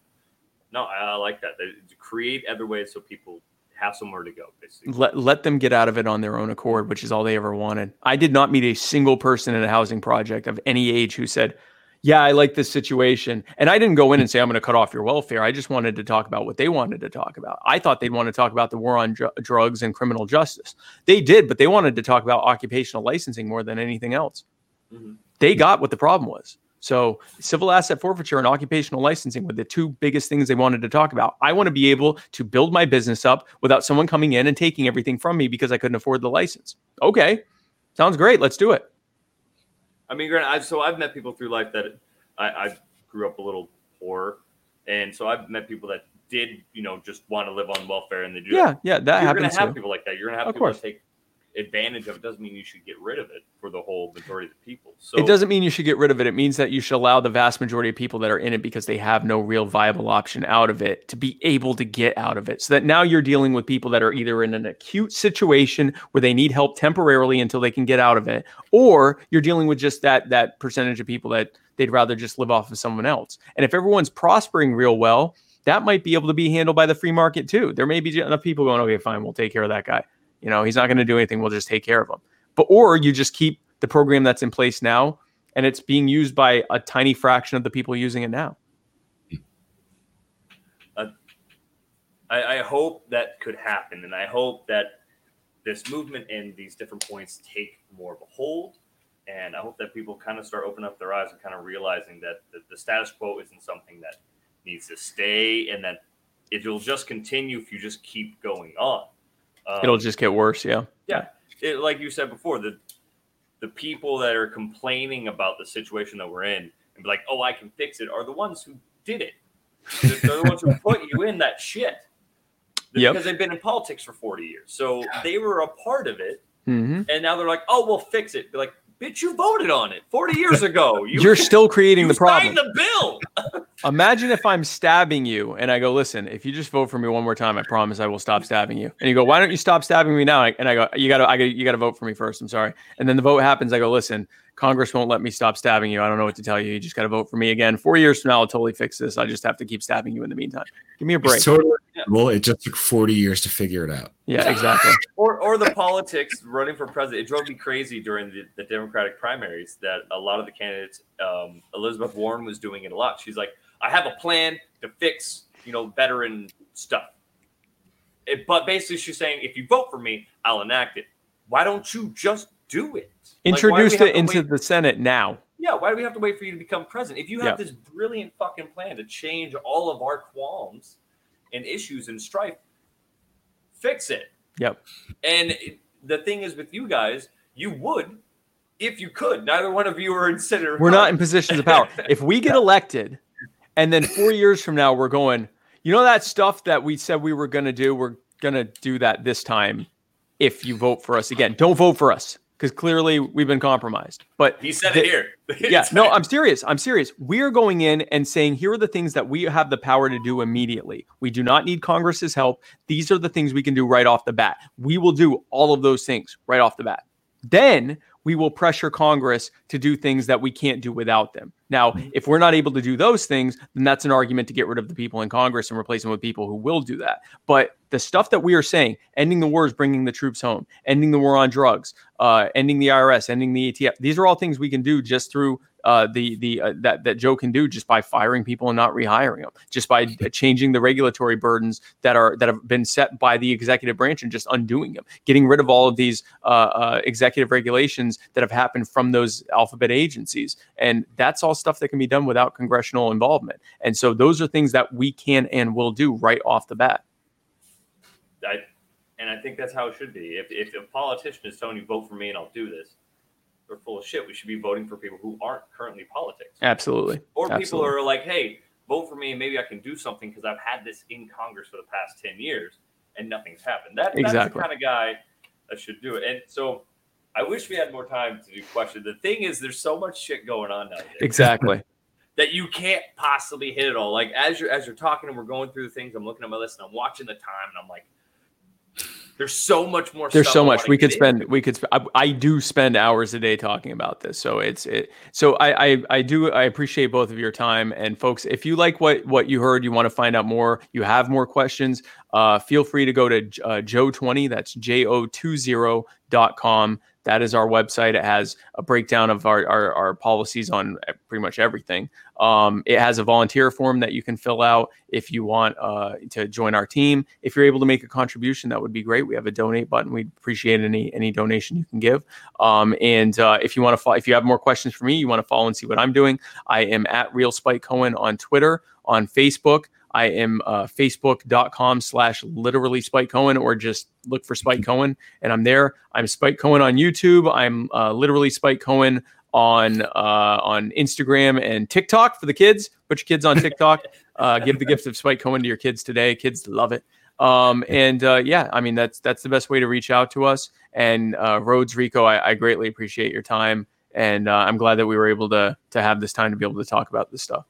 B: no, I, I like that. They, create other ways so people have somewhere to go. Basically,
D: let, let them get out of it on their own accord which is all they ever wanted. I did not meet a single person in a housing project of any age who said yeah i like this situation and i didn't go in and say i'm going to cut off your welfare i just wanted to talk about what they wanted to talk about i thought they'd want to talk about the war on dr- drugs and criminal justice they did but they wanted to talk about occupational licensing more than anything else
B: Mhm.
D: they got what the problem was. So, civil asset forfeiture and occupational licensing were the two biggest things they wanted to talk about. I want to be able to build my business up without someone coming in and taking everything from me because I couldn't afford the license. Okay, sounds great. Let's do it.
B: I mean, granted, I've, so I've met people through life that I, I grew up a little poor, and so I've met people that did, you know, just want to live on welfare, and they do.
D: Yeah, yeah, that happens.
B: you're gonna have
D: too.
B: people like that. You're gonna have
D: Of
B: people
D: course.
B: take advantage of it. Doesn't mean you should get rid of it for the whole majority of the people. So
D: it doesn't mean you should get rid of it. It means that you should allow the vast majority of people that are in it because they have no real viable option out of it to be able to get out of it. So that now you're dealing with people that are either in an acute situation where they need help temporarily until they can get out of it, or you're dealing with just that that percentage of people that they'd rather just live off of someone else. And if everyone's prospering real well, that might be able to be handled by the free market too. There may be enough people going, okay, fine, we'll take care of that guy. You know, he's not going to do anything. We'll just take care of him. But or you just keep the program that's in place now and it's being used by a tiny fraction of the people using it now.
B: Uh, I, I hope that could happen, and I hope that this movement and these different points take more of a hold. And I hope that people kind of start opening up their eyes and kind of realizing that the, the status quo isn't something that needs to stay, and that it'll just continue if you just keep going on. Um,
D: It'll just get worse. Yeah.
B: yeah, it, like you said before, the the people that are complaining about the situation that we're in and be like, "Oh, I can fix it," are the ones who did it. They're they're the ones who put you in that shit
D: Yep.
B: because they've been in politics for forty years, so they were a part of it,
D: hmm
B: and now they're like, "Oh, we'll fix it." Be like, "Bitch, you voted on it forty years ago. You,
D: You're still creating
B: you
D: the problem.
B: the bill."
D: Imagine if I'm stabbing you and I go, listen, if you just vote for me one more time, I promise I will stop stabbing you. And you go, why don't you stop stabbing me now? And I go, you gotta, I gotta, you gotta vote for me first. I'm sorry. And then the vote happens. I go, listen, Congress won't let me stop stabbing you. I don't know what to tell you. You just gotta vote for me again. Four years from now, I'll totally fix this. I just have to keep stabbing you in the meantime. Give me a break.
E: It's totally well, it just took 40 years to figure it out.
D: Yeah, exactly.
B: or or the politics running for president. It drove me crazy during the, the Democratic primaries that a lot of the candidates, um, Elizabeth Warren was doing it a lot. She's like, I have a plan to fix, you know, veteran stuff. It- but basically, she's saying, if you vote for me, I'll enact it. Why don't you just do it? Like, why do we
D: Introduced
B: have
D: it into
B: wait-
D: the Senate now.
B: yeah, why do we have to wait for you to become president? If you have this brilliant fucking plan to change all of our qualms and issues and strife, fix it.
D: Yep.
B: And the thing is with you guys, you would if you could. Neither one of you are in Senator.
D: We're not in positions of power. If we get elected and then four years from now we're going, you know that stuff that we said we were gonna do, we're gonna do that this time if you vote for us again. Don't vote for us. Because clearly we've been compromised. But
B: He said
D: the-
B: it here.
D: yeah, no, I'm serious. I'm serious. We are going in and saying, here are the things that we have the power to do immediately. We do not need Congress's help. These are the things we can do right off the bat. We will do all of those things right off the bat. Then we will pressure Congress to do things that we can't do without them. Now, if we're not able to do those things, then that's an argument to get rid of the people in Congress and replace them with people who will do that. But the stuff that we are saying, ending the war is bringing the troops home, ending the war on drugs, uh, ending the IRS, ending the ATF, these are all things we can do just through uh, the the uh, that that Jo can do just by firing people and not rehiring them, just by changing the regulatory burdens that are that have been set by the executive branch and just undoing them, getting rid of all of these uh, uh, executive regulations that have happened from those alphabet agencies, and that's all stuff that can be done without congressional involvement. And so those are things that we can and will do right off the bat.
B: I, and I think that's how it should be. If, if a politician is telling you vote for me and I'll do this, they're full of shit. We should be voting for people who aren't currently politics.
D: Absolutely.
B: Or people
D: Absolutely.
B: are like, hey, vote for me and maybe I can do something because I've had this in Congress for the past 10 years and nothing's happened. That, That's
D: Exactly.
B: the kind of guy that should do it. And so I wish we had more time to do questions. The thing is, there's so much shit going on nowadays
D: Exactly.
B: that you can't possibly hit it all. Like as you're as you're talking and we're going through the things, I'm looking at my list and I'm watching the time and I'm like, there's so much more.
D: There's so much we could spend. We could. Sp- I, I do spend hours a day talking about this. So it's it. So I, I I do. I appreciate both of your time and folks. If you like what what you heard, you want to find out more, you have more questions. Uh, feel free to go to uh, Jo twenty. That's J O two zero dot com. That is our website. It has a breakdown of our, our, our policies on pretty much everything. Um, it has a volunteer form that you can fill out if you want uh, to join our team. If you're able to make a contribution, that would be great. We have a donate button. We'd appreciate any any donation you can give. Um, and uh, if you want to, fo- if you have more questions for me, you want to follow and see what I'm doing. I am at Real Spike Cohen on Twitter, on Facebook. I am uh, facebook.com slash literally Spike Cohen, or just look for Spike Cohen, and I'm there. I'm Spike Cohen on YouTube. I'm uh, literally Spike Cohen on uh, on Instagram and TikTok for the kids. Put your kids on TikTok. uh, give the gift of Spike Cohen to your kids today. Kids love it. Um, and uh, yeah, I mean that's that's the best way to reach out to us. And uh, Rhodes Rico, I, I greatly appreciate your time, and uh, I'm glad that we were able to to have this time to be able to talk about this stuff.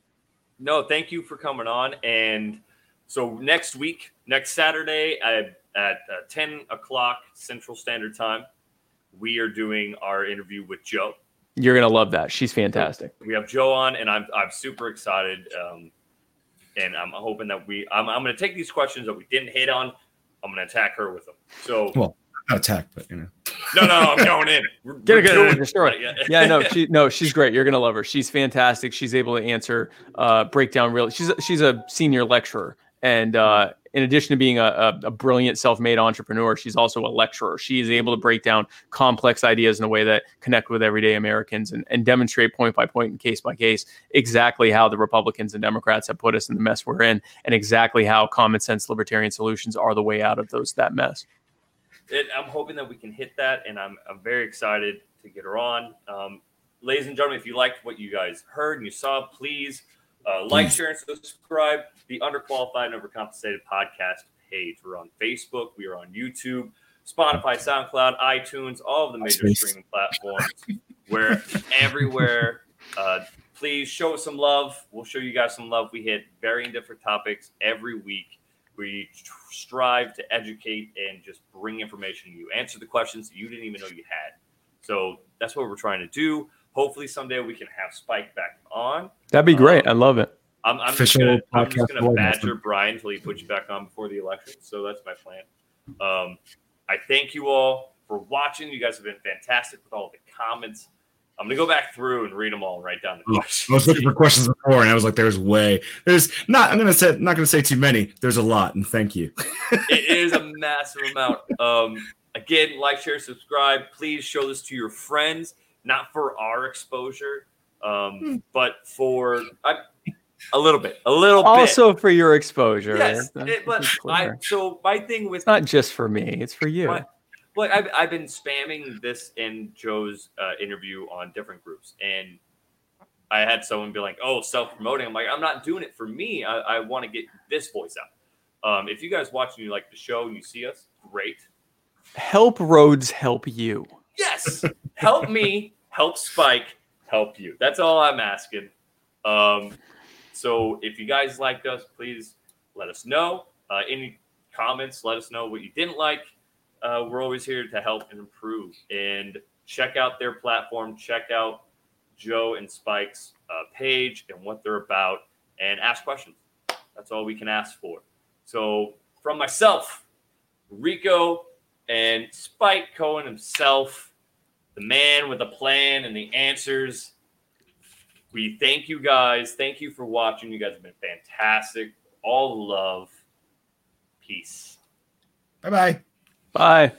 B: No, thank you for coming on. And so next week, next Saturday at, at uh, 10 o'clock Central Standard Time, we are doing our interview with Jo.
D: You're gonna love that. She's fantastic.
B: We have Jo on, and I'm, I'm super excited. Um, and I'm hoping that we, I'm, I'm going to take these questions that we didn't hit on. I'm going to attack her with them. So,
E: Well, not attack, but you know.
B: No, no, I'm going in. We're,
D: Get it, get
B: doing
D: destroy it.
B: Yeah.
D: yeah, no, she no, she's great. You're gonna love her. She's fantastic. She's able to answer, uh, break down real. She's she's a senior lecturer, and uh, in addition to being a, a, a brilliant self-made entrepreneur, she's also a lecturer. She is able to break down complex ideas in a way that connect with everyday Americans and, and demonstrate point by point and case by case exactly how the Republicans and Democrats have put us in the mess we're in, and exactly how common sense libertarian solutions are the way out of those that mess.
B: It, I'm hoping that we can hit that, and I'm, I'm very excited to get her on. Um, ladies and gentlemen, if you liked what you guys heard and you saw, please uh, like, share, and subscribe the Underqualified and Overcompensated podcast page. We're on Facebook, we are on YouTube, Spotify, SoundCloud, iTunes, all of the major streaming platforms. We're everywhere. Uh, please show us some love. We'll show you guys some love. We hit varying different topics every week. We strive to educate and just bring information to you, answer the questions that you didn't even know you had. So that's what we're trying to do. Hopefully, someday we can have Spike back on.
D: That'd be great. I love it.
B: I'm, I'm just gonna, I'm just
E: podcast
B: gonna
E: award
B: badger
E: master.
B: Brian until he puts you back on before the election. So that's my plan. Um, I thank you all for watching. You guys have been fantastic with all the comments. I'm gonna go back through and read them all and write down the
E: Oh,
B: questions.
E: I was looking for questions before, and I was like, "There's way. There's not. I'm gonna say not gonna say too many. There's a lot, and thank you."
B: it is a massive amount. Um, again, like, share, subscribe. Please show this to your friends, not for our exposure, um, but for I, a little bit, a little bit.
D: Also for your exposure.
B: yes, it- but I. So my thing with
D: It's not just for me; it's for you.
B: What? Like I've, I've been spamming this in Jo's uh, interview on different groups, and I had someone be like, "Oh, self promoting." I'm like, I'm not doing it for me. I, I want to get this voice out. Um, if you guys watch and you like the show and you see us, great.
D: Help Rhodes help you.
B: Yes, help me, help Spike, help you. That's all I'm asking. Um, so if you guys liked us, please let us know. Uh, any comments, let us know what you didn't like. Uh, we're always here to help and improve. And check out their platform, check out Jo and Spike's uh, page and what they're about, and ask questions. That's all we can ask for. So, from myself, Rico, and Spike Cohen himself, the man with a plan and the answers. We thank you guys. Thank you for watching. You guys have been fantastic. All love. Peace.
E: Bye bye.
D: Bye.